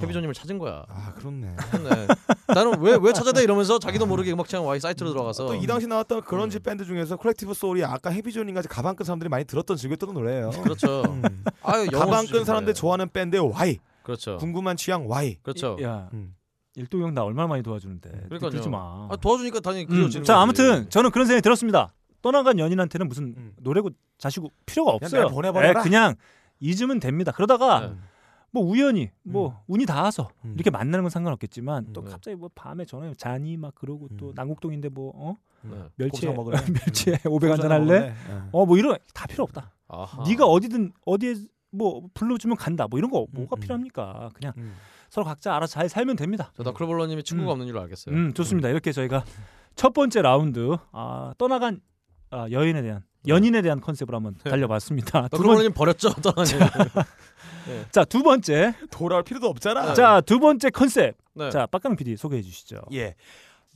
해비조님을 찾은 거야. 아 그렇네. 네. 나는 왜 왜 찾아대 이러면서 자기도 모르게 음악 취향 Y 사이트로 들어가서 또 이 당시 나왔던 그런지 밴드 중에서 Collective Soul이 아까 해비조님까지 가방 끈 사람들이 많이 들었던 즐겼던 노래예요. 그렇죠. 음. 아유 영어 가방 끈. 사람들 좋아하는 밴드의 Y. 그렇죠. 궁금한 취향 Y. 그렇죠. 야 음. 일도 형 나 얼마나 많이 도와주는데. 그러니까요. 들지 마. 아, 도와주니까 당연히 음, 그려지는 자 거지. 아무튼 저는 그런 생각이 들었습니다. 떠나간 연인한테는 무슨 음. 노래고 자시고 필요가 없어요. 내가 보내버려라. 예, 그냥 잊으면 됩니다. 그러다가 네. 뭐 우연히 뭐 운이 닿아서 음. 이렇게 만나는 건 상관없겠지만 또 네. 갑자기 뭐 밤에 전화해 자니 막 그러고 또 음. 남곡동인데 뭐 어? 네. 곱창 먹으래. 멸치에 500 한잔 할래? 먹을래? 예. 어뭐 이런 다 필요 없다. 아하. 네가 어디든 어디에 뭐 불러주면 간다. 뭐 이런 거 뭐가 음. 필요합니까? 그냥 음. 서로 각자 알아서 잘 살면 됩니다. 저 너클볼러님이 친구가 음. 없는 줄 알겠어요. 음 좋습니다. 이렇게 저희가 첫 번째 라운드 아, 떠나간 아, 여인에 대한 연인에 대한 컨셉으로 한번 달려봤습니다. 두 번, 버렸죠 떠나니. 자, 두 번째. 돌아올 필요도 없잖아. 자, 두 번째 컨셉. 네. 자, 빡가능 PD 소개해 주시죠. 예.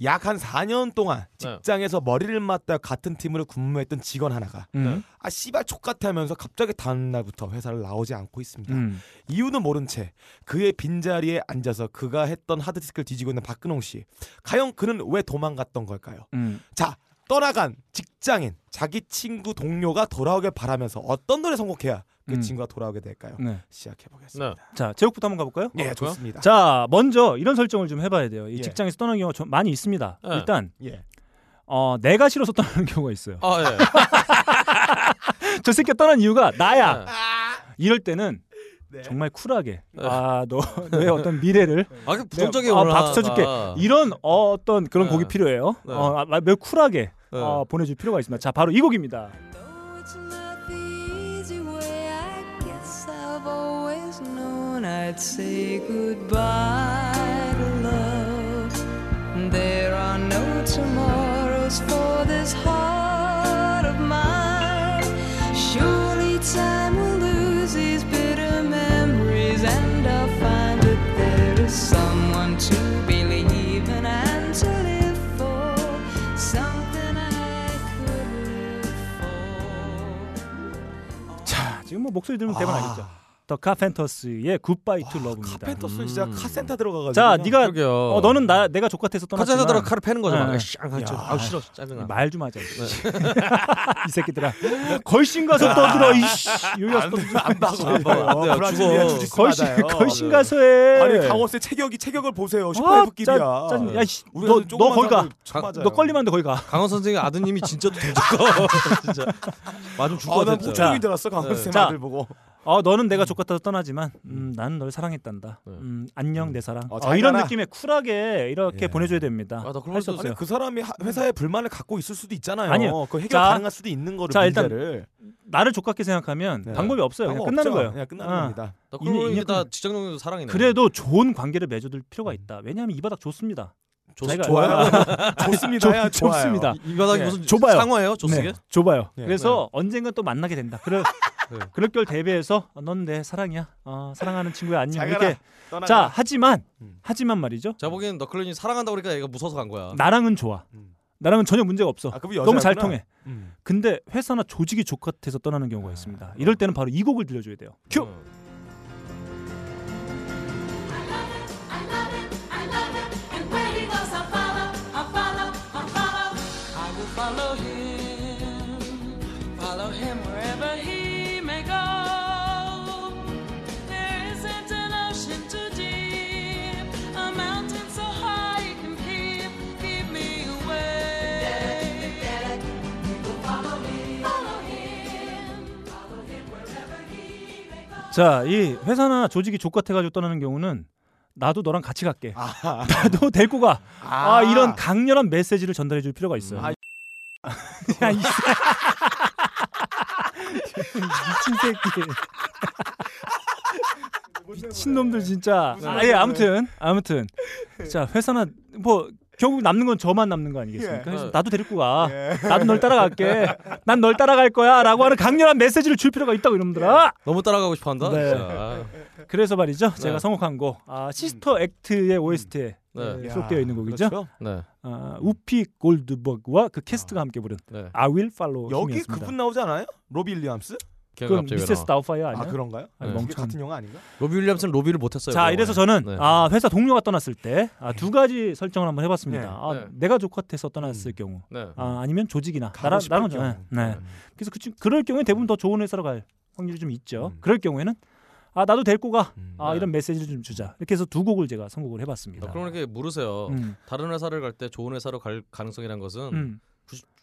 약 한 4년 동안 네. 직장에서 머리를 맞다 같은 팀으로 근무했던 직원 하나가 음. 아 씨발 족같아 하면서 갑자기 다음 날부터 회사를 나오지 않고 있습니다. 음. 이유는 모른 채 그의 빈자리에 앉아서 그가 했던 하드디스크를 뒤지고 있는 박근홍 씨. 과연 그는 왜 도망갔던 걸까요? 음. 자, 떠나간 직장인 자기 친구 동료가 돌아오길 바라면서 어떤 노래 선곡해야 그 음. 친구가 돌아오게 될까요? 네. 시작해 보겠습니다. 자, 제육부터 한번 가볼까요? 예, 어, 좋습니다. 자, 먼저 이런 설정을 좀 해봐야 돼요. 이 예. 직장에서 떠나는 경우가 좀 많이 있습니다. 네. 일단 예. 어, 내가 싫어서 떠나는 경우가 있어요. 아 예. 저 새끼가 떠난 이유가 나야. 네. 이럴 때는 네. 정말 쿨하게 네. 아, 너 너의 어떤 미래를 아, 그 부정적인 아, 오늘 박수 쳐줄게. 이런 어떤 그런 네. 곡이 필요해요. 네. 어, 아, 매우 쿨하게 네. 어, 보내줄 필요가 있습니다. 자, 바로 이 곡입니다. Tomorrows for this heart of mine. Surely time 지금 뭐 목소리 들으면 대박 아. 나겠죠. 더 카펜터스의 굿바이 투 러브입니다. 카펜터스 진짜 음. 카센터 들어가가지고. 자, 네가. 어, 너는 나 내가 족같아서 떠났지만 카자나 들어 칼을 패는 거죠. 네. 아, 싫어 짜증나. 말 좀 하자. 네. 이 새끼들아. 걸신 가서 떠들어 이씨. 가서 떠들어. 안 박어. 안. 브라질리아 죽어. 걸신. 걸신 가서 해. 아니 강원세 체격이 체격을 보세요. 아. 짜- 짜- 야, 씨, 너, 너 거기 가. 너 걸리면 안 돼, 거기 가. 강원 선생님 아드님이 진짜 더 죽어. 진짜. 맞으면 죽을 아, 것 난. 폭죽인 줄 알았어 강원세 자. 아들 보고. 어, 너는 내가 족같아서 떠나지만 음, 나는 널 사랑했단다. 네. 음, 안녕 내 사랑. 어, 어, 잘 이런 가라. 느낌의 쿨하게 이렇게 예. 보내줘야 됩니다. 아, 나 그런 할수 것도- 없어요. 아니 그 사람이 하- 회사에 불만을 갖고 있을 수도 있잖아요. 아니요. 그 해결 자, 가능할 수도 있는 거를 자, 일단 문제를. 나를 족같게 생각하면 네. 방법이 없어요. 그냥 방법 끝나는 없죠. 거예요. 그냥 끝나는 어. 겁니다. 나 그러고 다 직장 동료도 사랑이네. 그래도 좋은 관계를 맺어둘 필요가 있다. 왜냐하면 이 바닥 좋습니다. 좋, 자기가- 좋아요. 좋습니다. 좁- 좁습니다. 이, 이 바닥이 네. 무슨 좁아요. 상어예요? 조쓰게? 네, 좁아요. 네. 그래서 언젠가 또 만나게 된다. 그럴 네. 그럴 걸 대비해서 어, 넌내 사랑이야. 어, 사랑하는 친구야 안녕. 잘 이렇게 가라. 자 하지만 음. 하지만 말이죠. 제가 보기엔 너클린이 사랑한다고 그러니까 얘가 무서워서 간 거야. 나랑은 좋아. 음. 나랑은 전혀 문제가 없어. 아, 너무 잘. 통해. 음. 근데 회사나 조직이 족같아서 떠나는 경우가 있습니다. 이럴 때는 바로 이 곡을 들려줘야 돼요. 큐. 자, 이 회사나 조직이 족 같아가지고 떠나는 경우는 나도 너랑 같이 갈게. 아, 나도 데리고 가. 아, 이런 강렬한 메시지를 전달해줄 필요가 있어요. 아, 야, 이 미친 새끼. 미친놈들 진짜. 아, 예, 아무튼 아무튼 자 회사나 뭐 결국 남는 건 저만 남는 거 아니겠습니까? 예. 그래서 나도 데리고 가. 나도 널 따라갈게. 난 널 따라갈 거야라고 하는 강렬한 메시지를 줄 필요가 있다고 이놈들아. 너무 따라가고 싶어 한다. 네. 진짜. 그래서 말이죠. 제가 네. 선곡한 곡 아, Sister Act의 OST에 네. 수록되어 있는 곡이죠. 그렇죠? 네. 아, 우피 골드버그와 그 캐스트가 함께 부른 네. I Will Follow Him이었습니다. 그분 나오지 않아요? 로비 윌리엄스? 왜 Mrs.? Doubtfire 아니야? 아 그런가요? 아니, 네. 멍청. 같은 영화 아닌가? 로비 윌리엄스는 로비를 못했어요. 자. 이래서 저는 네. 아, 회사 동료가 떠났을 때 아, 두 가지 설정을 한번 해봤습니다. 네. 아, 네. 내가 조커트에서 떠났을 경우, 네. 아, 아니면 조직이나 가고 나랑. 네. 네. 그래서 그, 그럴 경우에 대부분 더 좋은 회사로 갈 확률이 좀 있죠. 그럴 경우에는 아 나도 데리고 가. 아 네. 이런 메시지를 좀 주자. 이렇게 해서 두 곡을 제가 선곡을 해봤습니다. 아, 그럼 이렇게 물으세요. 음. 다른 회사를 갈 때 좋은 회사로 갈 가능성이란 것은 음.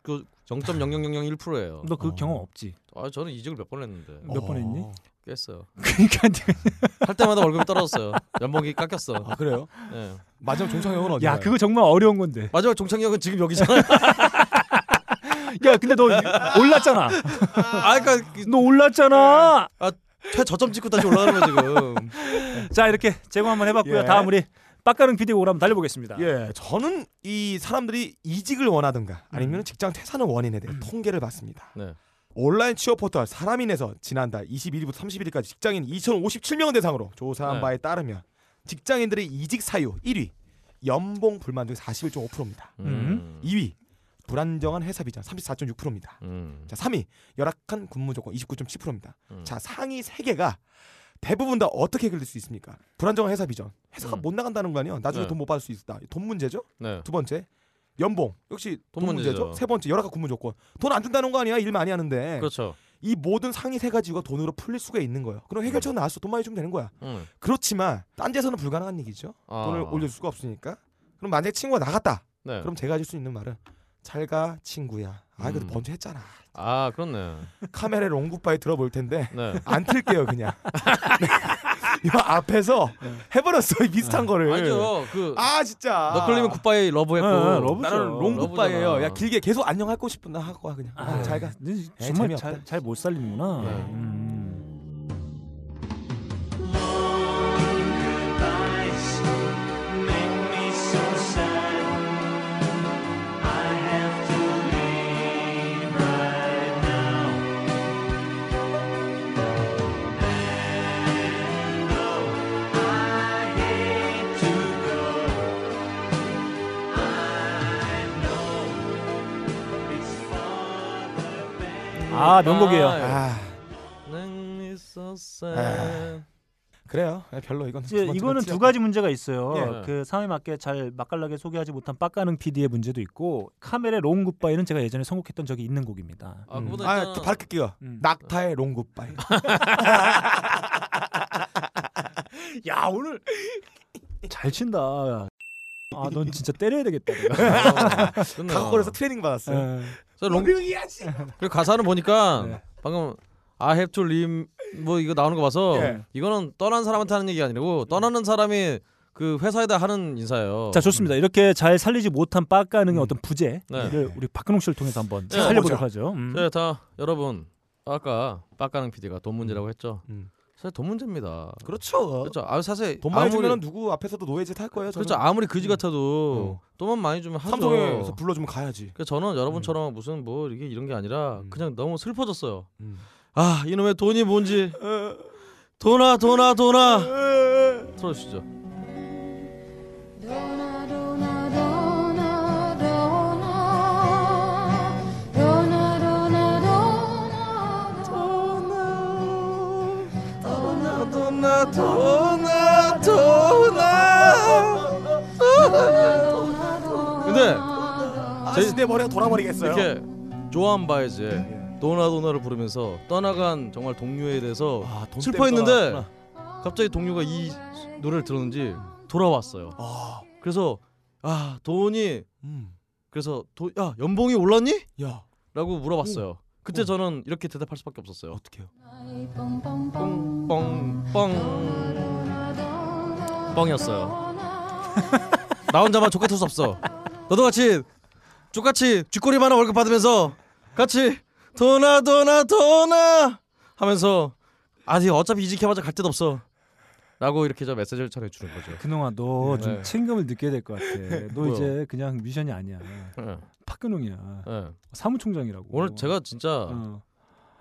그 0.0001%예요. 너그 경험 없지? 아 저는 이직을 몇 번 했는데 몇 번 했니? 깼어요. 그러니까 할 때마다 월급이 떨어졌어요. 연봉이 깎였어. 아 그래요? 네. 마지막 종착역은 어디? 야 그거 정말 어려운 건데. 마지막 종착역은 지금 여기잖아요. 야 근데 너 올랐잖아. 아 그러니까 너 올랐잖아. 최저점 찍고 다시 올라가는 거 지금. 자 이렇게 제공 한번 해봤고요. 예. 다음 우리 빡가는 비디오 오라 한번 달려보겠습니다. 예, 저는 이 사람들이 이직을 원하든가 아니면 직장 퇴사는 원인에 대해 통계를 봤습니다. 네. 온라인 취업 포털 사람인에서 지난달 21일부터 31일까지 직장인 2,057명을 대상으로 조사한 네. 바에 따르면 직장인들의 이직 사유 1위 연봉 불만 중 41.5%입니다. 음. 2위 불안정한 회사 비전 34.6%입니다. 음. 자, 3위 열악한 근무 조건 29.7%입니다. 음. 자, 상위 3개가 대부분 다 어떻게 해결될 수 있습니까? 불안정한 회사 비전. 회사가 음. 못 나간다는 거 아니에요? 나중에 네. 돈못 받을 수 있다. 돈 문제죠? 네. 두 번째 연봉 역시 돈, 돈 문제죠. 문제죠. 세 번째 열악한 근무 조건. 돈안 준다는 거 아니야? 일 많이 하는데. 그렇죠. 이 모든 상위 세 가지가 돈으로 풀릴 수가 있는 거예요. 그럼 해결책 나왔어. 돈 많이 주면 되는 거야. 음. 그렇지만 딴 데서는 불가능한 얘기죠. 아. 돈을 올릴 수가 없으니까. 그럼 만약에 친구가 나갔다. 네. 그럼 제가 해줄 수 있는 말은 잘가 친구야. 아 그래도 음. 먼저 했잖아. 아 그렇네. Camel의 Long Goodbye 들어볼 텐데 네. 안 틀게요 그냥. 이 앞에서 해버렸어 이 비슷한 거를. 아니죠. 그 아 진짜. 너클님은 Goodbye Love 했고. 네, 네, Love죠. 나는 Long Goodbye예요. 야 길게 계속 안녕 하고 싶은 나 하고 와 그냥. 아, 잘 가. 너 에이, 정말 재미없다. 잘 못 살리는구나. 네. 음. 아 명곡이에요. 아 so sad. 그래요. 아, 별로 이건. 이제 이거는 좀두 가지 문제가 있어요. 예. 그 상황에 맞게 잘 맛깔나게 소개하지 못한 빡가능 PD의 문제도 있고 Camel의 Long Goodbye는 제가 예전에 선곡했던 적이 있는 곡입니다. 아 음. 그보다 아, 일단은 또 밝힐게요. 음. 낙타의 Long Goodbye. 야 오늘 잘 친다. 아 넌 진짜 때려야 되겠다. 내가. 각오에서 트레이닝 받았어요. 예. 저 long, long이야지. 그리고 가사는 보니까 네. 방금 I have to leave 뭐 이거 나오는 거 봐서 예. 이거는 떠난 사람한테 하는 얘기 아니고 떠나는 사람이 그 회사에다 하는 인사예요. 자 좋습니다. 이렇게 잘 살리지 못한 빡가능의 음. 어떤 부재를 네. 우리 박근홍 씨를 통해서 한번 네. 살려보도록. 하죠. 음. 네, 다 여러분 아까 빡가능 PD가 돈 문제라고 했죠. 음. 사실 돈 문제입니다. 그렇죠. 그렇죠. 아 사실 돈 많이 주면 누구 앞에서도 노예짓 할 거예요. 저는. 그렇죠. 아무리 그지 같아도 어. 돈만 많이 주면 하죠. 삼성에서 불러주면 가야지. 그래서 저는 여러분처럼 무슨 뭐 이게 이런 게 아니라 음. 그냥 너무 슬퍼졌어요. 음. 아 이놈의 돈이 뭔지 돈아 돈아 돈아 틀어주시죠. 돈아 돈아 근데 아, 내 머리가 돌아버리겠어요. 이렇게 조한 바이즈의 도나 도나를 부르면서 떠나간 정말 동료에 대해서 아, 돈 슬퍼했는데. 갑자기 동료가 이 노래를 들었는지 돌아왔어요. 아, 그래서 아 돈이 음. 그래서 도, 야 연봉이 올랐니? 야, 라고 물어봤어요. 그때 오. 저는 이렇게 대답할 수밖에 없었어요. 어떡해요? 뻥뻥뻥 뻥이었어요. 나 혼자만 족같을 수 없어. 너도 같이 족같이 쥐꼬리 만한 월급 받으면서 같이 도나 도나 도나 하면서 아니 어차피 이직해봤자 갈 데도 없어. 라고 이렇게 저 메시지를 전해 주는 거죠. 그동안 너좀 네. 책임감을 느껴야 될 것 같아. 너? 이제 그냥 뮤지션이 아니야. 네. 박근홍이야. 네. 사무총장이라고. 오늘 제가 진짜 어.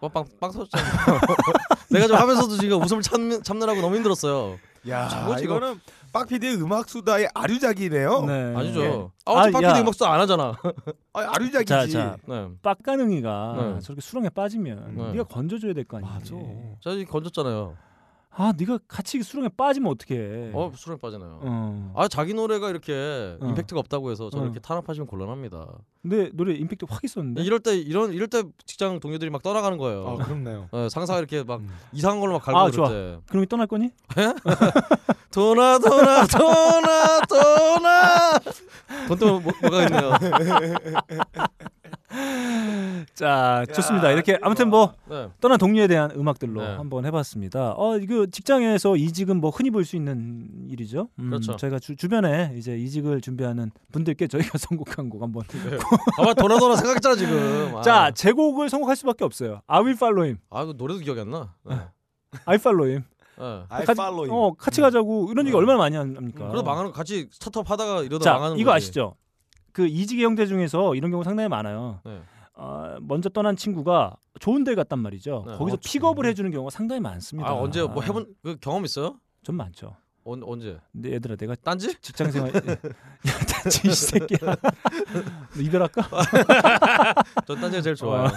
빵빵 터졌잖아요. 내가 좀 하면서도 지금 웃음을 참, 참느라고 너무 힘들었어요. 야, 저거 지금- 이거는 빡피디의 음악 수다의 아류작이네요. 네. 아니죠. 아, 아, 어차피 야. 빡피디 음악도 안 하잖아. 아, 아 류작이지. 자, 자. 네. 빡가능이가 네. 저렇게 수렁에 빠지면 네. 네가 건져줘야 될 거 아니야. 맞아. 저 지금 건졌잖아요. 아, 네가 같이 수렁에 빠지면 어떡해. 어 수렁 빠지나요. 어. 아 자기 노래가 이렇게 어. 임팩트가 없다고 해서 저는 어. 이렇게 탄압하시면 곤란합니다. 근데 노래 임팩트 확 있었는데. 이럴 때 이런 이럴 때 직장 동료들이 막 떠나가는 거예요. 아, 그렇네요. 어, 상사가 이렇게 막 음. 이상한 걸로 막 갈고 아, 그럴 좋아. 때. 그럼 떠날 거니? 도나 도나 도나 도나 돈 때문에 뭐, 뭐가 있네요. 자, 좋습니다. 이렇게 아무튼 뭐 네. 떠난 동료에 대한 음악들로 네. 한번 해봤습니다. 어, 이거 직장에서 이직은 뭐 흔히 볼 수 있는 일이죠. 음, 그렇죠. 저희가 주, 주변에 이제 이직을 준비하는 분들께 저희가 선곡한 곡 한번. 아마 도나 도나 생각했잖아 지금. 아. 자, 제 곡을 선곡할 수밖에 없어요. I will follow him. 아, 그 노래도 기억이 안 나. 네. I follow him. 네. I 같이- follow you. 어, 같이 가자고 이런 얘기 네. 얼마나 많이 합니까? 그래도 망하는 거 같이 스타트업 하다가 이러다 자, 망하는 이거 거지. 아시죠? 그 이직의 형태 중에서 이런 경우 상당히 많아요. 네. 어, 먼저 떠난 친구가 좋은 데 갔단 말이죠. 네. 거기서 어, 픽업을 해주는 경우가 상당히 많습니다. 아 언제 뭐 해본 그 경험 있어요? 좀 많죠. 언, 언제? 근데 얘들아 내가 딴지? 직장 생활 야 단지 이 새끼야 너 이별할까? 전 딴지가 제일 좋아요.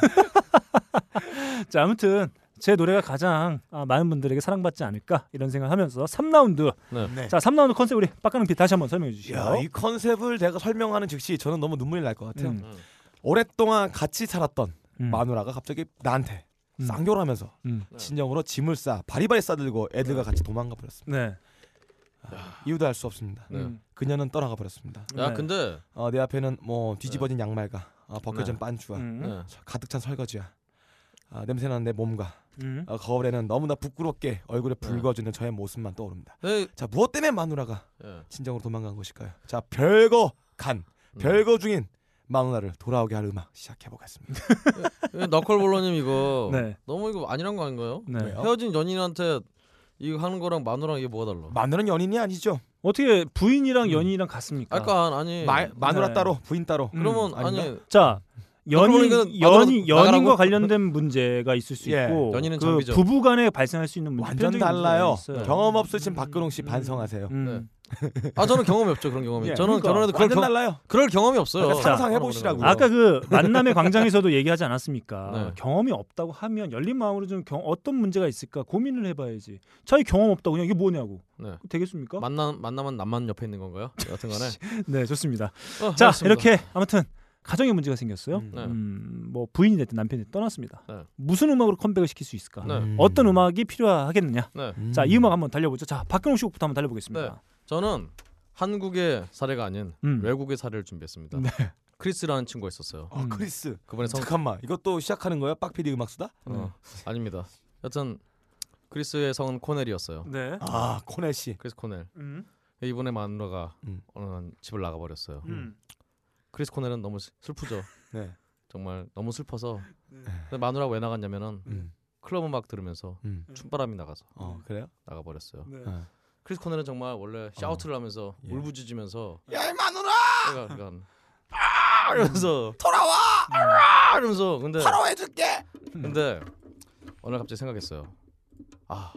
자 아무튼 제 노래가 가장 아, 많은 분들에게 사랑받지 않을까 이런 생각하면서 3라운드 네. 네. 자 3라운드 컨셉 우리 빡가는 비 다시 한번 설명해 주시죠. 야, 이 컨셉을 제가 설명하는 즉시 저는 너무 눈물이 날 것 같아요. 음. 음. 오랫동안 같이 살았던 음. 마누라가 갑자기 나한테 음. 쌍욕하면서 음. 친정으로 짐을 싸 바리바리 싸들고 애들과 같이 도망가 버렸습니다. 네. 이유도 알 수 없습니다. 네. 음. 그녀는 떠나가 버렸습니다. 야 네. 근데 어, 내 앞에는 뭐 뒤집어진 양말과 어, 벗겨진 네. 반주와 음. 네. 가득 찬 설거지와 아, 냄새나는 내 몸과 음. 어, 거울에는 너무나 부끄럽게 얼굴에 네. 붉어지는 저의 모습만 떠오릅니다. 네. 자 무엇 때문에 마누라가 예. 친정으로 도망간 것일까요? 자 별거 간 음. 별거 중인 마누라를 돌아오게 할 음악 시작해 보겠습니다. 예, 너클볼러님 이거 네. 너무 이거 아니란 거 아닌가요? 네. 헤어진 연인한테 이거 하는 거랑 마누라랑 이게 뭐가 달라? 마누라는 연인이 아니죠. 어떻게 음. 부인이랑 연인이랑 같습니까? 아까 아니 마, 마누라 네. 따로 부인 따로. 그러면 음, 아니 아닌가? 자 연인 연인 연인과? 관련된 문제가 있을 수 예, 있고 연인은 그 장비죠. 부부간에 발생할 수 있는 문제 완전 달라요. 있어요. 경험 없으신 박근홍 씨 반성하세요. 음. 아 저는 경험이 없죠 그런 경험이. 예, 저는 그러니까. 결혼해도 완전 경, 달라요. 그럴 경험이 없어요. 그러니까 상상 해 보시라고요. 아까 그 만남의 광장에서도 얘기하지 않았습니까? 네. 경험이 없다고 하면 열린 마음으로 좀 경, 어떤 문제가 있을까 고민을 해봐야지. 자기 경험 없다고 그냥 이게 뭐냐고 네. 되겠습니까? 만남 만나면 남만 옆에 있는 건가요? 여튼간에. 네 좋습니다. 어, 자 알겠습니다. 이렇게 아무튼 가정에 문제가 생겼어요. 음. 네. 음, 뭐 부인이 됐든 남편이 됐든 떠났습니다. 네. 무슨 음악으로 컴백을 시킬 수 있을까? 네. 음. 어떤 음악이 필요하겠느냐? 네. 음. 자이 음악 한번 달려보죠. 자 박근홍 씨 곡부터 한번 달려보겠습니다. 네. 저는 한국의 사례가 아닌 음. 외국의 사례를 준비했습니다. 네. 크리스라는 친구가 있었어요. 아, 음. 크리스. 그번에 성 잠깐만. 이것도 시작하는 거예요? 빡피디 음악 수다? 어, 아닙니다. 여튼 크리스의 성은 코넬이었어요. 네. 아, 코넬 씨. 크리스 코넬. 음. 이분의 마누라가 음. 어느 날 집을 나가 버렸어요. 음. 크리스 코넬은 너무 슬- 슬프죠. 네. 정말 너무 슬퍼서. 네. 근데 마누라가 왜 나갔냐면은 음. 클럽 음악 들으면서 음. 춤바람이 나가서 어, 그래요? 나가 버렸어요. 네. 어. 크리스 코넬은 정말 원래 shout를 하면서 예. 울부짖으면서 야, 이 마누라! 그러니까, 그러니까 아! 이러면서 돌아와! 아! 이러면서 근데 바로 해줄게! 근데 어느 날 갑자기 생각했어요. 아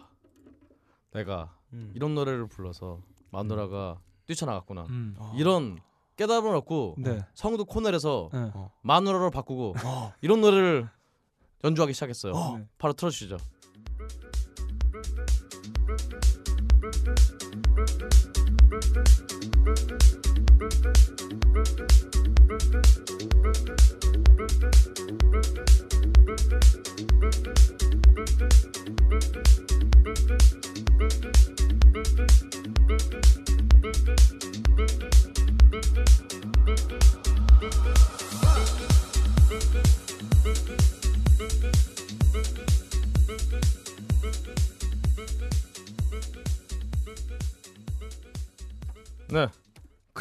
내가 음. 이런 노래를 불러서 마누라가 뛰쳐나갔구나. 음. 어. 이런 깨달음을 얻고 네. 성도 코넬에서 네. 마누라로 바꾸고 어. 이런 노래를 연주하기 시작했어요. 어. 바로 틀어주시죠.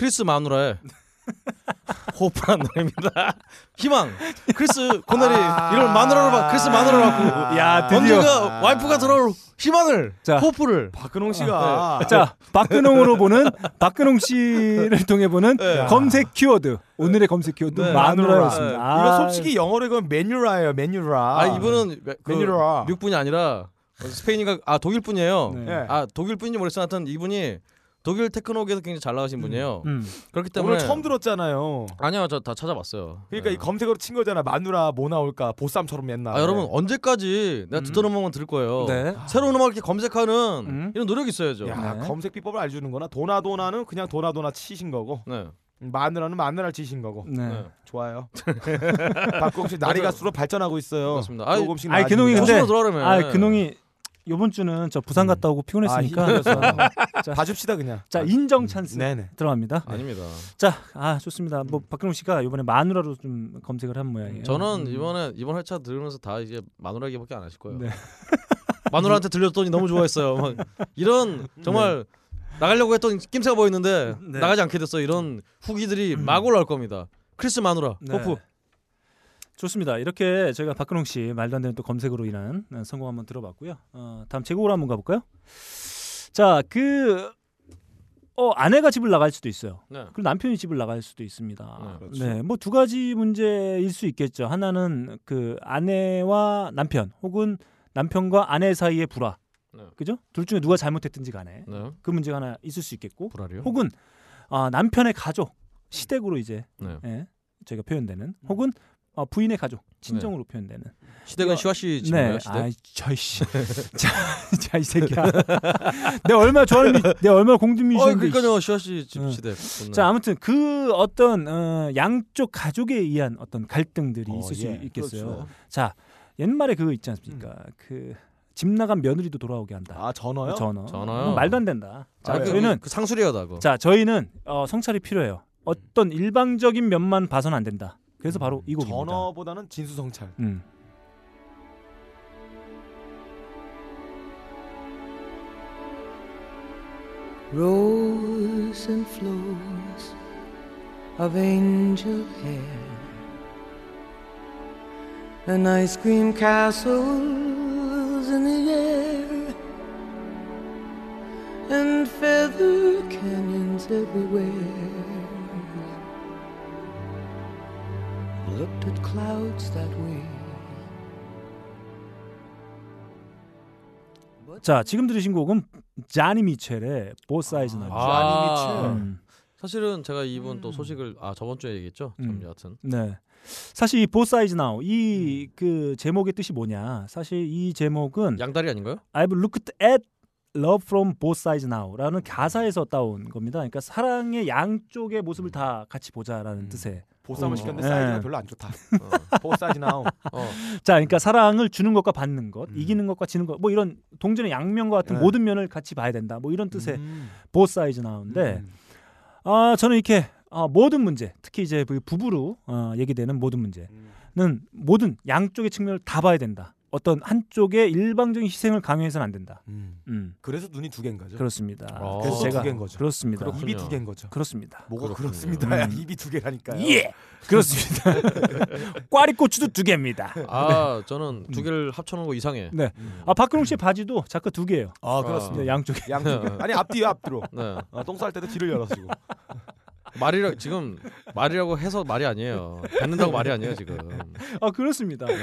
크리스 마누라의 Hope란 노래입니다. 희망. 크리스 코넬이 이런 마누라로 봐. 크리스 마누라라고. 야, 드디어. 언젠가 와이프가 들어올 희망을. 자. Hope를. 박근홍 씨가 자, 박근홍으로 보는 박근홍 씨를 통해 보는 네. 검색 키워드. 오늘의 검색 키워드 네. 마누라였습니다. 이거 아, 솔직히 영어로 이건 메뉴라예요. 메뉴라. 아, 이분은 그 메뉴라. 미국 분이 아니라 스페인인가 아 독일 분이에요. 네. 예. 아 독일 분인지 모르겠어 하여튼 이분이 독일 테크노계에서 굉장히 잘 나가신 분이에요. 음. 그렇기 때문에 오늘 처음 들었잖아요. 아니요 저 다 찾아봤어요. 그러니까 네. 이 검색어로 친 거잖아. 마누라 뭐 나올까? 보쌈처럼 맨날. 아 여러분 언제까지 내가 듣던 음악만 들을 거예요. 네. 새로운 음악을 이렇게 검색하는 음. 이런 노력이 있어야죠. 야, 네. 검색 비법을 알려주는구나. 도나도나는 그냥 도나도나 치신 거고, 네. 마누라는 마누라 치신 거고. 네. 네. 좋아요. 박공식 날이 갈수록 발전하고 있어요. 조금씩 아이, 나아집니다. 근홍이 근데- 아, 근홍이 요번 주는 저 부산 갔다 오고 피곤했으니까 아, 힘들어서. 자, 봐줍시다 그냥. 자 인정 찬스 네네. 들어갑니다. 아닙니다. 자, 아 좋습니다. 뭐 박근홍 씨가 이번에 마누라로 좀 검색을 한 모양이에요. 저는 음. 이번에 이번 회차 들으면서 다 이제 마누라 얘기밖에 안 하실 거예요. 네. 마누라한테 들렸더니 너무 좋아했어요. 막 이런 정말 나가려고 했던 낌새가 보였는데 네. 나가지 않게 됐어. 이런 후기들이 막 올라올 겁니다. 크리스 마누라 네. Hope. 좋습니다. 이렇게 저희가 박근홍 씨 말도 안 되는 또 검색으로 인한 어, 성공 한번 들어봤고요. 어, 다음 제곡으로 한번 가볼까요? 자, 그 어, 아내가 집을 나갈 수도 있어요. 네. 그리고 남편이 집을 나갈 수도 있습니다. 네, 그렇죠. 네, 뭐 두 가지 문제일 수 있겠죠. 하나는 그 아내와 남편 혹은 남편과 아내 사이의 불화. 네. 그죠? 둘 중에 누가 잘못했든지 간에 네. 그 문제가 하나 있을 수 있겠고 불알이요? 혹은 아, 남편의 가족 시댁으로 이제 네. 예, 저희가 표현되는 혹은 어, 부인의 가족 친정으로 표현되는 시댁은 시화 씨 집인가요? 네, 시댁? 아이 저이 씨, 자이 새끼야. 내가 얼마나 좋아하는, 미- 내가 얼마나 공든 어. 그러니까요. 시화 씨집 응. 시댁. 좋네. 자 아무튼 그 어떤 어, 양쪽 가족에 의한 어떤 갈등들이 어, 있을 수 예, 있겠어요. 그렇죠. 자 옛말에 그거 있지 않습니까? 그집 나간 며느리도 돌아오게 한다. 아 전어요? 전어. 전어요? 그건 말도 안 된다. 자 아, 그, 저희는 그 상술이하다 그거. 자 저희는 어, 성찰이 필요해요. 어떤 일방적인 면만 봐서는 안 된다. 그래서 바로 이 곡입니다. 전어보다는 진수성찰. 음. Rows and flows of angel hair, and ice cream castles in the air, and feather canyons everywhere. Looked at clouds that way. 자 지금 들으신 곡은 자니 미첼의 Both Sides Now입니다. 아, 음. 사실은 제가 이분 또 소식을 아 저번 주에 얘기했죠. 참 음. 여하튼 네. 사실 이 Both Sides Now 이그 제목의 뜻이 뭐냐? 사실 이 제목은 양다리 아닌가요? I've looked at love from both sides now라는 가사에서 따온 겁니다. 그러니까 사랑의 양쪽의 모습을 다 같이 보자라는 뜻의. 보쌈을 어, 시켰는데 예. 사이즈가 별로 안 좋다. 보 사이즈 나오. 어. 자, 그러니까 사랑을 주는 것과 받는 것, 음. 이기는 것과 지는 것, 뭐 이런 동전의 양면과 같은 네. 모든 면을 같이 봐야 된다. 뭐 이런 뜻의 음. both sides now인데, 음. 아 저는 이렇게 아, 모든 문제, 특히 이제 그 부부로 어, 얘기되는 모든 문제는 음. 모든 양쪽의 측면을 다 봐야 된다. 어떤 한쪽의 일방적인 희생을 강요해서는 안 된다. 음. 음, 그래서 눈이 두 개인 거죠. 그렇습니다. 어. 그래서 제가 두 개인 거죠. 그렇습니다. 그렇군요. 입이 두 개인 거죠. 그렇습니다. 뭐가. 그렇습니다. 음. 입이 두 개라니까요. 예, 그렇습니다. 꽈리고추도 두 개입니다. 아 저는 두 개를 합쳐놓은 거 이상해. 네. 아 박근홍 씨의 바지도 자크 두 개예요. 아 그렇습니다. 네, 양쪽에. 양쪽 아니 앞뒤요 앞뒤로. 네. 어, 똥쌀 때도 뒤를 열어주고. 말이라 지금 말이라고 해서 말이 아니에요. 뱉는다고 말이 아니에요 지금. 아 그렇습니다. 네.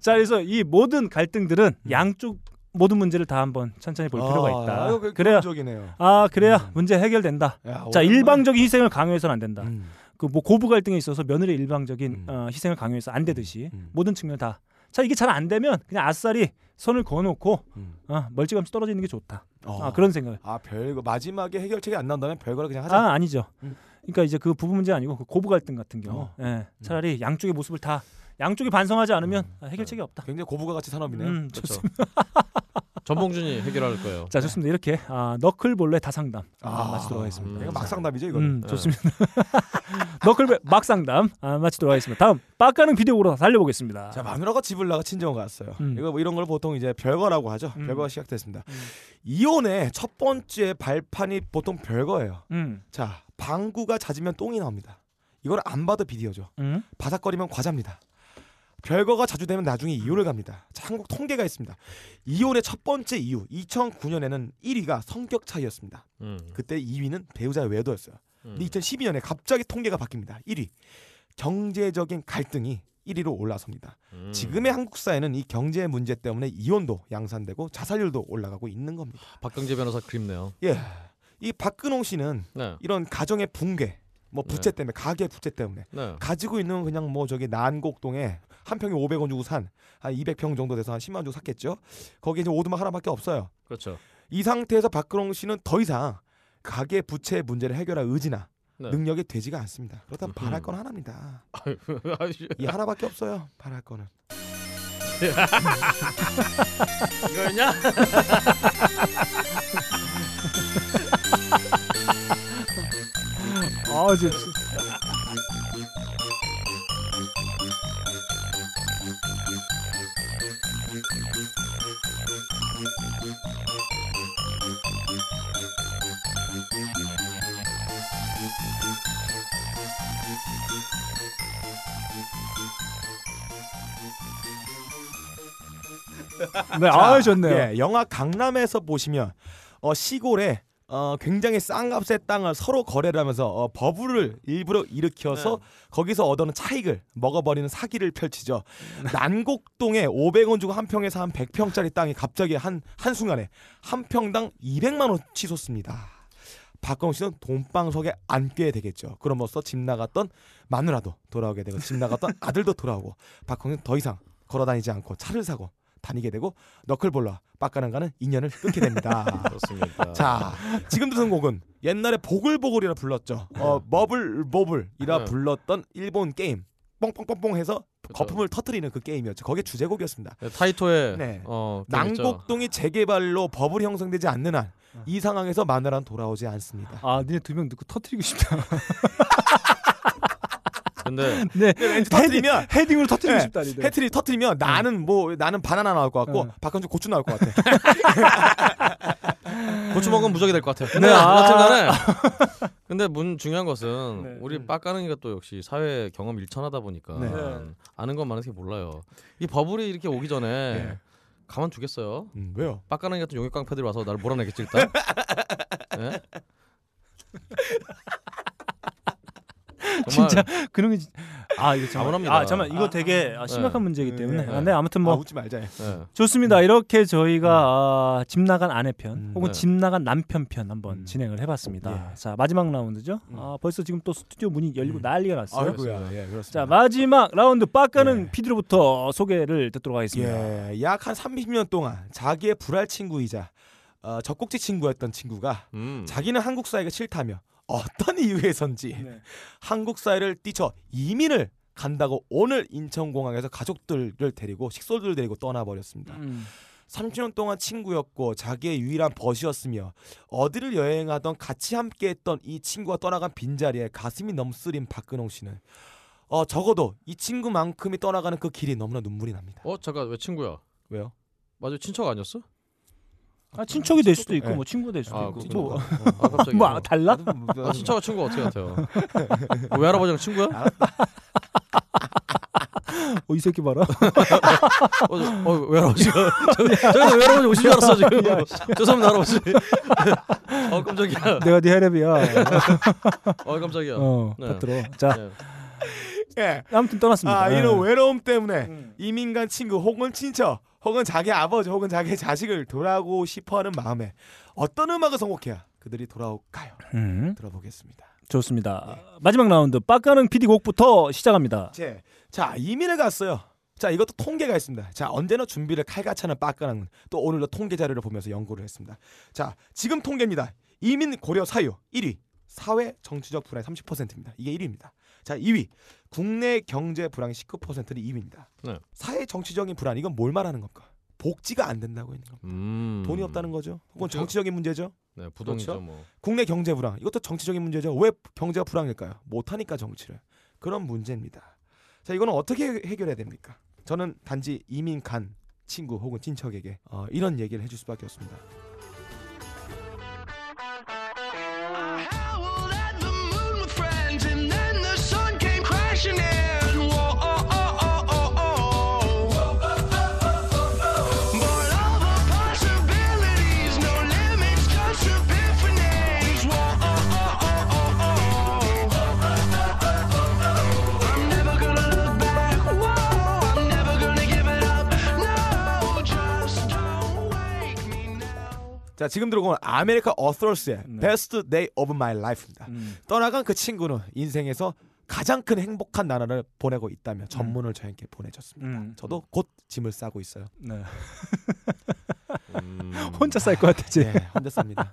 자 그래서 이 모든 갈등들은 양쪽 모든 문제를 다 한번 천천히 볼 필요가 있다. 아, 그래야 적이네요. 아 그래야 문제 해결된다. 자 일방적인 희생을 강요해서는 안 된다. 음. 그뭐 고부 갈등에 있어서 며느리 일방적인 음. 어, 희생을 강요해서 안 되듯이 음. 모든 측면 다. 자 이게 잘 안 되면 그냥 아싸리 선을 그어놓고 음. 어, 멀찌감치 떨어지는 게 좋다. 어. 아 그런 생각. 아 별거 마지막에 해결책이 안 나온다면 별거를 그냥 하자. 아 아니죠. 음. 그러니까 이제 그 부부 문제 아니고 그 고부 갈등 같은 경우, 어. 예, 차라리 양쪽의 모습을 다 양쪽이 반성하지 않으면 아, 해결책이 없다. 굉장히 고부가 같이 산업이네요. 음, 그렇죠. 좋습니다. 전봉준이 해결할 거예요. 자 좋습니다. 이렇게 아, 너클볼레 다상담 아, 아, 마치도록 하겠습니다. 음. 이거 막상답이죠 이거는. 음, 좋습니다. 너클볼레 막상담 아, 마치도록 하겠습니다. 다음 빡가는 비디오로 달려보겠습니다. 자 마누라가 집을 나가 친정을 갔어요. 음. 이거 뭐 이런 걸 보통 이제 별거라고 하죠. 음. 별거가 시작됐습니다. 음. 이혼의 첫 번째 발판이 보통 별거예요. 음, 자 방구가 잦으면 똥이 나옵니다. 이걸 안 봐도 비디오죠. 음? 바삭거리면 과자입니다. 별거가 자주 되면 나중에 이혼을 갑니다. 자, 한국 통계가 있습니다. 이혼의 첫 번째 이유 2009년에는 1위가 성격 차이였습니다. 음. 그때 2위는 배우자의 외도였어요. 음. 근데 2012년에 갑자기 통계가 바뀝니다. 1위 경제적인 갈등이 1위로 올라섭니다. 음. 지금의 한국 사회는 이 경제 문제 때문에 이혼도 양산되고 자살률도 올라가고 있는 겁니다. 박경재 변호사 그립네요. 예, 이 박근홍 씨는 네. 이런 가정의 붕괴, 뭐 부채 네. 때문에 가계 부채 때문에 네. 가지고 있는 그냥 뭐 저기 난곡동에 한 평에 500원 주고 산 한 200평 정도 돼서 한 10만 원 주고 샀겠죠. 거기에 이제 오두막 하나밖에 없어요. 그렇죠. 이 상태에서 박근홍 씨는 더 이상 가계 부채 문제를 해결할 의지나 네. 능력이 되지가 않습니다. 그렇다면 음흠. 바랄 건 하나입니다. 이 하나밖에 없어요. 바랄 거는. 이거였냐? 아, 진짜. 네, 아, 좋네요. 예, 영화 강남에서 보시면 어, 시골에 어, 굉장히 싼 값의 땅을 서로 거래를 하면서 어, 버블을 일부러 일으켜서 거기서 얻어는 차익을 먹어버리는 사기를 펼치죠. 난곡동에 500원 주고 한 평에서 한 100평짜리 땅이 갑자기 한 한순간에 한 평당 200만 원 치솟습니다. 박광호 씨는 돈방석에 앉게 되겠죠. 그럼으로써 집 나갔던 마누라도 돌아오게 되고 집 나갔던 아들도 돌아오고 박광호는 더 이상 걸어다니지 않고 차를 사고 다니게 되고 너클볼러 빡가능가는 인연을 끊게 됩니다. 그렇습니다. 자, 지금 듣는 곡은 옛날에 보글보글이라 불렀죠. 어, 버블 버블이라 네. 불렀던 일본 게임. 뽕뽕뽕뽕 해서 그쵸. 거품을 터트리는 그 게임이었죠. 거기에 주제곡이었습니다. 네, 타이토의 네. 어. 난곡동이 재개발로 버블이 형성되지 않는 한이 상황에서 마누라는 돌아오지 않습니다. 아, 니네 두 명 듣고 터트리고 싶다. 근데 네, 왠지 터트리면 헤딩 으로 터트리고 네, 싶다. 해트리 터트리면 나는 뭐 나는 바나나 나올 것 같고 네. 박한주 고추 나올 것 같아. 고추 먹으면 무적이 될 것 같아요. 네, 네, 아. 여튼간에 근데 문 중요한 것은 네. 우리 빡가능이가 또 역시 사회 경험 일천하다 보니까 네. 아는 건 많은데 몰라요. 이 버블이 이렇게 오기 전에 네. 가만 두겠어요. 음, 왜요? 빡가능이 같은 용역 깡패들이 와서 나를 몰아내겠지 일단. 진짜 그런 게 진- 아 이거 잠깐 암울합니다. 아 잠깐 이거 되게 아, 심각한 네. 문제이기 때문에 네. 아, 네 아무튼 뭐 아, 웃지 말자. 네. 좋습니다. 이렇게 저희가 아, 집 나간 아내 편 음, 혹은 네. 집 나간 남편 편 한번 음. 진행을 해봤습니다. 예. 자 마지막 라운드죠. 음. 아, 벌써 지금 또 스튜디오 문이 열리고 음. 난리가 났어요. 아이고야. 예, 그렇습니다. 자 마지막 라운드 빡가는 예. 피디로부터 소개를 듣도록 하겠습니다. 예, 약한 30년 동안 자기의 불알 친구이자 어, 젖꼭지 친구였던 친구가 음. 자기는 한국 사회가 싫다며 어떤 이유에선지 네. 한국 사회를 뛰쳐 이민을 간다고 오늘 인천공항에서 가족들을 데리고 식솔들을 데리고 떠나버렸습니다. 음. 30년 동안 친구였고 자기의 유일한 벗이었으며 어디를 여행하던 같이 함께했던 이 친구가 떠나간 빈자리에 가슴이 너무 쓰린 박근홍 씨는 어 적어도 이 친구만큼이 떠나가는 그 길이 너무나 눈물이 납니다. 어 잠깐 왜 친구야? 왜요? 맞아 친척 아니었어? 아 친척이 될 수도 있고 네. 뭐 친구 될 수도 아, 있고 친구가. 뭐, 아 갑자기. 뭐 달라? 아, 친척과 친구 어떻게 같아요? 어, 외할아버지랑 친구야? 어, 이 새끼 봐라. 어, 저- 어 외할아버지가 저- 저기 외할아버지 오신 줄 알았어 지금. 죄송합니다 할아버지. 어 깜짝이야. 내가 네 헬랩이야. 어 깜짝이야. 어, 네. 딱 들어. 자 네. 예. 아무튼 떠났습니다. 아 이런 예. 외로움 때문에 음. 이민 간 친구 혹은 친척 혹은 자기 아버지 혹은 자기 자식을 돌아오고 싶어하는 마음에 어떤 음악을 선곡해야 그들이 돌아올까요? 음, 들어보겠습니다. 좋습니다. 마지막 라운드 빡가는 PD 곡부터 시작합니다. 제, 자 이민을 갔어요. 자 이것도 통계가 있습니다. 자 언제나 준비를 칼같이하는 빡가는 또 오늘도 통계 자료를 보면서 연구를 했습니다. 자 지금 통계입니다. 이민 고려 사유 1위 사회 정치적 불안이 30%입니다. 이게 1위입니다. 자 2위 국내 경제 불황이 19%는 2위입니다. 네. 사회 정치적인 불안 이건 뭘 말하는 겁니까? 복지가 안 된다고 있는 겁니다. 음. 돈이 없다는 거죠. 혹은 복지가- 정치적인 문제죠. 네 부동이죠 그렇죠? 뭐. 국내 경제 불황 이것도 정치적인 문제죠. 왜 경제가 불황일까요? 못하니까 정치를 그런 문제입니다. 자 이거는 어떻게 해- 해결해야 됩니까? 저는 단지 이민 간 친구 혹은 친척에게 어, 이런 얘기를 해줄 수밖에 없습니다. 자 지금 들어온 아메리카 어서스의 네. Best Day of My Life입니다. 음. 떠나간 그 친구는 인생에서 가장 큰 행복한 나날을 보내고 있다며 전문을 저에게 보내줬습니다. 음. 저도 곧 짐을 싸고 있어요. 네. 음, 혼자 쌀 것 같아 지금. 네, 혼자 쌉니다.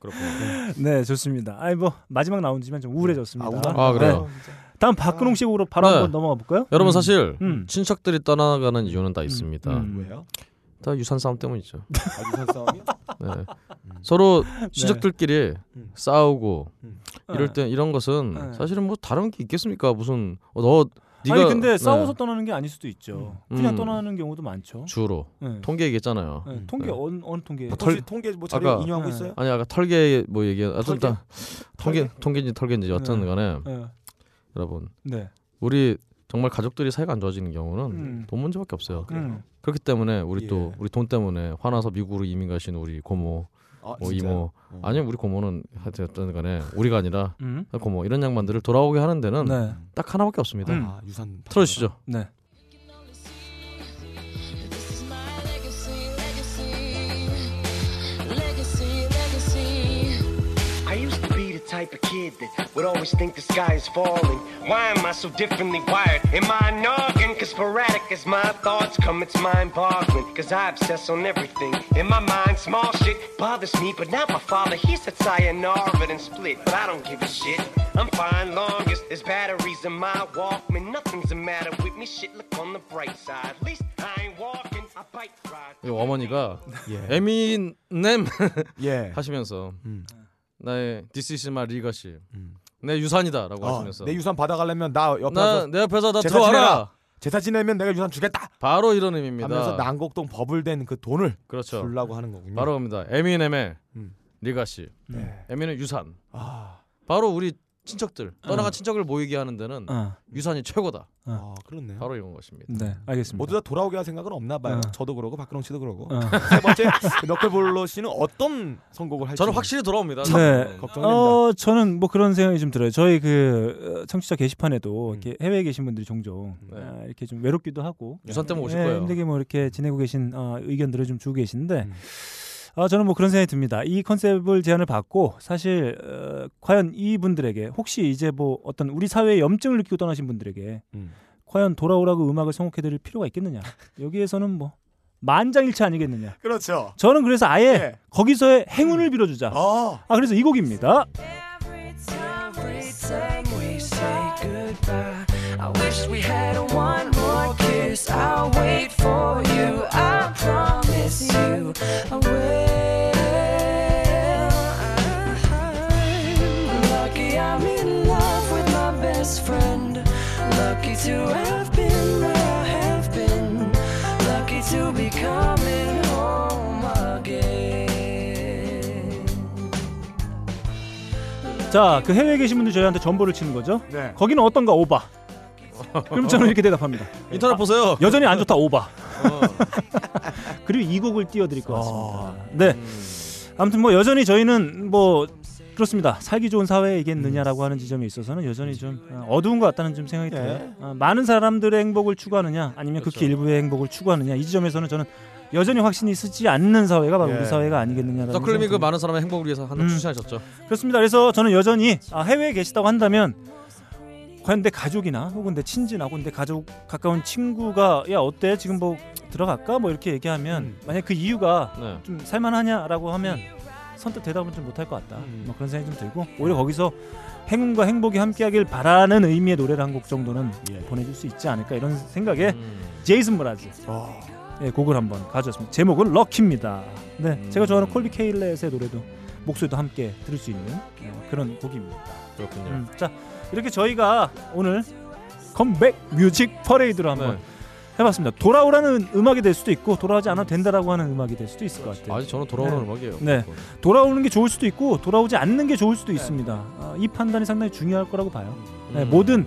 그렇군요. 네, 좋습니다. 아이 뭐 마지막 나온 지만 좀 우울해졌습니다. 아. 아, 그래요? 네. 다음 박근홍 씨 곡으로 바로 네. 한번 넘어가 볼까요? 여러분 음. 사실 음. 친척들이 떠나가는 이유는 다 있습니다. 음. 왜요? 다 유산 싸움 때문이죠. 아, 유산 싸움이요? 네. 서로 친척들끼리 음. 싸우고 음. 이럴 때 이런 것은 네. 사실은 뭐 다른 게 있겠습니까? 무슨 어, 너 네가 아니 근데 네. 싸워서 떠나는 게 아닐 수도 있죠. 그냥 음. 떠나는 경우도 많죠. 주로 네. 통계 얘기했잖아요. 네, 통계 네. 어느, 어느 통계? 뭐 털- 털, 통계 뭐 자료 아까- 인용하고 네. 있어요? 아니 아까 털개 뭐 얘기 하여튼 털개? 다 통계 털개? 통계인지 털개인지 어떤 네. 간에 네. 여러분 네. 우리 정말 가족들이 사이가 안 좋아지는 경우는 음. 돈 문제밖에 없어요. 음. 그렇기 때문에 우리 또 예. 우리 돈 때문에 화나서 미국으로 이민 가신 우리 고모, 아, 뭐? 이모 어. 아니면 우리 고모는 하여튼 간에 우리가 아니라 음. 고모 이런 양반들을 돌아오게 하는 데는 네. 딱 하나밖에 없습니다. 음. 아, 유산 틀어주시죠. 네. kid that would always think the sky is falling. Why am I so differently wired? Am I noggin? Cause sporadic as my thoughts come, it's mind boggling. Cause I obsess on everything. In my mind, small shit bothers me, but not my father. He said sayonara and split, but I don't give a shit. I'm fine, long as there's batteries in my Walkman. Nothing's the matter with me. Shit, look on the bright side. At least I ain't walking, I bike ride. 이 어머니가 예. 에미넴 예. 하시면서 음. 나의 This is my legacy 음. 내 유산이다라고 어, 하시면서 내 유산 받아가려면 나 옆에 나 와서 내 옆에서 나 제사 들어와라 지내라. 제사 지내면 내가 유산 주겠다 바로 이런 의미입니다. 하면서 난곡동 버블된 그 돈을 그렇죠. 주려고 하는 거군요. 바로 겁니다. 에미넴의 음. 리가시. 네. 에미는 유산. 아, 바로 우리 친척들 떠나간 어. 친척을 모이게 하는 데는 어. 유산이 최고다. 아 그렇네요. 바로 이런 것입니다. 네. 알겠습니다. 모두 다 돌아오게 할 생각은 없나 봐요. 어. 저도 그러고 박근홍 씨도 그러고. 어. 세 번째 그 너클볼러 씨는 어떤 선곡을 할지 저는 확실히 돌아옵니다. 네. 걱정됩니다. 어, 저는 뭐 그런 생각이 좀 들어요. 저희 그 어, 청취자 게시판에도 음. 이렇게 해외에 계신 분들이 종종 네. 아, 이렇게 좀 외롭기도 하고 유산 때문에 오실 예, 거예요. 힘들게 뭐 이렇게 지내고 계신 어, 의견들을 좀 주고 계신데 음. 아, 저는 뭐 그런 생각이 듭니다. 이 컨셉을 제안을 받고 사실 어, 과연 이 분들에게 혹시 이제 뭐 어떤 우리 사회에 염증을 느끼고 떠나신 분들에게 음. 과연 돌아오라고 음악을 선곡해드릴 필요가 있겠느냐? 여기에서는 뭐 만장일치 아니겠느냐? 그렇죠. 저는 그래서 아예 예. 거기서의 행운을 빌어주자. 어. 아 그래서 이 곡입니다. Every time we say goodbye, I wish we had one more kiss. I'll wait for you. I promise you, I will. Lucky I'm in love with my best friend. Lucky to have been where I have been. Lucky to be coming home again. 자, 그 해외에 계신 분들 저희한테 전보를 치는 거죠. 네. 거기는 어떤가 오바. 그럼 저는 이렇게 대답합니다. 인터넷 보세요. 여전히 안 좋다 오바. 어. 그리고 이 곡을 띄워드릴 것 같습니다. 어. 네. 음. 아무튼 뭐 여전히 저희는 뭐 그렇습니다. 살기 좋은 사회이겠느냐라고 하는 지점에 있어서는 여전히 좀 어, 어두운 것 같다는 좀 생각이 예. 들어요. 어, 많은 사람들의 행복을 추구하느냐 아니면 극히 그렇죠. 일부의 행복을 추구하느냐 이 지점에서는 저는 여전히 확신이 쓰지 않는 사회가 바로 예. 우리 사회가 아니겠느냐라는 더클림이 그 많은 사람의 행복을 위해서 하는 음. 추천하셨죠. 그렇습니다. 그래서 저는 여전히 아, 해외에 계시다고 한다면 과연 내 가족이나 혹은 내 친지나 혹은 내 가족 가까운 친구가 야 어때 지금 뭐 들어갈까 뭐 이렇게 얘기하면 음. 만약 그 이유가 네. 좀 살만하냐라고 하면 선뜻 대답은 좀 못할 것 같다. 음. 뭐 그런 생각이 좀 들고 오히려 거기서 행운과 행복이 함께하길 바라는 의미의 노래를 한 곡 정도는 예. 보내줄 수 있지 않을까 이런 생각에 음. 제이슨 므라즈 어. 예, 곡을 한번 가져왔습니다. 제목은 Lucky입니다. 네, 음. 제가 좋아하는 콜비 카레이의 노래도 목소리도 함께 들을 수 있는 예, 그런 곡입니다. 그렇군요. 음, 자 이렇게 저희가 오늘 컴백 뮤직 퍼레이드로 한번 네. 해봤습니다. 돌아오라는 음악이 될 수도 있고 돌아오지 않아도 된다라고 하는 음악이 될 수도 있을 것 같아요. 아직 저는 돌아오는 네. 음악이에요. 네. 돌아오는 게 좋을 수도 있고 돌아오지 않는 게 좋을 수도 있습니다. 아, 이 판단이 상당히 중요할 거라고 봐요. 네, 음. 모든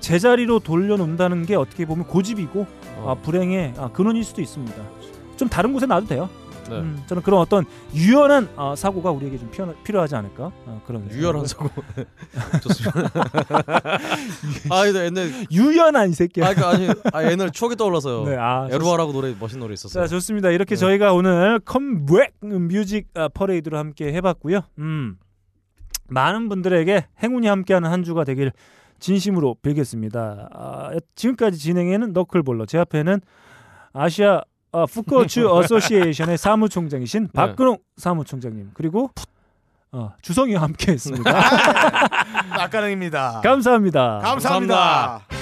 제자리로 돌려놓는다는 게 어떻게 보면 고집이고 어. 아, 불행의 아, 근원일 수도 있습니다. 좀 다른 곳에 놔도 돼요. 네. 음, 저는 그런 어떤 유연한 어, 사고가 우리에게 좀 필요, 필요하지 않을까 어, 그런 유연한 사고 좋습니다. 아, 근데 옛날 유연한 이 새끼야. 아, 그 아니, 아 옛날 추억이 떠올라서요. 네, 아, 에루아라고 노래 멋진 노래 있었어요. 자 좋습니다. 이렇게 저희가 오늘 컴백 뮤직 아, 퍼레이드로 함께 해봤고요. 음, 많은 분들에게 행운이 함께하는 한 주가 되길 진심으로 빌겠습니다. 아, 지금까지 진행에는 너클볼러 제 앞에는 아시아 아, 푸코츠 어소시에이션의 사무총장이신 박근홍 사무총장님 그리고 어, 주성이와 함께했습니다. 낙가능입니다. 감사합니다. 감사합니다.